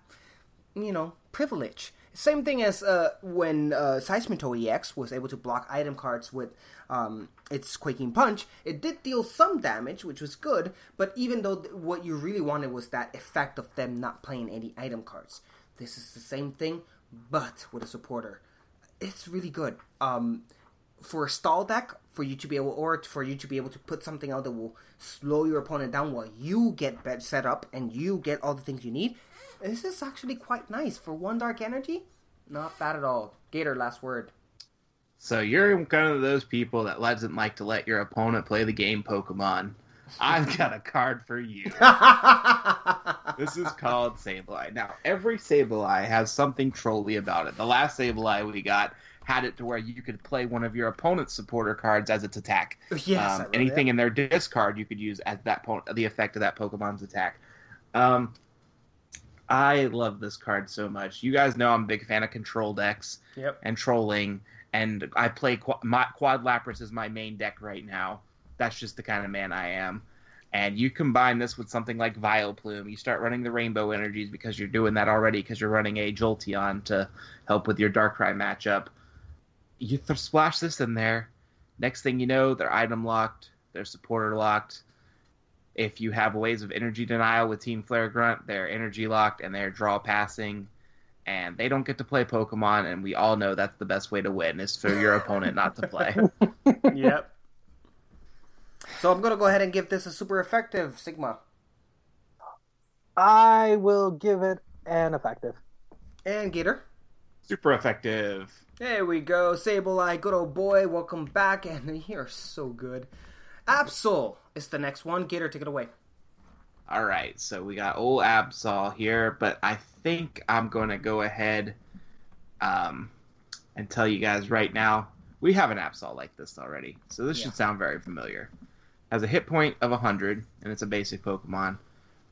you know, privilege. Same thing as uh, when uh, Seismitoad EX was able to block item cards with um, its Quaking Punch. It did deal some damage, which was good, but even though th- what you really wanted was that effect of them not playing any item cards. This is the same thing, but with a supporter. It's really good. Um, for a stall deck, for you to be able, or for you to be able to put something out that will slow your opponent down while you get set up and you get all the things you need, this is actually quite nice for one dark energy. Not bad at all. Gator, last word. So you're kind of those people that doesn't like to let your opponent play the game Pokemon. I've got a card for you. this is called Sableye. Now, every Sableye has something trolly about it. The last Sableye we got had it to where you could play one of your opponent's supporter cards as its attack. Yes, um, anything in their discard you could use as that po- the effect of that Pokemon's attack. Um, I love this card so much. You guys know I'm a big fan of control decks yep. and trolling, and I play Qu- my, Quad Lapras is my main deck right now. That's just the kind of man I am. And you combine this with something like Vileplume. You start running the Rainbow Energies because you're doing that already because you're running a Jolteon to help with your Darkrai matchup. You th- splash this in there. Next thing you know, they're item locked, they're supporter locked. If you have ways of energy denial with Team Flare Grunt, they're energy locked and they're draw passing. And they don't get to play Pokemon, and we all know that's the best way to win is for your opponent not to play. yep. So I'm gonna go ahead and give this a super effective Sigma. I will give it an effective. And Gator. Super effective. There we go, Sableye, good old boy. Welcome back, and you're so good. Absol is the next one. Gator, take it away. All right, so we got old Absol here, but I think I'm going to go ahead um, and tell you guys right now we have an Absol like this already, so this Yeah. should sound very familiar. Has a hit point of 100, and it's a basic Pokemon.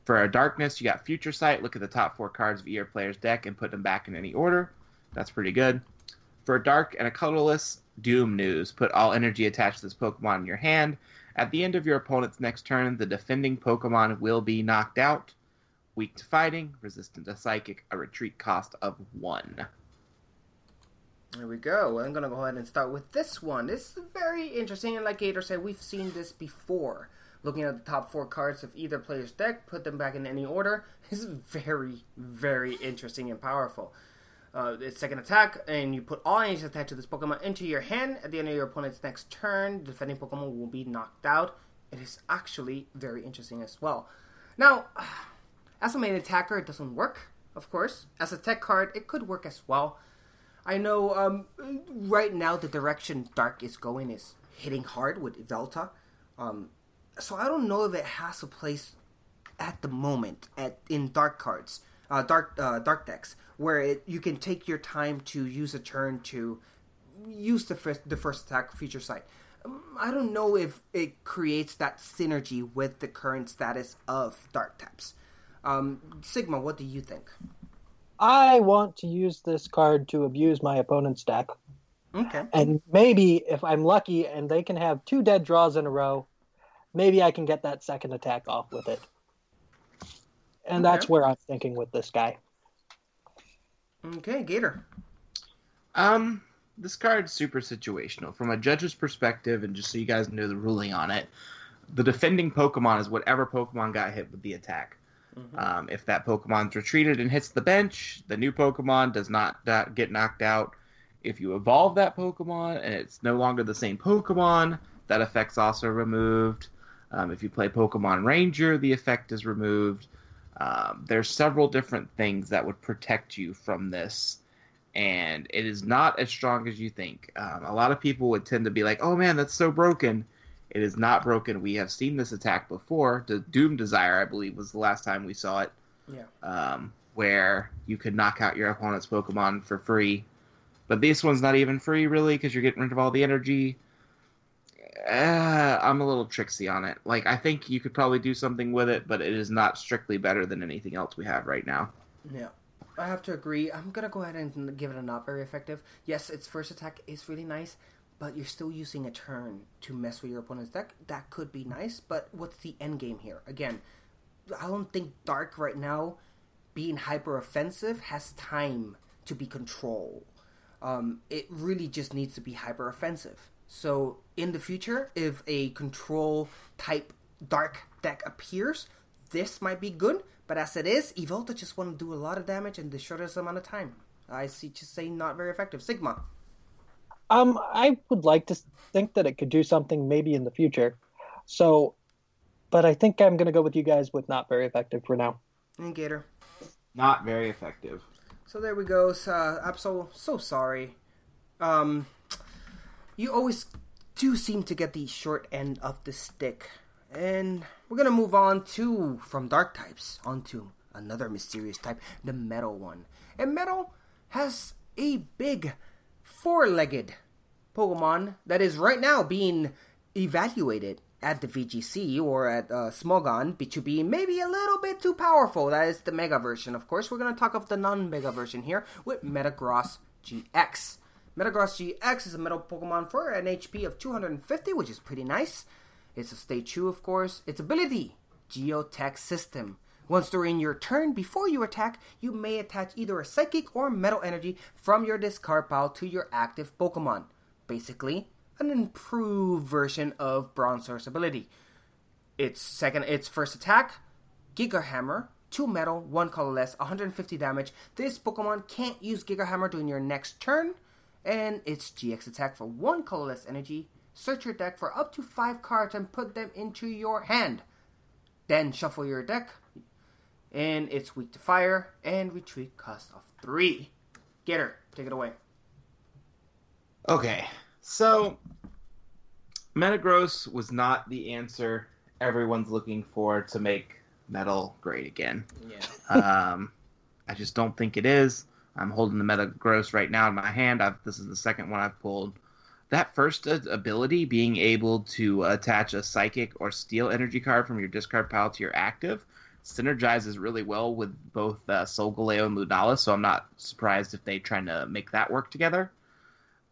For a Darkness, you got Future Sight. Look at the top four cards of your player's deck and put them back in any order. That's pretty good. For a Dark and a Colorless, Doom News. Put all energy attached to this Pokemon in your hand. At the end of your opponent's next turn, the defending Pokemon will be knocked out. Weak to fighting, resistant to psychic, a retreat cost of one. There we go. I'm gonna go ahead and start with this one. This is very interesting, and like Gator said, we've seen this before. Looking at the top four cards of either player's deck, put them back in any order. This is very, very interesting and powerful. Uh, it's second attack, and you put all energy attached to this Pokemon into your hand. At the end of your opponent's next turn, the defending Pokemon will be knocked out. It is actually very interesting as well. Now, as a main attacker, it doesn't work, of course. As a tech card, it could work as well. I know um, right now the direction Dark is going is hitting hard with Yveltal. Um, so I don't know if it has a place at the moment at in Dark cards, uh, Dark uh, Dark decks, where it, you can take your time to use a turn to use the first the first attack Future Sight. Um, I don't know if it creates that synergy with the current status of Dark taps. Um, Sigma, what do you think? I want to use this card to abuse my opponent's deck. Okay. And maybe if I'm lucky and they can have two dead draws in a row, maybe I can get that second attack off with it. And that's where I'm thinking with this guy. Okay, Gator. Um, this card's super situational. From a judge's perspective, and just so you guys know the ruling on it, the defending Pokemon is whatever Pokemon got hit with the attack. Um, if that Pokemon's retreated and hits the bench, the new Pokemon does not uh, get knocked out. If you evolve that Pokemon and it's no longer the same Pokemon, that effect's also removed. Um, if you play Pokemon Ranger, the effect is removed. Um, there's several different things that would protect you from this, and it is not as strong as you think. Um, a lot of people would tend to be like, "Oh man, that's so broken." It is not broken. We have seen this attack before. The Doom Desire, I believe, was the last time we saw it, Yeah. um, where you could knock out your opponent's Pokemon for free. But this one's not even free, really, because you're getting rid of all the energy. Uh, I'm a little tricksy on it. Like I think you could probably do something with it, but it is not strictly better than anything else we have right now. Yeah. I have to agree. I'm gonna go ahead and give it a not very effective. Yes, its first attack is really nice, but you're still using a turn to mess with your opponent's deck. That could be nice, but what's the end game here? Again, I don't think Dark right now, being hyper offensive, has time to be control. Um, it really just needs to be hyper offensive. So in the future, if a control type Dark deck appears, this might be good. But as it is, Yveltal just want to do a lot of damage in the shortest amount of time. I see. Just say not very effective. Sigma. Um, I would like to think that it could do something maybe in the future. So, but I think I'm going to go with you guys with not very effective for now. And Gator. Not very effective. So there we go. So, uh, I'm so so sorry. Um, you always do seem to get the short end of the stick, and we're gonna move on to from dark types onto another mysterious type, the metal one. And metal has a big four-legged Pokemon that is right now being evaluated at the VGC or at uh, Smogon to be maybe a little bit too powerful. That is the Mega version. Of course, we're going to talk of the non-Mega version here with Metagross GX. Metagross GX is a metal Pokemon for an HP of 250, which is pretty nice. It's a 2, of course. Its ability, Geotech System. Once during your turn, before you attack, you may attach either a psychic or metal energy from your discard pile to your active Pokemon. Basically, an improved version of Bronzor's ability. Its second, its first attack, Giga Hammer, two metal, one colorless, 150 damage. This Pokemon can't use Giga Hammer during your next turn, and its GX attack for one colorless energy. Search your deck for up to five cards and put them into your hand. Then shuffle your deck, and it's weak to fire and retreat cost of three. Get her, take it away. Okay, so Metagross was not the answer everyone's looking for to make metal great again. Yeah. um, I just don't think it is. I'm holding the Metagross right now in my hand. I've, this is the second one I've pulled. That first ability, being able to attach a psychic or steel energy card from your discard pile to your active, synergizes really well with both uh, Solgaleo and Lunala, so I'm not surprised if they're trying to make that work together.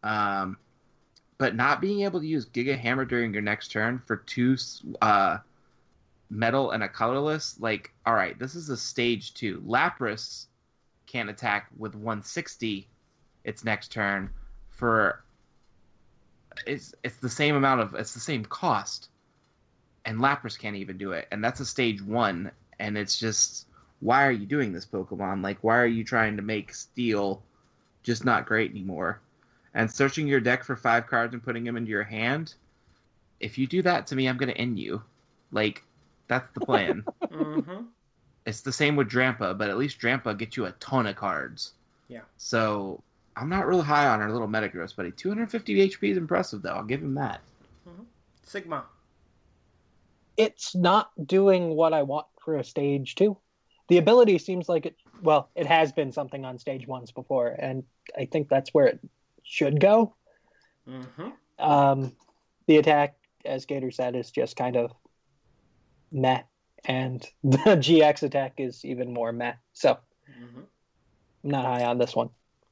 Um, but not being able to use Giga Hammer during your next turn for two uh, metal and a colorless, like, all right, this is a stage two. Lapras can't attack with 160 its next turn for it's it's the same amount of it's the same cost, and Lapras can't even do it, and that's a stage one, and it's just why are you doing this Pokemon? Like, why are you trying to make Steel just not great anymore? And searching your deck for five cards and putting them into your hand, if you do that to me, I'm gonna end you. Like, that's the plan. mm-hmm. It's the same with Drampa, but at least Drampa gets you a ton of cards. Yeah. So I'm not real high on our little Metagross, buddy. 250 HP is impressive, though. I'll give him that. Mm-hmm. Sigma. It's not doing what I want for a stage two. The ability seems like it. Well, it has been something on stage ones before, and I think that's where it should go. Mm-hmm. Um, the attack, as Gator said, is just kind of meh, and the GX attack is even more meh. So, mm-hmm. I'm not high on this one.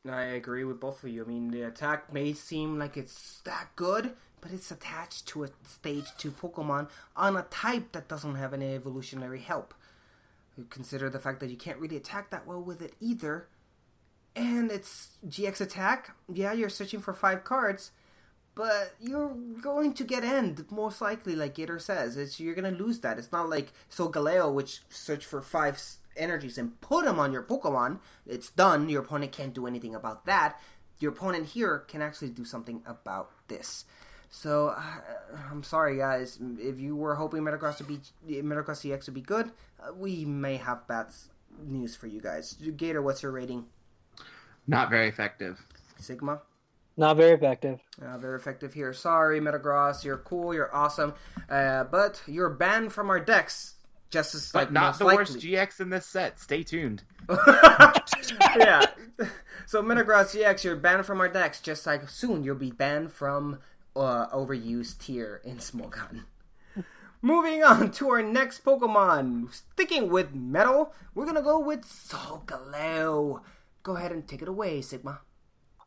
I agree with both of you. I mean, the attack may seem like it's that good, but it's attached to a stage 2 Pokemon on a type that doesn't have any evolutionary help. Consider the fact that you can't really attack that well with it either. And it's GX attack. Yeah, you're searching for five cards, but you're going to get end most likely, like Gator says. It's you're gonna lose that. It's not like Solgaleo, which search for five energies and put them on your Pokemon. It's done. Your opponent can't do anything about that. Your opponent here can actually do something about this. So uh, I'm sorry, guys. If you were hoping Metagross to be Metagross EX would be good, uh, we may have bad news for you guys. Gator, what's your rating? Not very effective. Sigma. Not very effective. Not very effective here. Sorry, Metagross. You're cool. You're awesome. Uh, but you're banned from our decks. Just as but like, not the likely. worst GX in this set. Stay tuned. yeah. So Metagross GX, you're banned from our decks. Just like soon, you'll be banned from uh, overused tier in Smogon. Moving on to our next Pokemon. Sticking with metal, we're gonna go with Solgaleo. Go ahead and take it away, Sigma.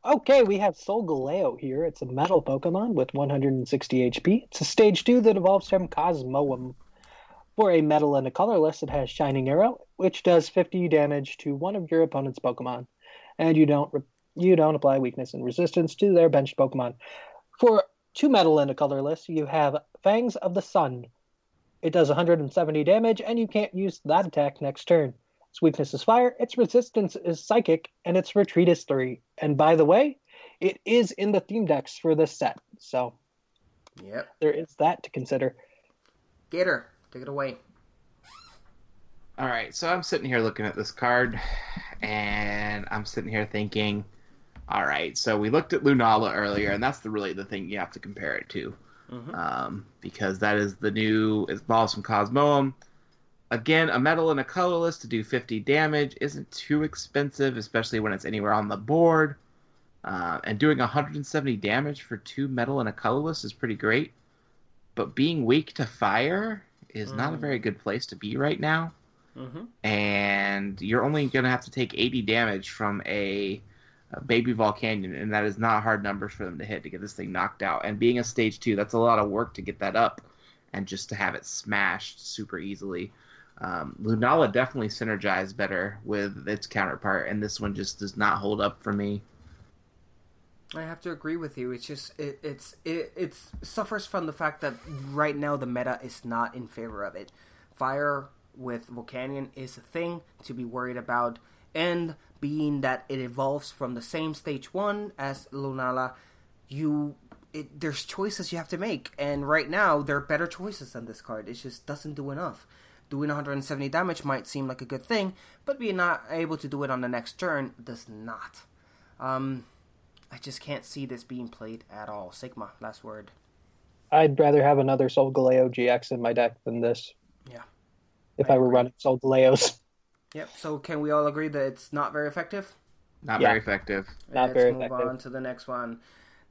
Okay, we have Solgaleo here. It's a metal Pokemon with 160 HP. It's a stage 2 that evolves from Cosmoem. For a metal and a colorless, it has Shining Arrow, which does 50 damage to one of your opponent's Pokemon. And you don't re- you don't apply weakness and resistance to their benched Pokemon. For two metal and a colorless, you have Fangs of the Sun. It does 170 damage, and you can't use that attack next turn. Its weakness is fire, its resistance is psychic, and its retreat is three. And by the way, it is in the theme decks for this set, so Yep. there is that to consider. Gator, take it away. All right, so I'm sitting here looking at this card, and I'm sitting here thinking, all right, so we looked at Lunala earlier, and that's the really the thing you have to compare it to, um, because that is the new it evolves from Cosmoem. Again, a metal and a colorless to do 50 damage isn't too expensive, especially when it's anywhere on the board. Uh, and doing 170 damage for two metal and a colorless is pretty great. But being weak to fire is not a Mm. very good place to be right now Mm-hmm. and you're only going to have to take 80 damage from a, a baby Volcanion, and that is not hard numbers for them to hit to get this thing knocked out. And being a stage two, that's a lot of work to get that up, and just to have it smashed super easily. Um, Lunala definitely synergized better with its counterpart, and this one just does not hold up for me. I have to agree with you. It's just it, it's it it's suffers from the fact that right now the meta is not in favor of it. Fire with Volcanion is a thing to be worried about, and being that it evolves from the same stage one as Lunala, you it, there's choices you have to make, and right now there are better choices than this card. It just doesn't do enough. Doing 170 damage might seem like a good thing, but being not able to do it on the next turn does not. Um, I just can't see this being played at all. Sigma, last word. I'd rather have another Solgaleo GX in my deck than this. Yeah. If I, were running Solgaleos. Yep. So can we all agree that it's not very effective? Not Yeah. very effective. Not Let's very move effective. on to the next one.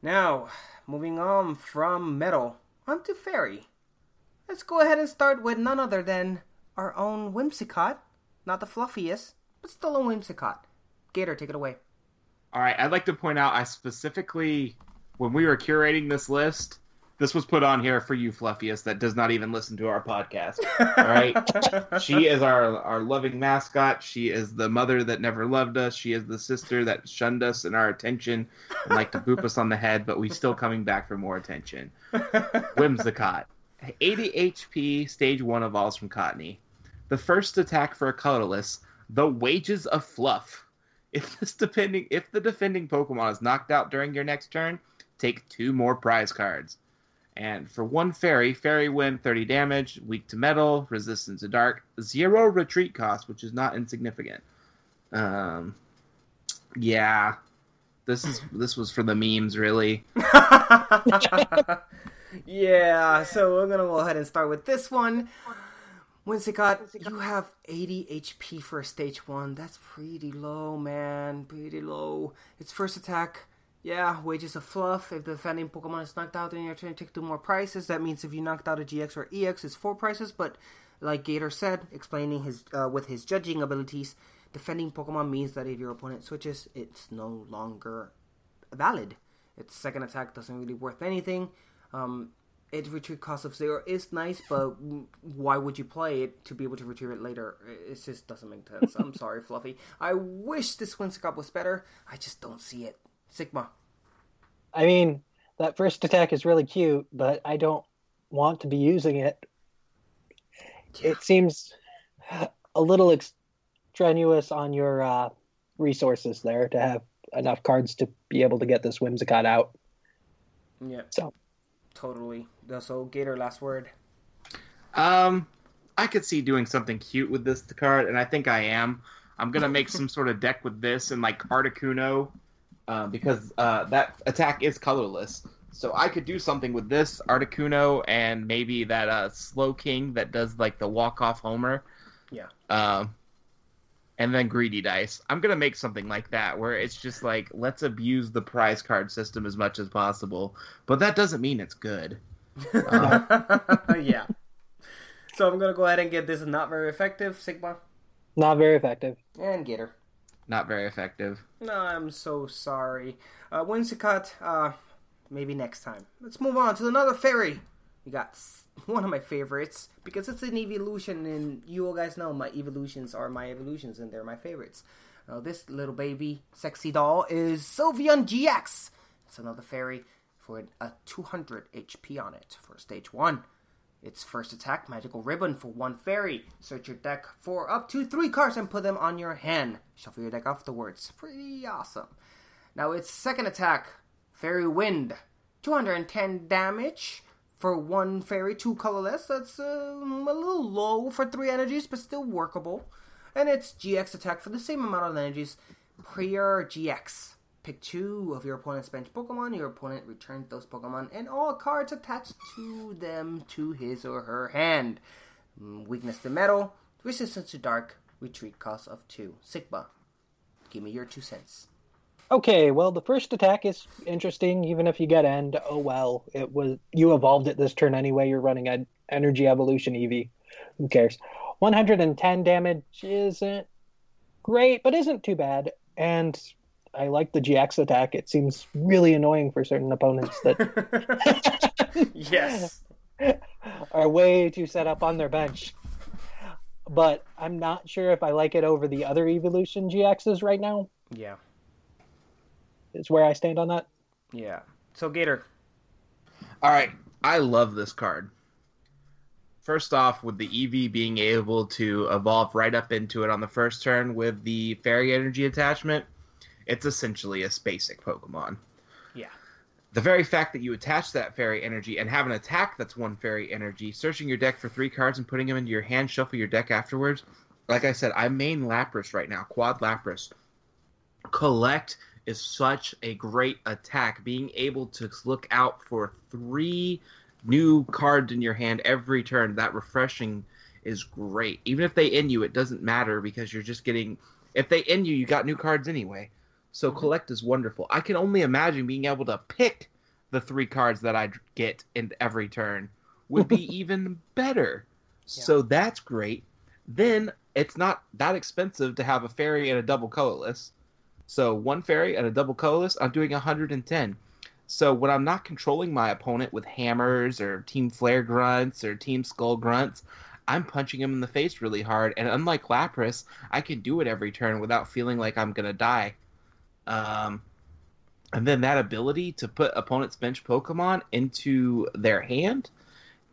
Now, moving on from metal onto fairy. Let's go ahead and start with none other than our own Whimsicott. Not the fluffiest, but still a Whimsicott. Gator, take it away. All right, I'd like to point out I specifically, when we were curating this list, this was put on here for you, Fluffiest, that does not even listen to our podcast. All right, she is our our loving mascot. She is the mother that never loved us. She is the sister that shunned us and our attention and like to boop us on the head, but we still coming back for more attention. Whimsicott, 80 HP, stage one of evolves from Cottonee. The first attack for a colorless, the wages of fluff. If this depending if the defending Pokemon is knocked out during your next turn, take two more prize cards. And for one fairy, fairy win 30 damage, weak to metal, resistance to dark, zero retreat cost, which is not insignificant. Um, yeah, this is this was for the memes, really. yeah, so we're gonna go ahead and start with this one. Whimsicott, you have 80 HP for a stage 1. That's pretty low, man. Pretty low. Its first attack, yeah, wages of fluff. If the defending Pokemon is knocked out in your turn, take two more prices. That means if you knocked out a GX or EX, it's four prices. But like Gator said, explaining his uh, with his judging abilities, defending Pokemon means that if your opponent switches, it's no longer valid. Its second attack doesn't really worth anything. Um, its retreat cost of zero is nice, but why would you play it to be able to retrieve it later? It just doesn't make sense. I'm sorry, Fluffy. I wish this Whimsicott was better. I just don't see it. Sigma. I mean, that first attack is really cute, but I don't want to be using it. It seems a little extraneous on your uh, resources there to have enough cards to be able to get this Whimsicott out. Yeah. So totally. So Gator, last word. Um, I could see doing something cute with this card, and I think I am. I'm gonna make some sort of deck with this and like Articuno, uh, because uh, that attack is colorless. So I could do something with this Articuno and maybe that uh, Slowking that does like the walk off homer. Yeah. Um, and then greedy dice. I'm gonna make something like that where it's just like let's abuse the prize card system as much as possible, but that doesn't mean it's good. yeah. So I'm gonna go ahead and get this not very effective, Sigma Not very effective. and Gator. Not very effective. No, I'm so sorry. Uh, Whimsicott, uh, maybe next time. Let's move on to another fairy. We got s- one of my favorites because it's an evolution, and you all guys know my evolutions are my evolutions, and they're my favorites. Uh, this little baby, sexy doll, is Sylveon GX. It's another fairy for a 200 HP on it for stage one. Its first attack, Magical Ribbon for one fairy. Search your deck for up to three cards and put them on your hand. Shuffle your deck afterwards. Pretty awesome. Now its second attack, Fairy Wind. 210 damage for one fairy, two colorless. That's um, a little low for three energies, but still workable. And its GX attack for the same amount of energies, Pure GX. Pick two of your opponent's bench Pokemon. Your opponent returns those Pokemon and all cards attached to them to his or her hand. Mm, Weakness to metal, resistance to dark, retreat cost of two. Sigma, give me your two cents. Okay, well, the first attack is interesting, even if you get end. Oh well, it was you evolved it this turn anyway. You're running an energy evolution Eevee. Who cares? 110 damage isn't great, but isn't too bad. And I like the GX attack. It seems really annoying for certain opponents that yes. are way too set up on their bench. But I'm not sure if I like it over the other evolution GXs right now. Yeah. Is where I stand on that. Yeah. So Gator. All right, I love this card. First off, with the Eevee being able to evolve right up into it on the first turn with the Fairy Energy attachment, it's essentially a basic Pokemon. Yeah. The very fact that you attach that Fairy Energy and have an attack that's one Fairy Energy, searching your deck for three cards and putting them into your hand, shuffle your deck afterwards. Like I said, I main Lapras right now, Quad Lapras. Collect is such a great attack. Being able to look out for three new cards in your hand every turn, that refreshing is great. Even if they end you, it doesn't matter because you're just getting. If they end you, you got new cards anyway. So mm-hmm. collect is wonderful. I can only imagine being able to pick the three cards that I get in every turn would be even better. So that's great. Then it's not that expensive to have a fairy and a double colorless. So one fairy and a double colorless, I'm doing 110. So when I'm not controlling my opponent with hammers or Team Flare grunts or Team Skull grunts, I'm punching him in the face really hard. And unlike Lapras, I can do it every turn without feeling like I'm gonna die. Um, and then that ability to put opponent's bench Pokemon into their hand,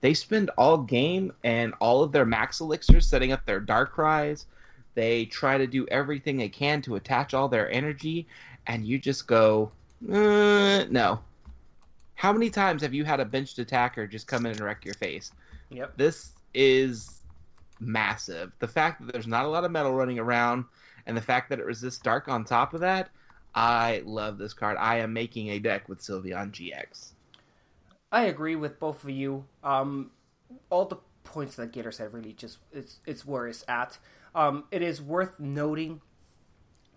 they spend all game and all of their max elixirs setting up their Darkrai's. They try to do everything they can to attach all their energy, and you just go, uh, no. How many times have you had a benched attacker just come in and wreck your face? Yep. This is massive. The fact that there's not a lot of metal running around, and the fact that it resists dark on top of that, I love this card. I am making a deck with Sylveon GX. I agree with both of you. Um, all the points that Gator said really just it's it's where it's at. Um, it is worth noting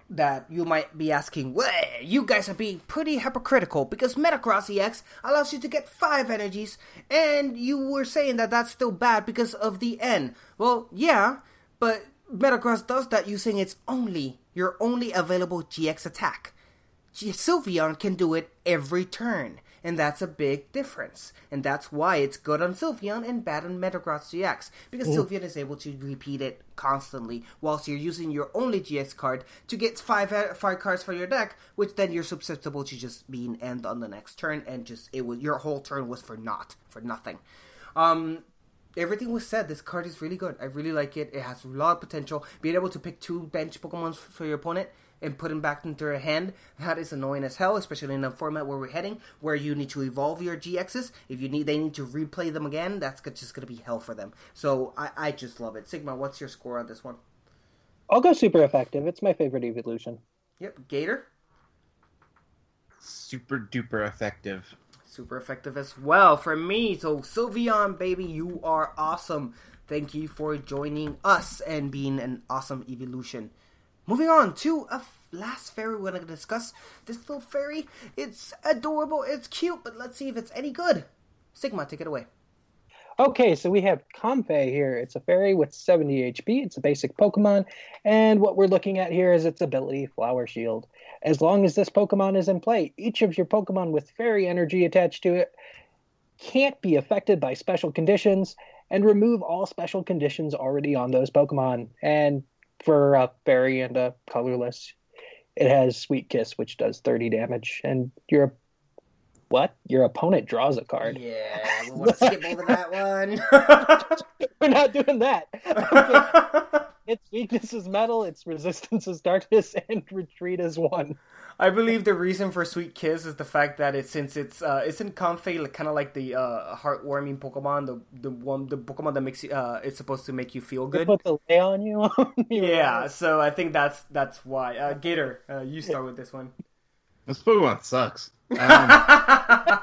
that you might be asking, well, you guys are being pretty hypocritical because Metagross EX allows you to get five energies, and you were saying that that's still bad because of the N. Well, yeah, but Metagross does that using its only, your only available GX attack. Sylveon can do it every turn, and that's a big difference. And that's why it's good on Sylveon and bad on Metagross GX, because Sylveon is able to repeat it constantly, whilst you're using your only GX card to get five uh, five cards for your deck, which then you're susceptible to just being end on the next turn, and just it was your whole turn was for naught, for nothing. Um, everything was said. This card is really good. I really like it. It has a lot of potential. Being able to pick two bench Pokemon for your opponent and put them back into your hand, that is annoying as hell, especially in a format where we're heading, where you need to evolve your GXs. If you need, they need to replay them again. That's just going to be hell for them. So I, I just love it. Sigma, what's your score on this one? I'll go super effective. It's my favorite evolution. Yep, Gator. Super duper effective. super effective as well for me. So Sylveon, baby, you are awesome. Thank you for joining us and being an awesome evolution. Moving on to a last fairy we're gonna discuss. This little fairy, it's adorable, it's cute, but let's see if it's any good. Sigma, take it away. Okay, so we have Comfey here. It's a fairy with 70 HP. It's a basic Pokemon. And what we're looking at here is its ability, Flower Shield. As long as this Pokemon is in play, each of your Pokemon with fairy energy attached to it can't be affected by special conditions and remove all special conditions already on those Pokemon. And for a fairy and a colorless, it has Sweet Kiss, which does 30 damage. And your what? Your opponent draws a card. Yeah, we want to skip over that one. We're not doing that. its weakness is metal, its resistance is darkness, and retreat is one. I believe the reason for Sweet Kiss is the fact that it since it's uh isn't Comfey like, kind of like the uh heartwarming Pokemon, the the one the Pokemon that makes you uh it's supposed to make you feel They good. put the lay on you. Yeah, so I think that's that's why. Uh, Gator, uh, you start with this one. This Pokemon sucks. Um,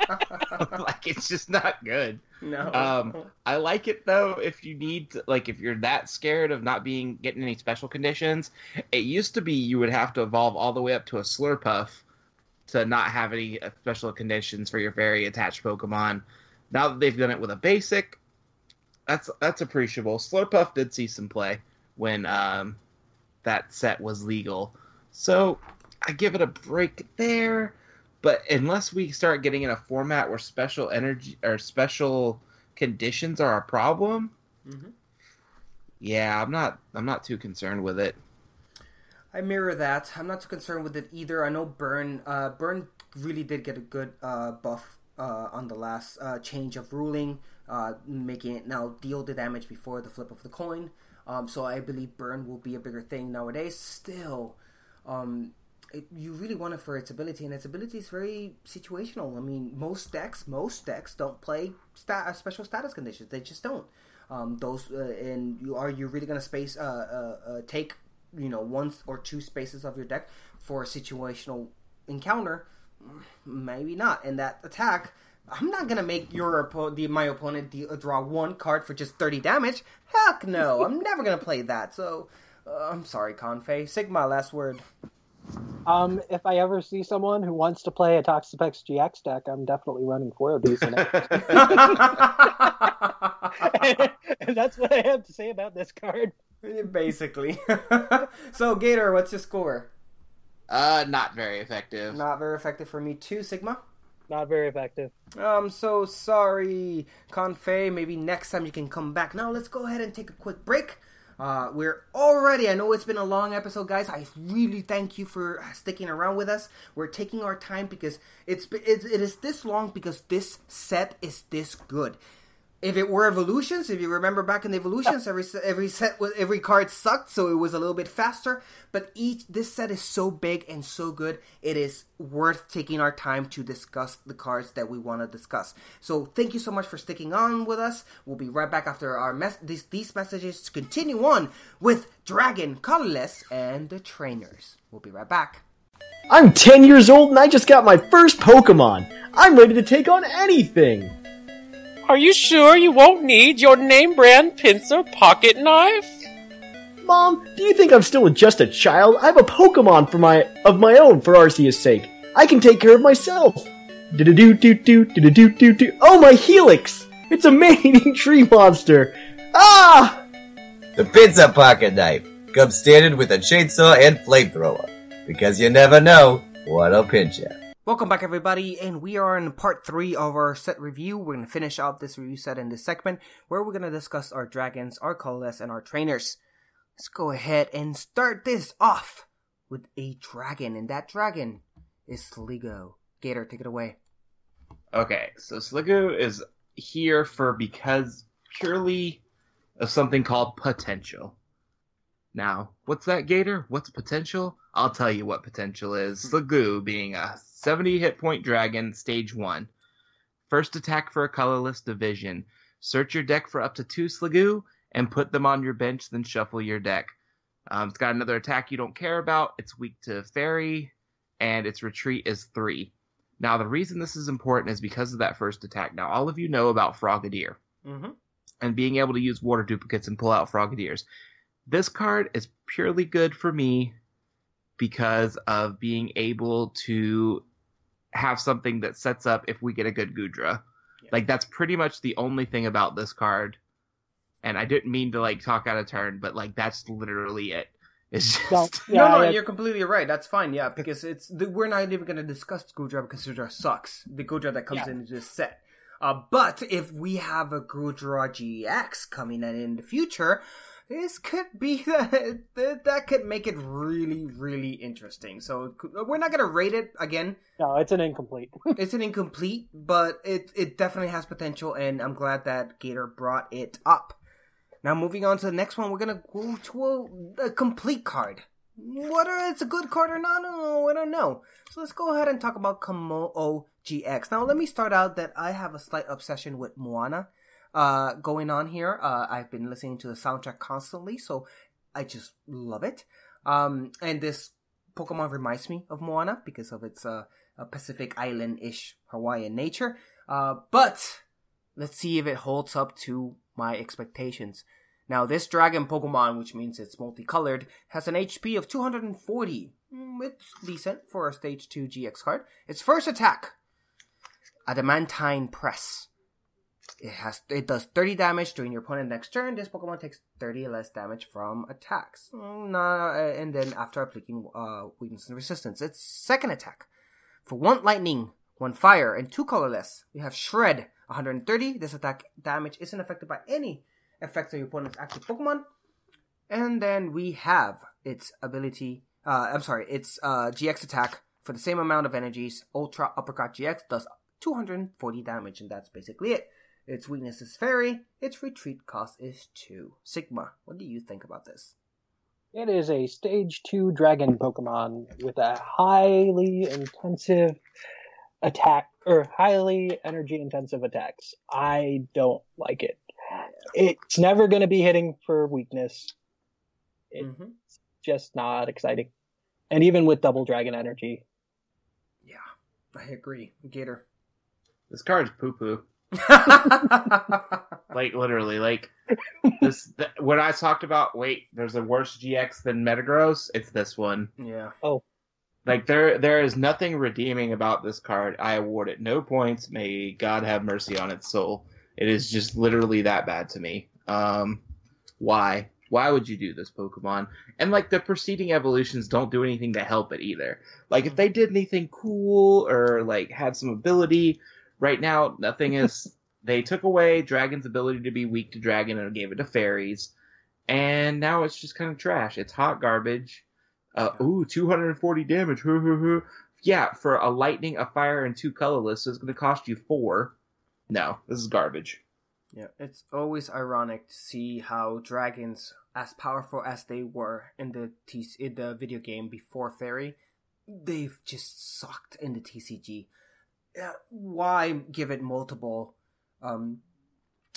like it's just not good. No. Um, I like it though. If you need, to, like, if you're that scared of not being getting any special conditions, it used to be you would have to evolve all the way up to a Slurpuff to not have any uh, special conditions for your very attached Pokemon. Now that they've done it with a basic, that's that's appreciable. Slurpuff did see some play when um, that set was legal, so I give it a break there. But unless we start getting in a format where special energy or special conditions are a problem, Mhm. yeah, I'm not I'm not too concerned with it. I mirror that. I'm not too concerned with it either. I know Burn. Uh, Burn really did get a good uh, buff uh, on the last uh, change of ruling, uh, making it now deal the damage before the flip of the coin. Um, so I believe Burn will be a bigger thing nowadays. Still, um, it, you really want it for its ability, and its ability is very situational. I mean, most decks, most decks don't play stat, uh, special status conditions. They just don't. Um, those uh, and you are you really gonna space uh, uh, uh, take you know one or two spaces of your deck for a situational encounter? Maybe not. And that attack, I'm not gonna make your oppo- the my opponent de- draw one card for just 30 damage. Heck no, I'm never gonna play that. So uh, I'm sorry, Comfey. Sigma, last word. Um, if I ever see someone who wants to play a Toxapex GX deck, I'm definitely running four of these. In it. and that's what I have to say about this card. Basically. so Gator, what's your score? Uh, not very effective. Not very effective for me too, Sigma. Not very effective. I'm so sorry, Comfey. Maybe next time you can come back. Now let's go ahead and take a quick break. Uh, we're already, I know it's been a long episode, guys. I really thank you for sticking around with us. We're taking our time because it's, it is this long because this set is this good. If it were evolutions, if you remember back in the evolutions, every every set every card sucked, so it was a little bit faster. But each this set is so big and so good, it is worth taking our time to discuss the cards that we want to discuss. So thank you so much for sticking on with us. We'll be right back after our mess these these messages to continue on with Dragon, Colorless, and the trainers. We'll be right back. I'm 10 years old and I just got my first Pokemon. I'm ready to take on anything. Are you sure you won't need your name brand pincer pocket knife? Mom, do you think I'm still just a child? I have a Pokemon for my of my own for Arceus' sake. I can take care of myself. Do do do do do do do do do. Oh my Helix! It's a man-eating tree monster. Ah! The pizza pocket knife comes standard with a chainsaw and flamethrower, because you never know what'll pinch you. Welcome back, everybody, and we are in part three of our set review. We're going to finish out this review set in this segment where we're going to discuss our dragons, our colorless, and our trainers. Let's go ahead and start this off with a dragon, and that dragon is Sliggoo. Gator, take it away. Okay, so Sliggoo is here for because purely of something called potential. Now, what's that, Gator? What's potential? I'll tell you what potential is. Hmm. Sliggoo being a 70 hit point dragon, stage 1. First attack for a colorless division. Search your deck for up to two Sliggoo and put them on your bench, then shuffle your deck. Um, it's got another attack you don't care about. It's weak to fairy, and its retreat is 3. Now, the reason this is important is because of that first attack. Now, all of you know about Frogadier Mm-hmm. and being able to use water duplicates and pull out Frogadiers. This card is purely good for me because of being able to have something that sets up if we get a good Goodra. Like that's pretty much the only thing about this card. And I didn't mean to like talk out of turn, but like that's literally it. It's just Well, no, yeah, no, I- you're completely right. That's fine. Yeah, because it's the, we're not even going to discuss Goodra because Goodra sucks. The Goodra that comes Yeah. in this set. Uh, but if we have a Goodra GX coming in in the future, this could be that that could make it really, really interesting. So we're not going to rate it again. No, it's an incomplete. it's an incomplete, but it it definitely has potential, and I'm glad that Gator brought it up. Now, moving on to the next one, we're gonna go to a, a complete card. Whether it's a good card or not, no, I don't know. So let's go ahead and talk about Kommo-o GX. Now, let me start out that I have a slight obsession with Moana uh, going on here. Uh, I've been listening to the soundtrack constantly, so I just love it. Um, and this Pokemon reminds me of Moana because of its uh, Pacific Island-ish Hawaiian nature. Uh, but let's see if it holds up to my expectations. Now, this dragon Pokemon, which means it's multicolored, has an HP of 240. Mm, It's decent for a Stage 2 GX card. Its first attack, Adamantine Press. It has it does 30 damage during your opponent's next turn. This Pokemon takes 30 less damage from attacks. Mm, nah, uh, and then after applying uh, weakness and resistance, its second attack. For one lightning, one fire, and two colorless, we have Shred 130. This attack damage isn't affected by any effects of your opponent's active Pokemon. And then we have its ability. Uh, I'm sorry, its uh, GX attack for the same amount of energies. Ultra Uppercut GX does 240 damage, and that's basically it. Its weakness is Fairy. Its retreat cost is 2. Sigma, what do you think about this? It is a stage two dragon Pokemon with a highly intensive attack or highly energy intensive attacks. I don't like it. It's never going to be hitting for weakness. It's Mm-hmm. just not exciting. And even with double dragon energy, Yeah, I agree. Gator. this card's poo poo. like literally, like this. Th- when I talked about, wait, there's a worse GX than Metagross. It's this one. Yeah. Oh. Like there, there is nothing redeeming about this card. I award it no points. May God have mercy on its soul. It is just literally that bad to me. Um, why? Why would you do this, Pokemon? And like the preceding evolutions don't do anything to help it either. Like if they did anything cool or like had some ability, right now nothing is. they took away Dragon's ability to be weak to Dragon and gave it to Fairies, and now it's just kind of trash. It's hot garbage. Uh, ooh, 240 damage. Yeah, for a lightning, a fire, and two colorless, so it's going to cost you four. No, this is garbage. Yeah, it's always ironic to see how dragons, as powerful as they were in the T- in the video game before Fairy, they've just sucked in the TCG. Why give it multiple um,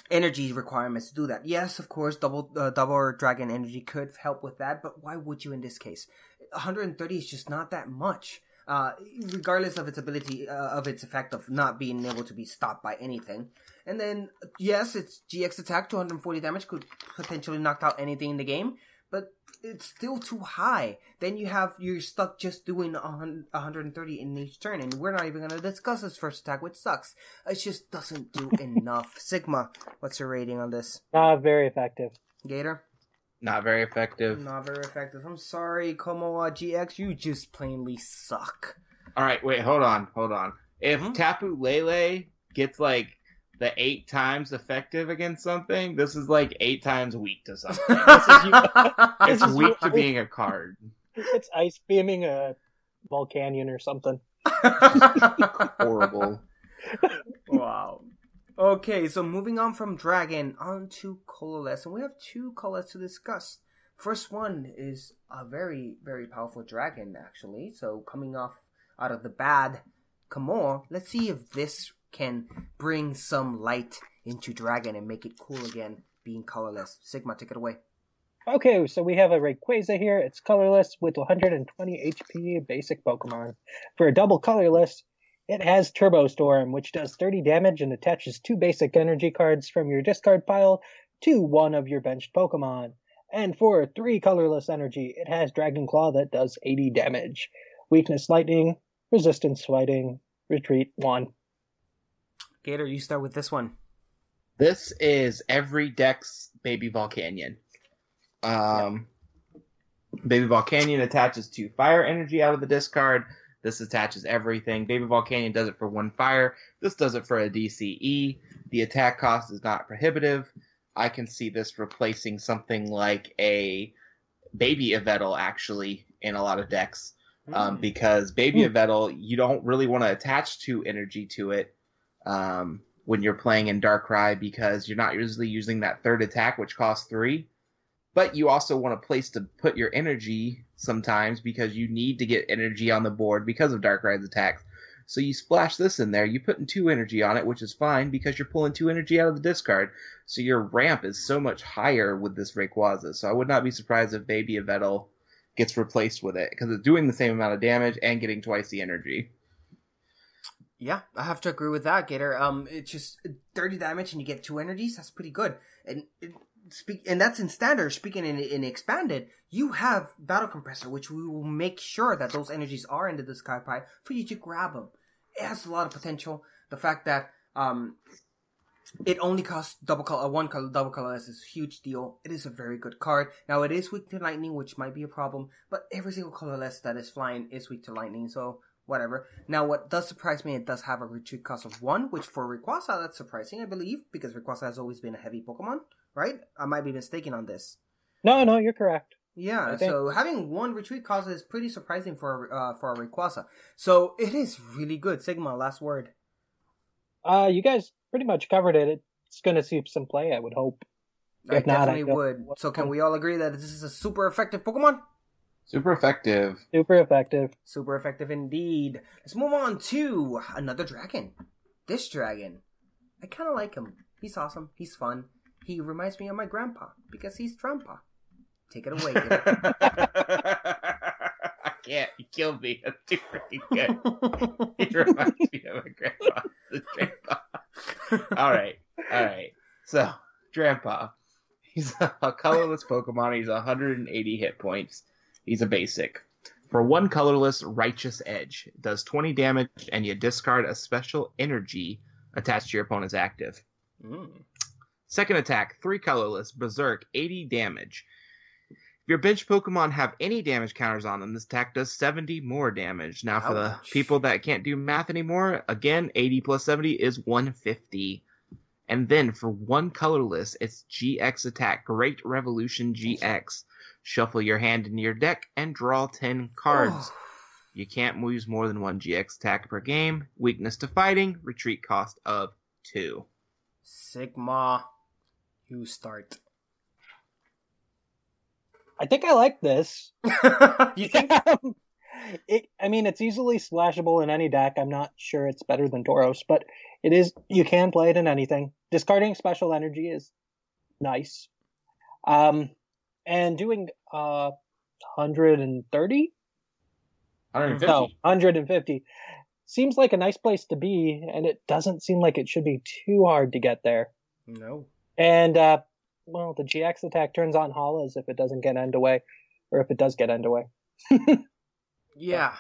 energy requirements to do that? Yes, of course, double uh, double dragon energy could help with that, but why would you in this case? 130 is just not that much. Uh, regardless of its ability, uh, of its effect of not being able to be stopped by anything. And then, yes, its GX attack, 240 damage, could potentially knock out anything in the game, but it's still too high. Then you have, you're stuck just doing a 130 in each turn, and we're not even gonna discuss this first attack, which sucks. It just doesn't do enough. Sigma, what's your rating on this? not very effective. Gator? Not very effective. Not very effective. I'm sorry, Kommo-o GX, you just plainly suck. All right, wait, hold on, hold on. If Mm-hmm. Tapu Lele gets like the eight times effective against something, this is like eight times weak to something. it's This is weak to being a card. It's ice beaming a Volcanion or something. Horrible. wow. Okay, so moving on from Dragon on to colorless, and we have two colors to discuss. First one is a very, very powerful dragon, actually. So coming off out of the bad Kommo-o, let's see if this can bring some light into Dragon and make it cool again, being colorless. Sigma, take it away. Okay, so we have a Rayquaza here. It's colorless with 120 HP, basic Pokemon. For a double colorless, it has Turbo Storm, which does 30 damage and attaches two basic energy cards from your discard pile to one of your benched Pokemon. And for three colorless energy, it has Dragon Claw that does 80 damage. Weakness Lightning, Resistance Fighting, Retreat 1. Gator, you start with this one. This is every deck's Baby Volcanion. Um, Baby Volcanion attaches to fire energy out of the discard. This attaches everything. Baby Volcanion does it for one fire. This does it for a DCE. The attack cost is not prohibitive. I can see this replacing something like a Baby Yveltal actually in a lot of decks. Um, Mm. because Baby Mm. Yveltal, you don't really want to attach to energy to it um, when you're playing in Darkrai because you're not usually using that third attack, which costs three. But you also want a place to put your energy sometimes because you need to get energy on the board because of Darkrai's attacks. So you splash this in there, you put in two energy on it, which is fine because you're pulling two energy out of the discard. So your ramp is so much higher with this Rayquaza. So I would not be surprised if Baby Yveltal gets replaced with it because it's doing the same amount of damage and getting twice the energy. Yeah, I have to agree with that, Gator. Um, it's just thirty damage and you get two energies. That's pretty good. And it, speak, and that's in standard. Speaking in in expanded, you have battle compressor, which we will make sure that those energies are into the sky pie for you to grab them. It has a lot of potential. The fact that um, it only costs double color, one color, double colorless is a huge deal. It is a very good card. Now it is weak to lightning, which might be a problem, but every single colorless that is flying is weak to lightning, so whatever. Now what does surprise me, it does have a retreat cost of one, which for Rayquaza that's surprising, I believe, because Rayquaza has always been a heavy Pokemon, right? I might be mistaken on this. No, no, you're correct. Yeah, so having one retreat cost is pretty surprising for uh, for a Rayquaza. So it is really good. Sigma, last word. Uh, you guys pretty much covered it. It's going to see some play, I would hope. I If not, I definitely don't- would. So can we all agree that this is a super effective Pokemon? Super effective. Super effective. Super effective indeed. Let's move on to another dragon. This dragon. I kind of like him. He's awesome. He's fun. He reminds me of my grandpa because he's grandpa. Take it away. Gator. I can't. You killed me. That's too freaking good. he reminds me of my grandpa. The grandpa. all right. All right. So, grandpa. He's a colorless Pokemon. He's 180 hit points. He's a basic. For one colorless Righteous Edge, it does 20 damage, and you discard a special energy attached to your opponent's active. Mm. Second attack, three colorless, Berserk, 80 damage. If your bench Pokemon have any damage counters on them, this attack does 70 more damage. Now, for the people that can't do math anymore, again, 80 plus 70 is 150. And then for one colorless, it's GX attack, Great Revolution GX. Shuffle your hand into your deck and draw 10 cards. You can't use more than one GX attack per game. Weakness to fighting, retreat cost of 2. Sigma, you start. I think I like this. you think? it, I mean, it's easily splashable in any deck. I'm not sure it's better than Tauros, but it is. You can play it in anything. Discarding special energy is nice. Um, and doing uh 130 150. no 150 seems like a nice place to be, and it doesn't seem like it should be too hard to get there. No. And uh, well, the GX attack turns on Hala's if it doesn't get end away, or if it does get end away. Yeah.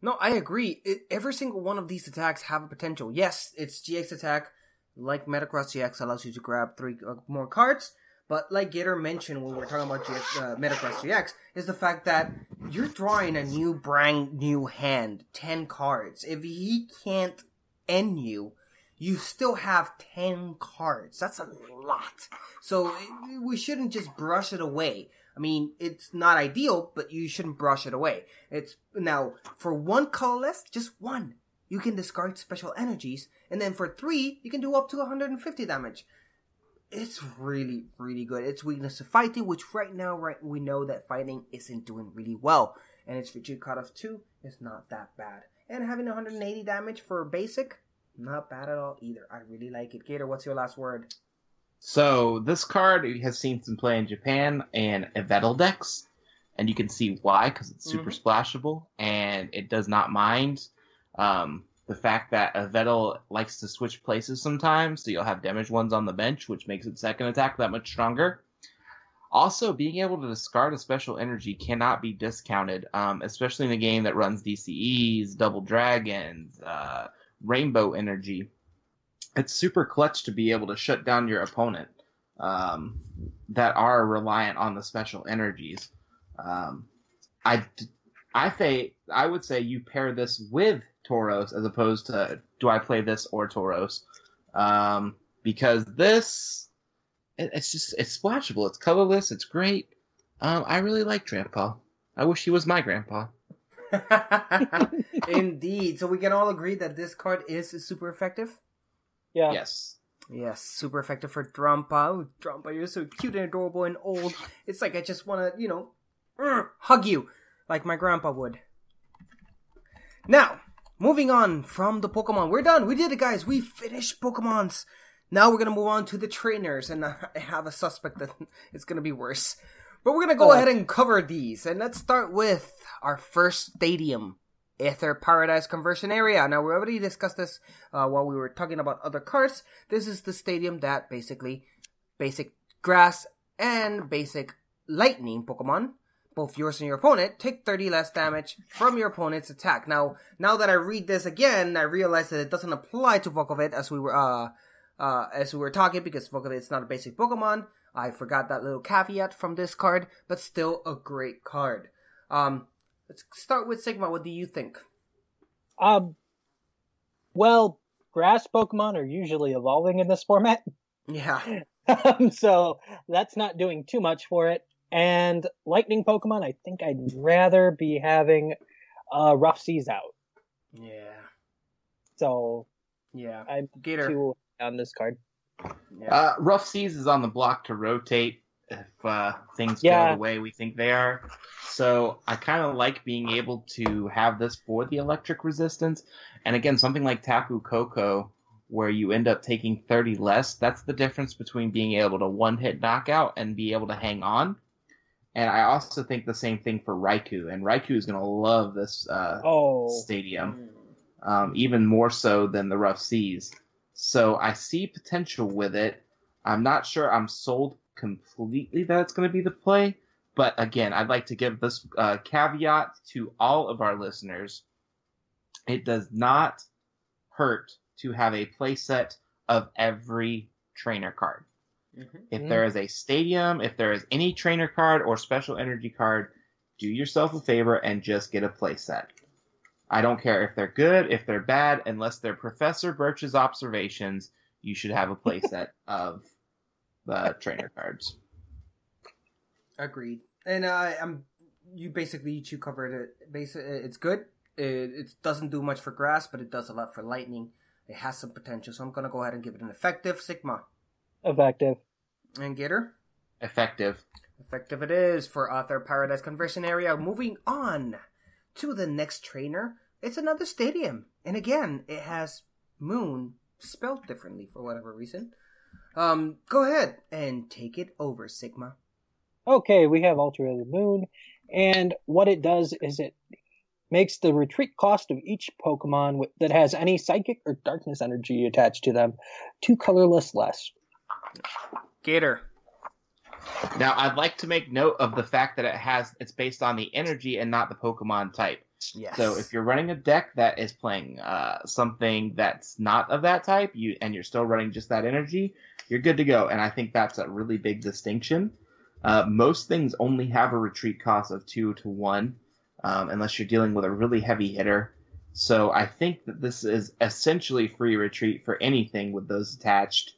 No, I agree. It, every single one of these attacks have a potential. Yes, it's GX attack, like Metagross GX allows you to grab three uh, more cards. But like Gator mentioned when we were talking about GX, uh, GX, is the fact that you're drawing a new brand new hand, ten cards. If he can't end you, you still have 10 cards. That's a lot. So we shouldn't just brush it away. I mean, it's not ideal, but you shouldn't brush it away. It's now for one colorless, just one. You can discard special energies, and then for three, you can do up to 150 damage. It's really, really good. It's weakness to fighting, which right now, right, we know that fighting isn't doing really well, and its retreat cut off two is not that bad. And having 180 damage for basic, not bad at all either. I really like it. Gator, what's your last word? So this card has seen some play in Japan and Yveltal decks, and you can see why because it's super splashable and it does not mind um, the fact that Yveltal likes to switch places sometimes, so you'll have damage ones on the bench, which makes its second attack that much stronger. Also, being able to discard a special energy cannot be discounted, um, especially in a game that runs DCEs, Double Dragons, uh, Rainbow Energy. It's super clutch to be able to shut down your opponent um, that are reliant on the special energies. Um, I, I say I would say you pair this with Tauros as opposed to do I play this or Tauros, um, because this it, it's just it's splashable. It's colorless. It's great. Um, I really like Grandpa. I wish he was my grandpa. Indeed. So we can all agree that this card is super effective. Yeah. Yes. Yes, super effective for Drampa. Oh, Drampa, you're so cute and adorable and old. It's like I just want to, you know, hug you like my grandpa would. Now, moving on from the Pokemon. We're done. We did it, guys. We finished Pokemons. Now we're going to move on to the trainers, and I have a suspect that it's going to be worse. But we're going to go Oh. ahead and cover these. And let's start with our first stadium. Aether Paradise Conservation Area. Now, we already discussed this uh, while we were talking about other cards. This is the stadium that basically basic grass and basic lightning Pokemon, both yours and your opponent, take 30 less damage from your opponent's attack. Now, now that I read this again, I realize that it doesn't apply to Vikavolt as we were uh, uh, as we were talking because Vikavolt is not a basic Pokemon. I forgot that little caveat from this card, but still a great card. Um, let's start with Sigma. What do you think? Um, well, grass Pokemon are usually evolving in this format, Yeah. um, so that's not doing too much for it. And lightning Pokemon, I think I'd rather be having uh, rough seas out. Yeah. So Yeah. I'm Gator. too on this card. Uh, Rough Seas is on the block to rotate if uh, things Yeah. go the way we think they are. So I kind of like being able to have this for the electric resistance. And again, something like Tapu Koko, where you end up taking 30 less, that's the difference between being able to one hit knockout and be able to hang on. And I also think the same thing for Raikou. And Raikou is going to love this uh, Oh, stadium, um, even more so than the Rough Seas. So I see potential with it. I'm not sure I'm sold completely that it's going to be the play, but again, I'd like to give this uh, caveat to all of our listeners. It does not hurt to have a playset of every trainer card. If there is a stadium, if there is any trainer card or special energy card, do yourself a favor and just get a playset. I don't care if they're good, if they're bad, unless they're Professor Birch's observations, you should have a playset of the trainer cards. Agreed. And uh, I'm you basically you two covered it. Basically, it's good. It, it doesn't do much for grass, but it does a lot for lightning. It has some potential, so I'm gonna go ahead and give it an effective Sigma effective. and Gator. Effective. Effective it is for Aether Paradise Conservation Area. Moving on to the next trainer. It's another stadium. And again, it has moon spelled differently for whatever reason. Um, go ahead and take it over, Sigma. Okay, we have Altar of the Moon, and what it does is it makes the retreat cost of each Pokemon that has any psychic or darkness energy attached to them two colorless less. Gator. Now, I'd like to make note of the fact that it has it's based on the energy and not the Pokemon type. Yes. So if you're running a deck that is playing uh, something that's not of that type, you and you're still running just that energy, you're good to go. And I think that's a really big distinction. Uh, most things only have a retreat cost of two to one, um, unless you're dealing with a really heavy hitter. So I think that this is essentially free retreat for anything with those attached,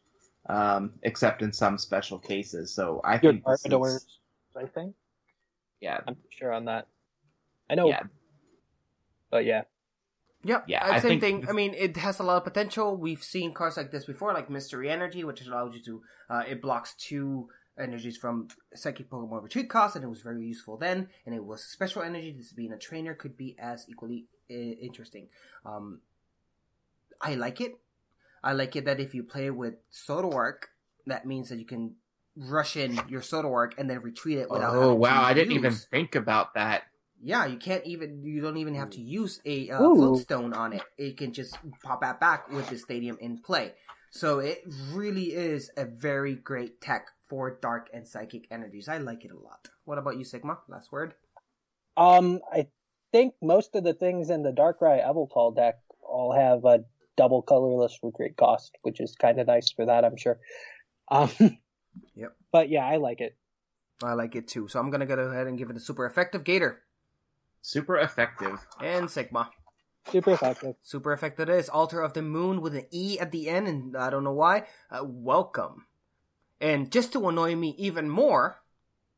um, except in some special cases. So I Your think this is, Garbodors, I think. yeah, I'm sure on that. I know, yeah, but yeah. Yep. Yeah, uh, I same think thing. I mean, it has a lot of potential. We've seen cards like this before, like Mystery Energy, which allows you to. Uh, it blocks two energies from Psychic Pokemon Retreat cost, and it was very useful then. And it was special energy. This being a trainer could be as equally uh, interesting. Um, I like it. I like it that if you play with Zoroark, that means that you can rush in your Zoroark and then retreat it without. Oh having wow, to I didn't even think about that. yeah, you can't even. You don't even have to use a uh, Ooh. floatstone on it. It can just pop that back with the stadium in play. So it really is a very great tech for dark and psychic energies. I like it a lot. What about you, Sigma? Last word. Um, I think most of the things in the Darkrai Yveltal deck all have a double colorless retreat cost, which is kind of nice for that, I'm sure. Um, Yep. but yeah, I like it. I like it too. So I'm gonna go ahead and give it a super effective Gator Super effective. and Sigma. Super effective. Super effective it is. Altar of the Moon with an E at the end, and I don't know why. Uh, welcome. And just to annoy me even more,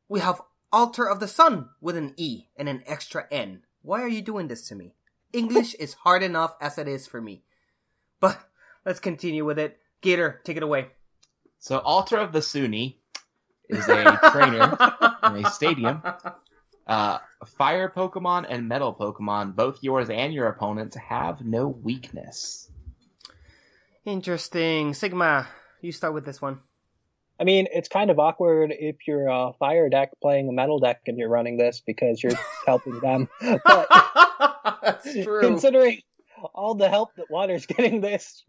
we have Altar of the Sun with an E and an extra N. Why are you doing this to me? English is hard enough as it is for me. But let's continue with it. Gator, take it away. So Altar of the Sunne is a trainer in a stadium. Uh, fire Pokemon and Metal Pokemon, both yours and your opponent's, have no weakness. Interesting. Sigma, you start with this one. I mean, it's kind of awkward if you're a fire deck playing a metal deck and you're running this because you're helping them. But That's true. considering all the help that water's getting this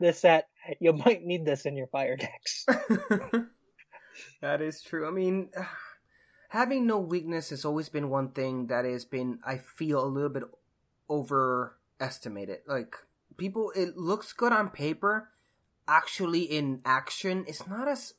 this set, you might need this in your fire decks. that is true. I mean, having no weakness has always been one thing that has been, I feel, a little bit overestimated. Like, people, it looks good on paper. Actually, in action, it's not as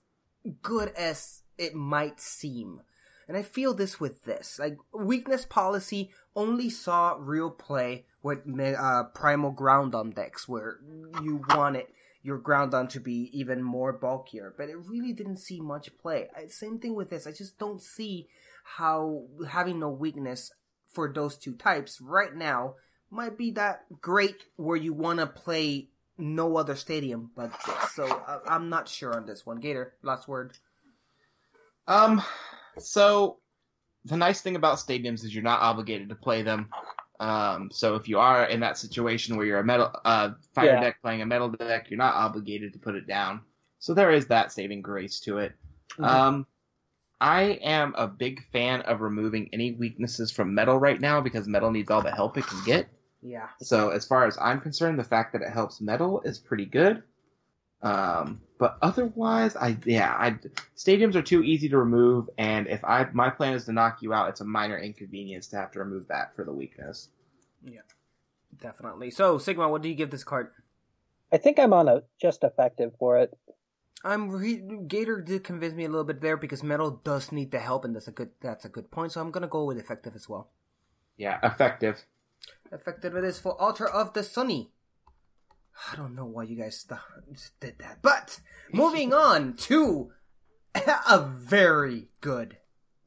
good as it might seem. And I feel this with this. Like, weakness policy only saw real play with uh, primal Groudon decks, where you wanted your Groudon to be even more bulkier, but it really didn't see much play. I, same thing with this. I just don't see how having no weakness for those two types right now might be that great where you want to play no other stadium but this. So I, I'm not sure on this one. Gator, last word. Um, so the nice thing about stadiums is you're not obligated to play them. Um, so if you are in that situation where you're a metal uh, fire Yeah. deck playing a metal deck, you're not obligated to put it down. So there is that saving grace to it. Mm-hmm. Um, I am a big fan of removing any weaknesses from metal right now because metal needs all the help it can get. Yeah. So as far as I'm concerned, the fact that it helps metal is pretty good. Um, but otherwise, I yeah, I stadiums are too easy to remove, and if I my plan is to knock you out, it's a minor inconvenience to have to remove that for the weakness. Yeah. Definitely. So Sigma, what do you give this card? I think I'm on a just effective for it. I'm re- Gator did convince me a little bit there because metal does need the help, and that's a good that's a good point. So I'm gonna go with effective as well. Yeah, effective. Effective it is for Altar of the Sunne. I don't know why you guys th- did that, but moving on to a very good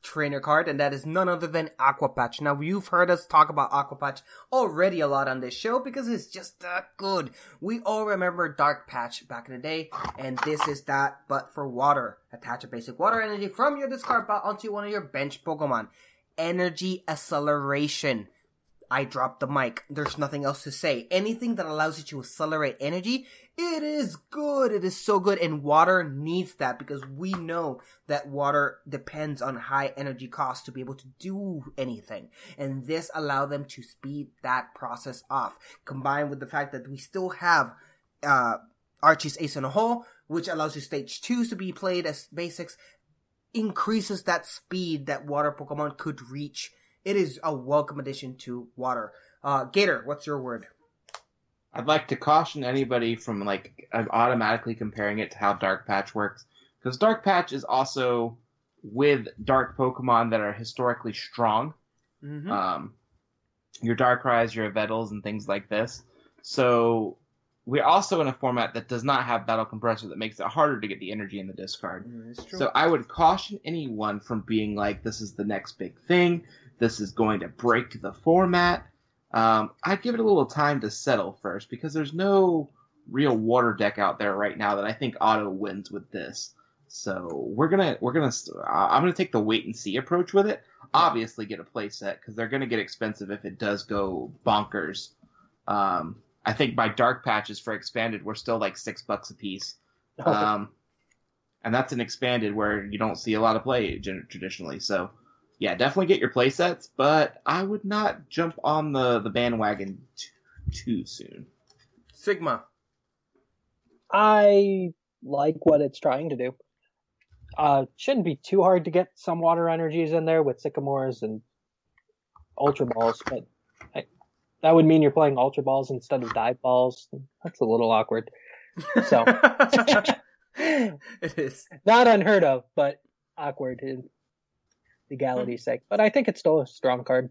trainer card, and that is none other than Aqua Patch. Now you've heard us talk about Aqua Patch already a lot on this show because it's just that good. We all remember Dark Patch back in the day, and this is that, but for water. Attach a basic water energy from your discard pile onto one of your bench Pokemon. Energy acceleration. I dropped the mic. There's nothing else to say. Anything that allows you to accelerate energy, it is good. It is so good. And water needs that because we know that water depends on high energy costs to be able to do anything. And this allowed them to speed that process off. Combined with the fact that we still have, uh, Archie's Ace in a Hole, which allows you stage twos to be played as basics, increases that speed that water Pokemon could reach. It is a welcome addition to water. Uh, Gator, what's your word? I'd like to caution anybody from like automatically comparing it to how Dark Patch works, because Dark Patch is also with Dark Pokemon that are historically strong. Mm-hmm. um, your Darkrai's, your Vettles, and things like this. So we're also in a format that does not have Battle Compressor that makes it harder to get the energy in the discard. True. So I would caution anyone from being like, this is the next big thing. This is going to break the format. Um, I'd give it a little time to settle first because there's no real water deck out there right now that I think auto wins with this. So we're gonna we're gonna uh, I'm gonna take the wait and see approach with it. Obviously, get a playset because they're gonna get expensive if it does go bonkers. Um, I think my dark patches for expanded, we're still like six bucks a piece. Um, and that's an expanded where you don't see a lot of play traditionally. So, yeah, definitely get your play sets, but I would not jump on the, the bandwagon too, too soon. Sigma. I like what it's trying to do. Uh, shouldn't be too hard to get some water energies in there with sycamores and ultra balls, but I, that would mean you're playing ultra balls instead of dive balls. That's a little awkward. So it is not unheard of, but awkward in Hmm. legality's sake. But I think it's still a strong card.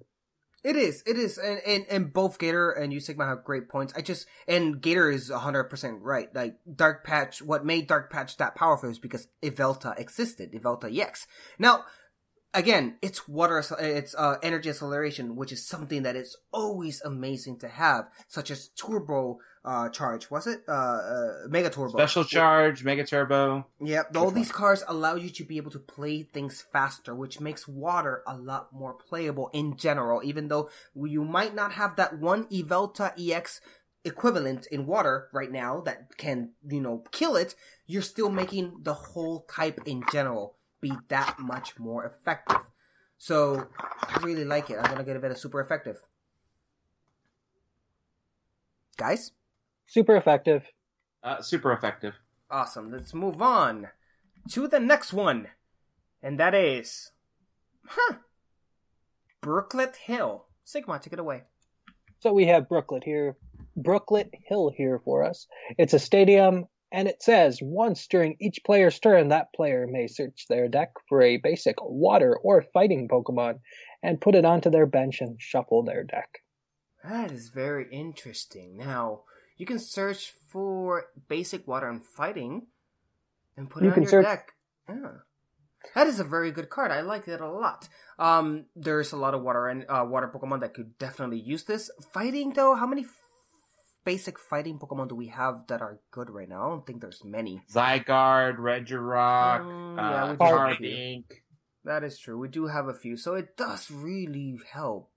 It is, it is, and, and and both Gator and U Sigma have great points. I just and Gator is hundred percent right. Like Dark Patch, what made Dark Patch that powerful is because Yveltal existed, Yveltal EX. Now, again, it's water, it's uh, energy acceleration, which is something that is always amazing to have, such as Turbo uh, Charge. Was it uh, uh Mega Turbo? Special Charge, Mega Turbo. Yep, all these cars allow you to be able to play things faster, which makes water a lot more playable in general. Even though you might not have that one Yveltal EX equivalent in water right now that can, you know, kill it, you're still making the whole type in general be that much more effective. So I really like it. I'm gonna give it a super effective. Guys? Super effective. Uh, super effective. Awesome. Let's move on to the next one. And that is Huh. Brooklet Hill. Sigma, take it away. So we have Brooklet here. Brooklet Hill here for us. It's a stadium and it says once during each player's turn, that player may search their deck for a basic water or fighting Pokemon and put it onto their bench and shuffle their deck. That is very interesting. Now, you can search for basic water and fighting and put You it on your search- deck. Yeah. That is a very good card. I like it a lot. Um, there's a lot of water and uh, water Pokemon that could definitely use this. Fighting though, how many basic fighting Pokemon do we have that are good right now? I don't think there's many. Zygarde, Regirock, Mm, uh, yeah, we do have a few. Carbink. That is true. We do have a few, so it does really help.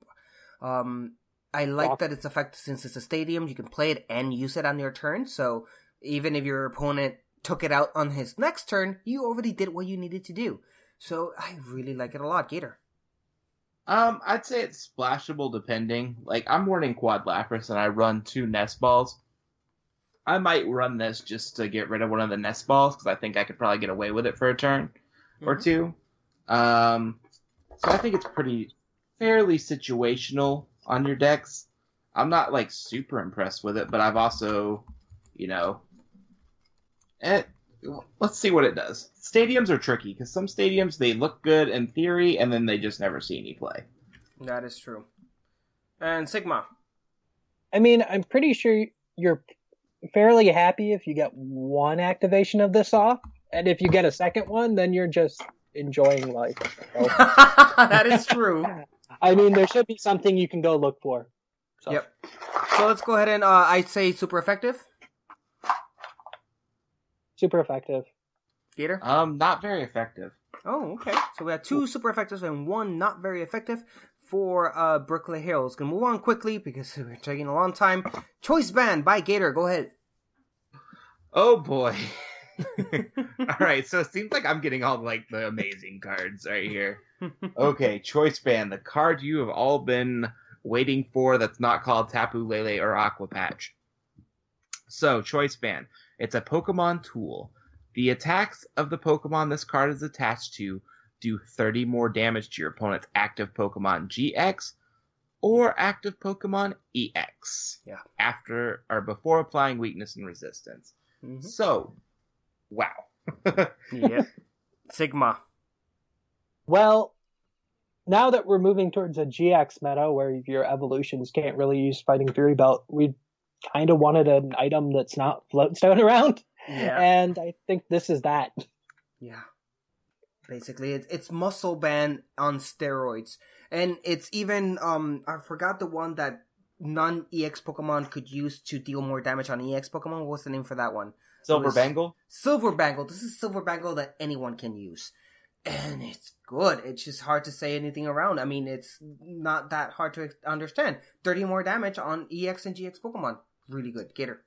Um, I like that it's effective since it's a stadium. You can play it and use it on your turn. So even if your opponent took it out on his next turn, you already did what you needed to do. So I really like it a lot, Gator. Um, I'd say it's splashable depending. Like I'm running Quad Lapras and I run two nest balls. I might run this just to get rid of one of the nest balls because I think I could probably get away with it for a turn or Mhm. two. Um, so I think it's pretty fairly situational on your decks. I'm not like super impressed with it, but I've also, you know, it, let's see what it does. Stadiums are tricky because some stadiums they look good in theory and then they just never see any play. That is true. And Sigma. I mean, I'm pretty sure you're fairly happy if you get one activation of this off, and if you get a second one, then you're just enjoying life. So, that is true. I mean, there should be something you can go look for. So. Yep. So let's go ahead and uh, I'd say super effective. Super effective. Gator. Um, not very effective. Oh, okay. So we have two super effectives and one not very effective for uh Brooklyn Hills. Gonna move on quickly because we're taking a long time. Choice Band by Gator. Go ahead. Oh boy. all right, so it seems like I'm getting all like the amazing cards right here. Okay, Choice Band, the card you have all been waiting for that's not called Tapu Lele or Aqua Patch. So, Choice Band, it's a Pokemon tool. The attacks of the Pokemon this card is attached to do 30 more damage to your opponent's active Pokemon GX or active Pokemon EX. Yeah. After or before applying weakness and resistance. Mm-hmm. So, wow. yep. Sigma. Well, now that we're moving towards a GX meta where your evolutions can't really use Fighting Fury Belt, we kind of wanted an item that's not floatstone around. Yeah. And I think this is that. Yeah. Basically, it's it's muscle band on steroids, and it's even um I forgot the one that non EX Pokemon could use to deal more damage on EX Pokemon. What's the name for that one? Silver was- Bangle? Silver Bangle. This is Silver Bangle that anyone can use, and it's good. It's just hard to say anything around. I mean, it's not that hard to understand. Thirty more damage on EX and GX Pokemon. Really good. Gator.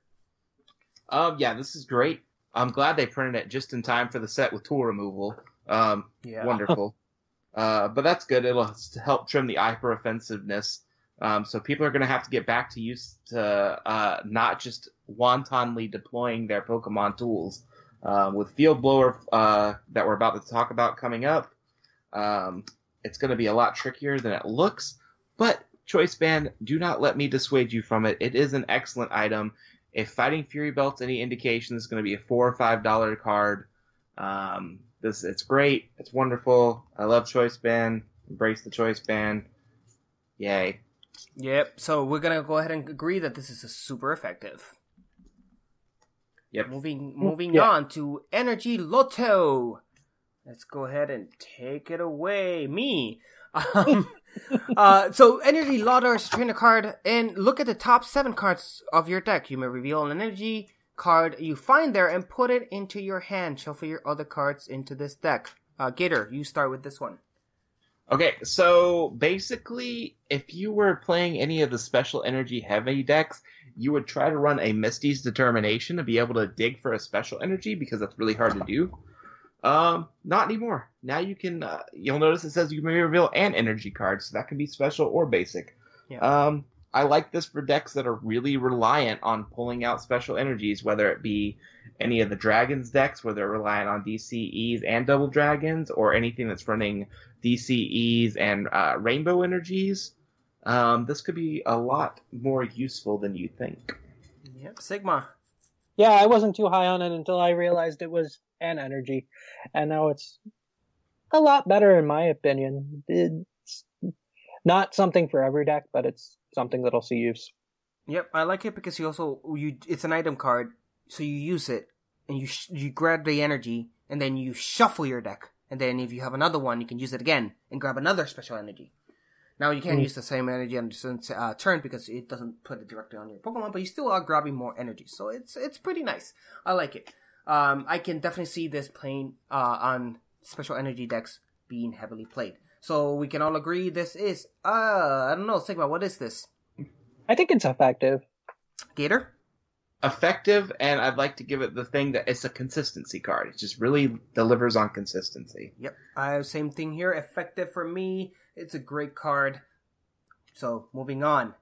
Um, yeah, this is great. I'm glad they printed it just in time for the set with tool removal. Um, Yeah. wonderful. uh, but that's good. It'll help trim the hyper offensiveness. Um, so people are going to have to get back to use to uh, not just wantonly deploying their Pokemon tools, Um, with Field Blower uh, that we're about to talk about coming up, um, it's going to be a lot trickier than it looks. But Choice Band, do not let me dissuade you from it. It is an excellent item. If Fighting Fury Belt's any indication, it's going to be a four or five dollar card. Um, this it's great. It's wonderful. I love Choice Band. Embrace the Choice Band. Yay. Yep. So we're gonna go ahead and agree that this is a super effective. Yep. Moving moving Yeah. on to Energy Lotto. Let's go ahead and take it away. Me. Um, uh, so Energy a trainer card, and look at the top seven cards of your deck. You may reveal an energy card you find there and put it into your hand. Shuffle your other cards into this deck. Uh, Gator, you start with this one. Okay, so basically, if you were playing any of the special energy heavy decks, you would try to run a Misty's Determination to be able to dig for a special energy because that's really hard to do. Um, not anymore. Now you can. Uh, you'll notice it says you may reveal an energy card, so that can be special or basic. Yeah. Um, I like this for decks that are really reliant on pulling out special energies, whether it be any of the dragons decks where they're reliant on DCEs and double dragons, or anything that's running DCEs and uh, rainbow energies. Um, this could be a lot more useful than you think. Yep, Sigma. Yeah, I wasn't too high on it until I realized it was an energy, and now it's a lot better in my opinion. It's not something for every deck, but it's something that'll see use. Yep, I like it because you also you it's an item card, so you use it and you sh- you grab the energy and then you shuffle your deck, and then if you have another one, you can use it again and grab another special energy. Now you can't Mm. use the same energy on the same, uh, turn because it doesn't put it directly on your Pokemon, but you still are grabbing more energy, so it's it's pretty nice. I like it. Um, I can definitely see this playing uh, on special energy decks being heavily played. So we can all agree this is uh I don't know Sigma. What is this? I think it's effective. Gator. Effective, and I'd like to give it the thing that it's a consistency card. It just really delivers on consistency. Yep, I have same thing here. Effective for me. It's a great card. So moving on,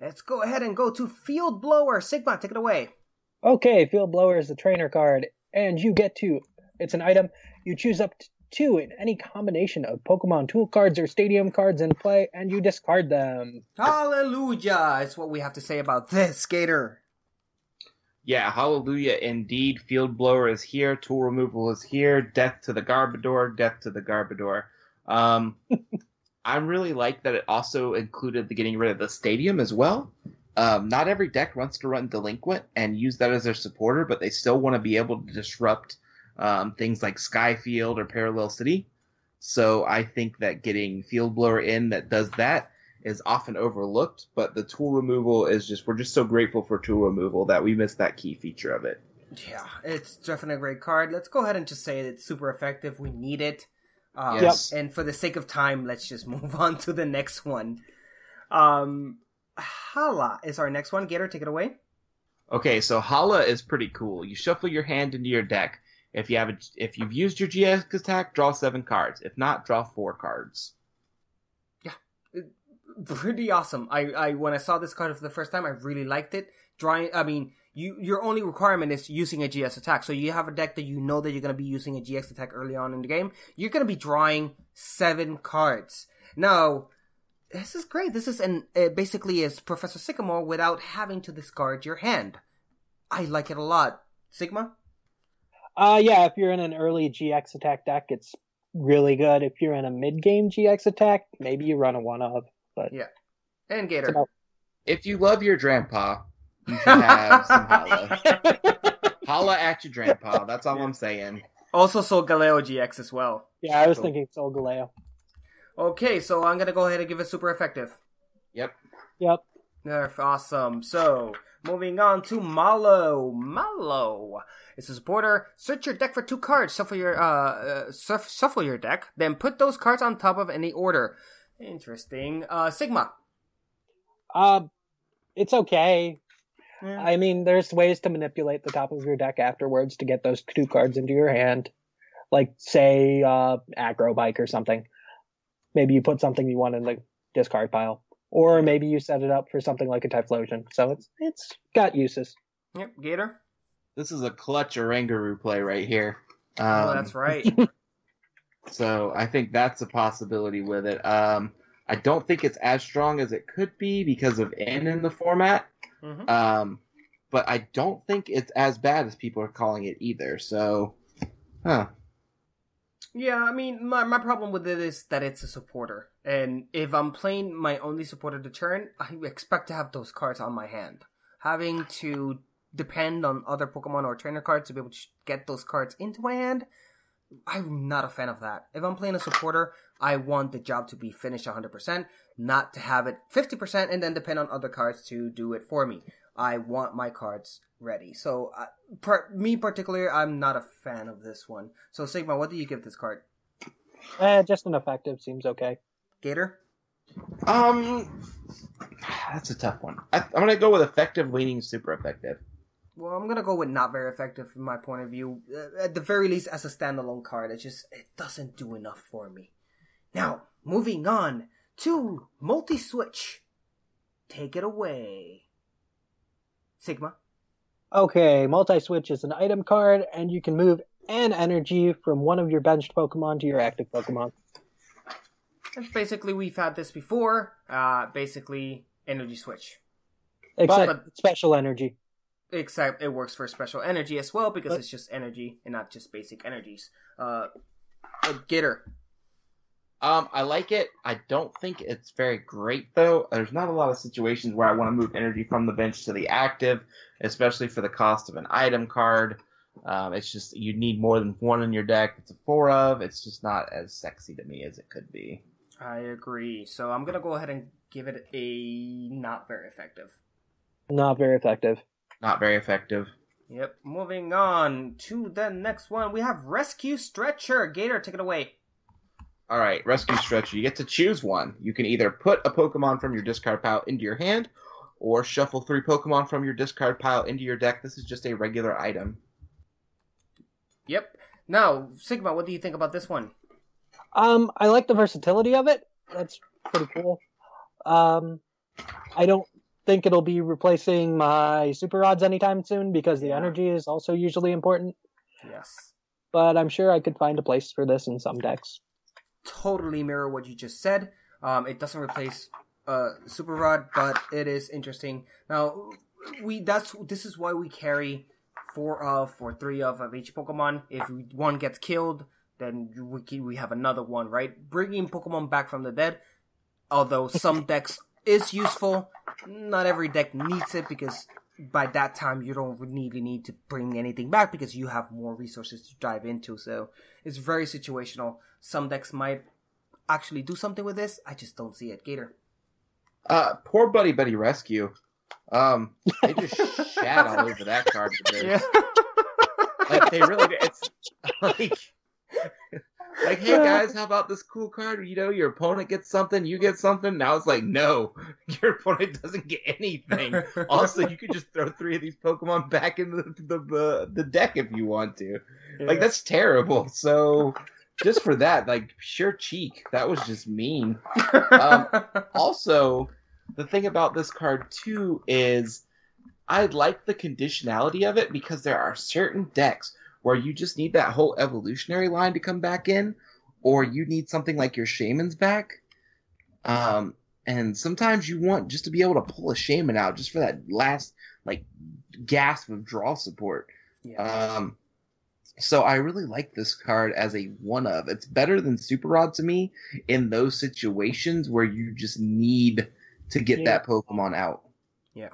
let's go ahead and go to Field Blower. Sigma, take it away. Okay, Field Blower is the trainer card, and you get to. It's an item. You choose up to two in any combination of Pokemon tool cards or stadium cards in play, and you discard them. Hallelujah! Is what we have to say about this Gator. Yeah, hallelujah indeed. Field blower is here, tool removal is here, death to the Garbodor, death to the Garbodor. Um, I really like that it also included the getting rid of the stadium as well. Um, not every deck wants to run Delinquent and use that as their supporter, but they still want to be able to disrupt um, things like Sky Field or Parallel City. So I think that getting Field Blower in that does that is often overlooked, but the tool removal is just, we're just so grateful for tool removal that we missed that key feature of it. Yeah, it's definitely a great card. Let's go ahead and just say it's super effective. We need it. Um, Yes. And for the sake of time, let's just move on to the next one. Um, Hala is our next one. Gator, take it away. Okay, so Hala is pretty cool. You shuffle your hand into your deck. If you have a, if you've used your GX attack, draw seven cards. If not, draw four cards. Yeah, pretty awesome. I, I when I saw this card for the first time, I really liked it. Drawing, I mean, you your only requirement is using a GX attack. So you have a deck that you know that you're going to be using a GX attack early on in the game. You're going to be drawing seven cards. Now, this is great. This is an uh, basically is Professor Sycamore without having to discard your hand. I like it a lot. Sigma. Uh, yeah, if you're in an early GX attack deck, it's really good. If you're in a mid game GX attack, maybe you run a one of. But Yeah. And Gator. about- If you love your grandpa, you should have some Hala. Hala at your grandpa. That's all I'm saying. Also, Solgaleo GX as well. yeah, I was Cool. thinking Solgaleo. Okay, so I'm gonna go ahead and give it super effective. Yep. Yep. Nerf, awesome. So, moving on to Mallow. Mallow. It's a supporter. Search your deck for two cards. Shuffle your uh, uh shuff- shuffle your deck. Then put those cards on top of any order. Interesting. Uh, Sigma. Uh, it's okay. Yeah. I mean, there's ways to manipulate the top of your deck afterwards to get those two cards into your hand. Like, say, uh, Acro Bike or something. Maybe you put something you want in the discard pile. Or maybe you set it up for something like a Typhlosion. So it's it's got uses. Yep. Gator. this is a clutch Oranguru play right here. Um, oh, that's right. so I think that's a possibility with it. Um, I don't think it's as strong as it could be because of N in the format. Mhm. Um, but I don't think it's as bad as people are calling it either. So, huh. Yeah, I mean, my, my problem with it is that it's a supporter. And if I'm playing my only supporter to turn, I expect to have those cards on my hand. Having to depend on other Pokemon or trainer cards to be able to get those cards into my hand, I'm not a fan of that. If I'm playing a supporter, I want the job to be finished 100%, not to have it 50% and then depend on other cards to do it for me. I want my cards ready. So, uh, per, me particularly, I'm not a fan of this one. So, Sigma, what do you give this card? Eh, just an effective seems okay. Gator? Um, that's a tough one. I, I'm gonna go with effective, leaning super effective. Well, I'm gonna go with not very effective from my point of view. Uh, At the very least, as a standalone card, it just it doesn't do enough for me. Now, moving on to multi switch. Take it away, Sigma. Okay, multi switch is an item card, and you can move an energy from one of your benched Pokemon to your active Pokemon. Basically, we've had this before. Uh, basically, energy switch. Except But- special energy. Except it works for special energy as well because But- it's just energy and not just basic energies. Uh, uh, Gator. Um, I like it. I don't think it's very great though. There's not a lot of situations where I want to move energy from the bench to the active, especially for the cost of an item card. Um, it's just you need more than one in your deck. It's a four of. It's just not as sexy to me as it could be. I agree. So I'm gonna go ahead and give it a not very effective. Not very effective. Not very effective. Yep. Moving on to the next one, we have Rescue Stretcher. Gator, take it away. All right, rescue stretcher. You get to choose one. You can either put a Pokemon from your discard pile into your hand, or shuffle three Pokemon from your discard pile into your deck. This is just a regular item. Yep. Now, Sigma, what do you think about this one? Um, I like the versatility of it. That's pretty cool. Um, I don't think it'll be replacing my super rods anytime soon because the energy is also usually important. Yes. But I'm sure I could find a place for this in some decks. Totally mirror what you just said. Um, it doesn't replace uh, Super Rod, but it is interesting. Now, we that's this is why we carry four of or three of of each Pokemon. If one gets killed, then we we have another one, right? Bringing Pokemon back from the dead. Although some decks is useful, not every deck needs it because by that time you don't really need to bring anything back because you have more resources to dive into. So it's very situational. Some decks might actually do something with this. I just don't see it. Gator. Uh, poor Buddy Buddy Rescue. Um, they just shat all over that card. Yeah. Like they really, did. it's like, like, hey guys, how about this cool card? You know, your opponent gets something, you get something. Now it's like, no, your opponent doesn't get anything. also, you could just throw three of these Pokemon back in the the the, the deck if you want to. Like that's terrible. So. Just for that, like pure cheek, that was just mean. Um, also, the thing about this card too is I like the conditionality of it because there are certain decks where you just need that whole evolutionary line to come back in, or you need something like your Shaymin's back. Um, and sometimes you want just to be able to pull a shaman out just for that last like gasp of draw support. Um, so I really like this card as a one of. It's better than Super Rod to me in those situations where you just need to get Yeah. that Pokemon out. Yeah.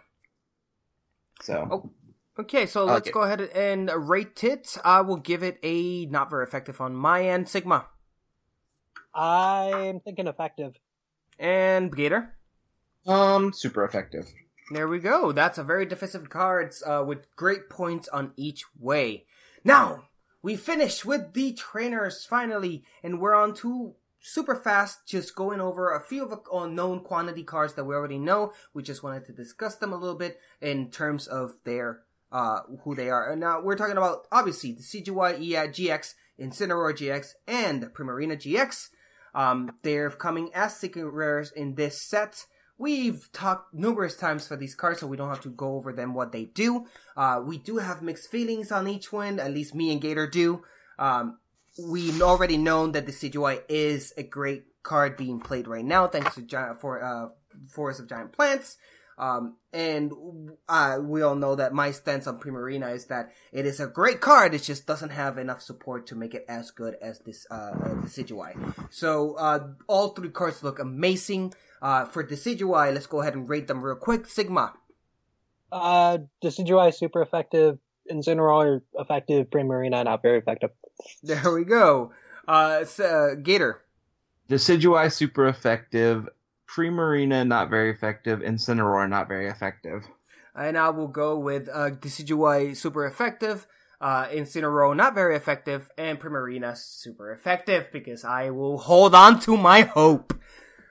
So Oh, okay, so let's like go ahead and rate it. I will give it a not very effective on my end. Sigma I'm thinking effective. and Gator. um super effective. There we go. That's a very defensive cards uh, with great points on each way. Now we finish with the trainers finally, and we're on to super fast. Just going over a few of the unknown quantity cards that we already know. We just wanted to discuss them a little bit in terms of their uh who they are. And now we're talking about obviously the Decidueye GX, Incineroar GX, and Primarina GX. Um, they're coming as secret rares in this set. We've talked numerous times for these cards, so we don't have to go over them what they do. Uh, we do have mixed feelings on each one, at least me and Gator do. Um, we've already known that the Decidueye is a great card being played right now, thanks to Giant for uh, Forest of Giant Plants. Um, and uh, we all know that my stance on Primarina is that it is a great card. It just doesn't have enough support to make it as good as this uh, Decidueye. So uh, all three cards look amazing. Uh, for Decidueye, let's go ahead and rate them real quick. Sigma. Uh, Decidueye super effective. Incineroar effective. Primarina not very effective. There we go. Uh, so, uh Gator. Decidueye super effective. Primarina not very effective. Incineroar not very effective. And I will go with uh, Decidueye super effective. Uh, Incineroar not very effective, and Primarina super effective because I will hold on to my hope.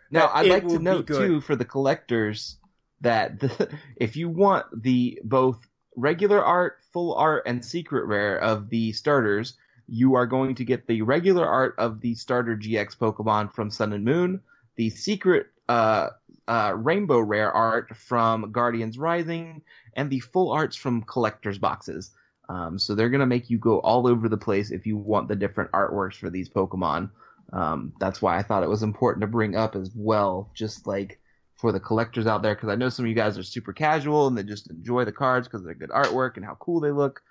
Now, I'd like to note too for the collectors that the, if you want the both regular art, full art, and secret rare of the starters, you are going to get the regular art of the starter GX Pokemon from Sun and Moon, the secret uh, uh, rainbow rare art from Guardians Rising, and the full arts from collectors boxes. Um, so they're gonna make you go all over the place if you want the different artworks for these Pokemon. Um, that's why I thought it was important to bring up as well, just like for the collectors out there, because I know some of you guys are super casual and they just enjoy the cards because they're good artwork and how cool they look.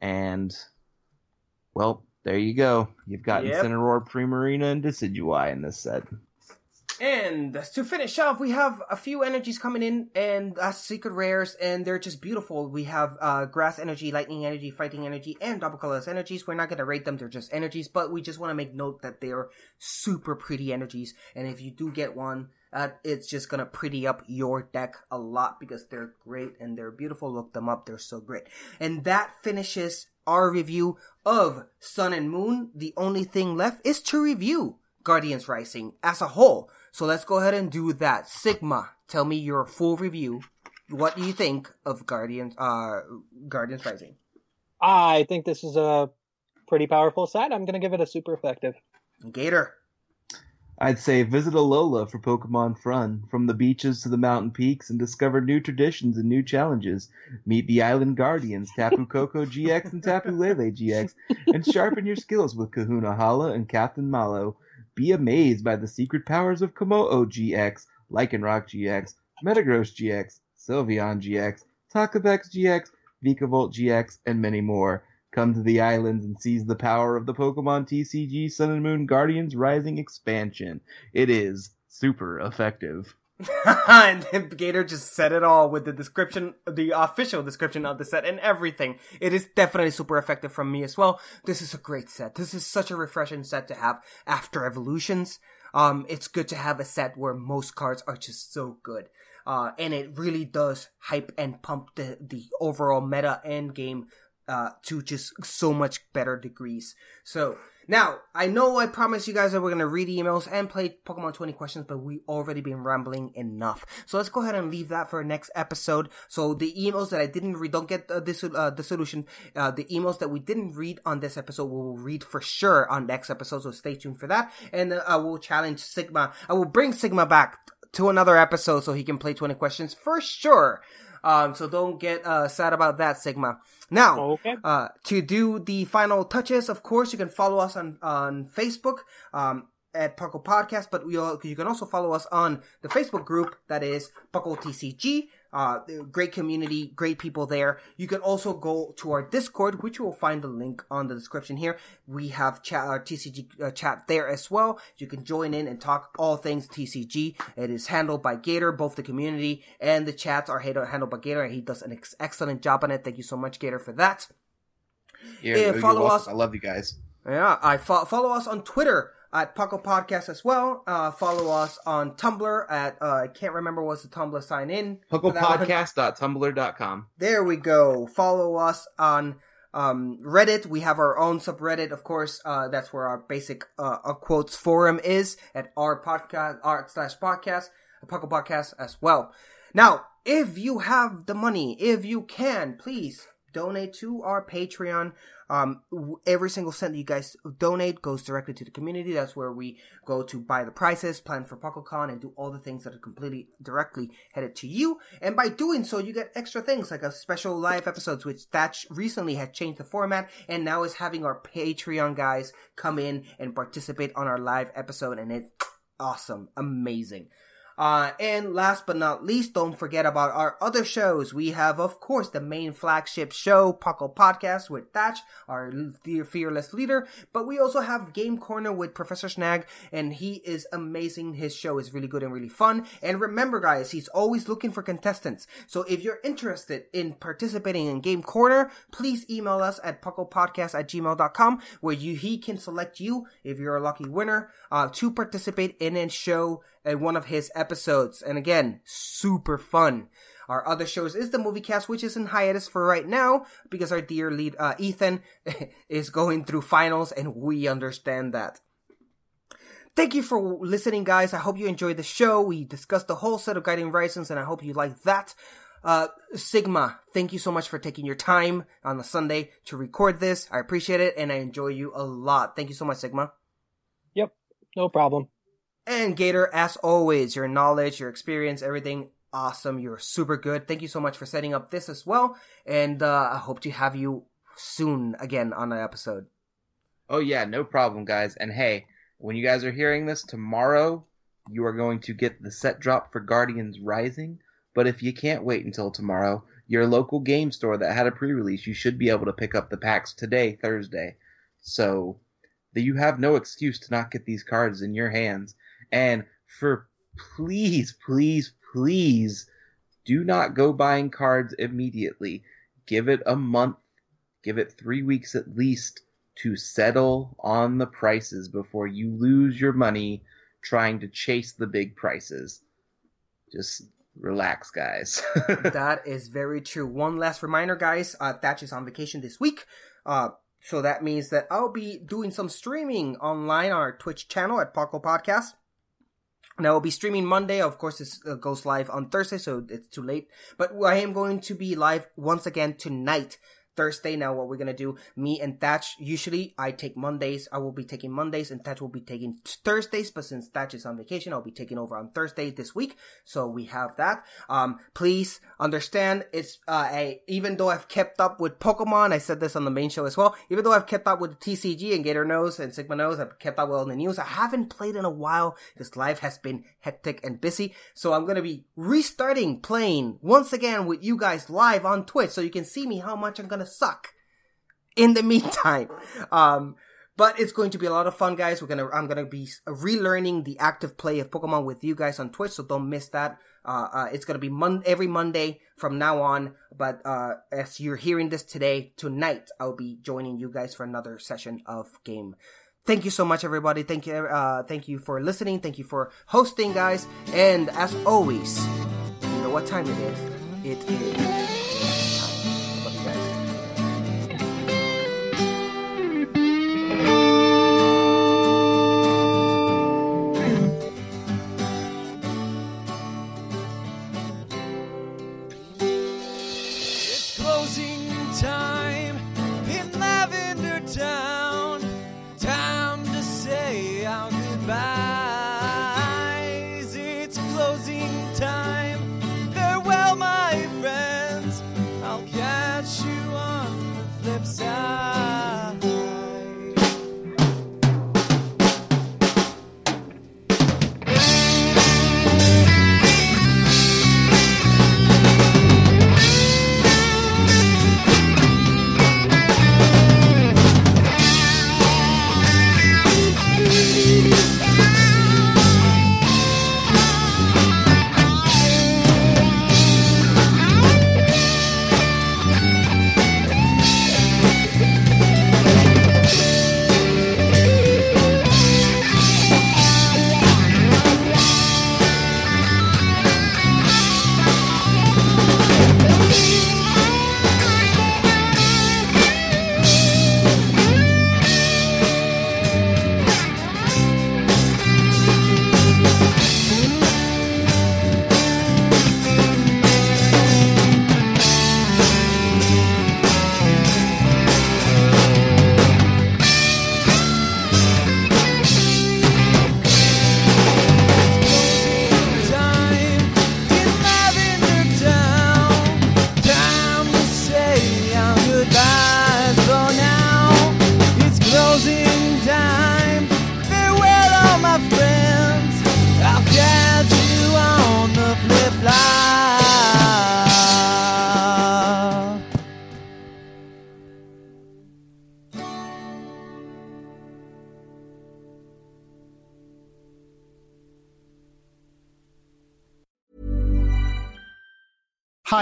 And well, there you go. You've got Yep. Incineroar, Primarina, and Decidueye in this set. And to finish off, we have a few energies coming in and uh, secret rares, and they're just beautiful. We have uh, grass energy, lightning energy, fighting energy, and double colorless energies. We're not going to rate them, they're just energies, but we just want to make note that they're super pretty energies. And if you do get one, uh, it's just going to pretty up your deck a lot because they're great and they're beautiful. Look them up, they're so great. And that finishes our review of Sun and Moon. The only thing left is to review Guardians Rising as a whole. So let's go ahead and do that. Sigma, tell me your full review. What do you think of Guardians uh Guardians Rising? I think this is a pretty powerful set. I'm going to give it a super effective. Gator. I'd say visit Alola for Pokemon fun, from the beaches to the mountain peaks, and discover new traditions and new challenges. Meet the Island Guardians, Tapu Koko GX and Tapu Lele GX, and sharpen your skills with Kahuna Hala and Captain Mallow. Be amazed by the secret powers of Kommo-o GX, Lycanroc GX, Metagross GX, Sylveon GX, Toxapex GX, Vikavolt GX, and many more. Come to the islands and seize the power of the Pokemon TCG Sun and Moon Guardians Rising expansion. It is super effective. and then Gator just said it all with the description, the official description of the set and everything. It is definitely super effective from me as well. This is a great set. This is such a refreshing set to have after evolutions. Um, it's good to have a set where most cards are just so good. Uh, and it really does hype and pump the, the overall meta end game, uh, to just so much better degrees. So, now, I know I promised you guys that we're gonna read emails and play Pokemon 20 questions, but we already been rambling enough. So let's go ahead and leave that for next episode. So the emails that I didn't read, don't get uh, this, uh, the solution. Uh, the emails that we didn't read on this episode, we will read for sure on next episode. So stay tuned for that. And uh, I will challenge Sigma. I will bring Sigma back to another episode so he can play 20 questions for sure. Um, so don't get uh, sad about that, Sigma. Now, Okay. uh, to do the final touches, of course, you can follow us on on Facebook um, at Puckle Podcast, but we all, you can also follow us on the Facebook group that is Puckle TCG. Uh, great community, great people there. You can also go to our Discord, which you will find the link on the description here. We have chat, our TCG uh, chat there as well. You can join in and talk all things TCG. It is handled by Gator. Both the community and the chats are handled by Gator, and he does an ex- excellent job on it. Thank you so much, Gator, for that. Yeah, follow us- I love you guys. Yeah, I fo- follow us on Twitter at Puckle Podcast as well. Uh, follow us on Tumblr at uh, I can't remember what's the Tumblr sign in. Pucklepodcast.tumblr.com. There we go. Follow us on um, Reddit. We have our own subreddit, of course. Uh, that's where our basic uh, uh, quotes forum is at our podcast, art slash podcast, Puckle Podcast as well. Now, if you have the money, if you can, please donate to our Patreon. Um, every single cent that you guys donate goes directly to the community. That's where we go to buy the prices, plan for PuckleCon, and do all the things that are completely directly headed to you. And by doing so, you get extra things like a special live episodes, which Thatch recently had changed the format and now is having our Patreon guys come in and participate on our live episode. And it's awesome, amazing. Uh, and last but not least, don't forget about our other shows. We have, of course, the main flagship show, Puckle Podcast with Thatch, our dear fearless leader. But we also have Game Corner with Professor Snag, and he is amazing. His show is really good and really fun. And remember, guys, he's always looking for contestants. So if you're interested in participating in Game Corner, please email us at pucklepodcast at gmail.com, where you, he can select you, if you're a lucky winner, uh, to participate in a show one of his episodes. And again, super fun. Our other shows is the movie cast, which is in hiatus for right now because our dear lead, uh, Ethan is going through finals and we understand that. Thank you for listening, guys. I hope you enjoyed the show. We discussed the whole set of Guardians Rising and I hope you like that. Uh, Sigma, thank you so much for taking your time on a Sunday to record this. I appreciate it and I enjoy you a lot. Thank you so much, Sigma. Yep, no problem. And Gator, as always, your knowledge, your experience, everything awesome. You're super good. Thank you so much for setting up this as well. And uh, I hope to have you soon again on an episode. Oh yeah, no problem, guys. And hey, when you guys are hearing this tomorrow, you are going to get the set drop for Guardians Rising. But if you can't wait until tomorrow, your local game store that had a pre-release, you should be able to pick up the packs today, Thursday. So that you have no excuse to not get these cards in your hands. And for please, please, please do not go buying cards immediately. Give it a month, give it three weeks at least to settle on the prices before you lose your money trying to chase the big prices. Just relax, guys. that is very true. One last reminder, guys. Uh, Thatch is on vacation this week. Uh, so that means that I'll be doing some streaming online on our Twitch channel at Paco Podcast. And I will be streaming Monday. Of course, this uh, goes live on Thursday, so it's too late. But I am going to be live once again tonight Thursday. Now, what we're gonna do, me and Thatch, usually I take Mondays. I will be taking Mondays, and Thatch will be taking Thursdays. But since Thatch is on vacation, I'll be taking over on Thursday this week. So we have that. Um, please understand, it's uh, a even though I've kept up with Pokemon, I said this on the main show as well. Even though I've kept up with TCG and Gator knows and Sigma knows, I've kept up with all the news. I haven't played in a while because life has been hectic and busy. So I'm gonna be restarting playing once again with you guys live on Twitch, so you can see me how much I'm gonna suck in the meantime. Um, but it's going to be a lot of fun, guys. We're gonna, I'm gonna be relearning the active play of Pokemon with you guys on Twitch, so don't miss that. Uh, uh, it's gonna be mon- every Monday from now on. But uh, as you're hearing this today, tonight, I'll be joining you guys for another session of game. Thank you so much, everybody. Thank you, uh, thank you for listening. Thank you for hosting, guys. And as always, you know what time it is. It is.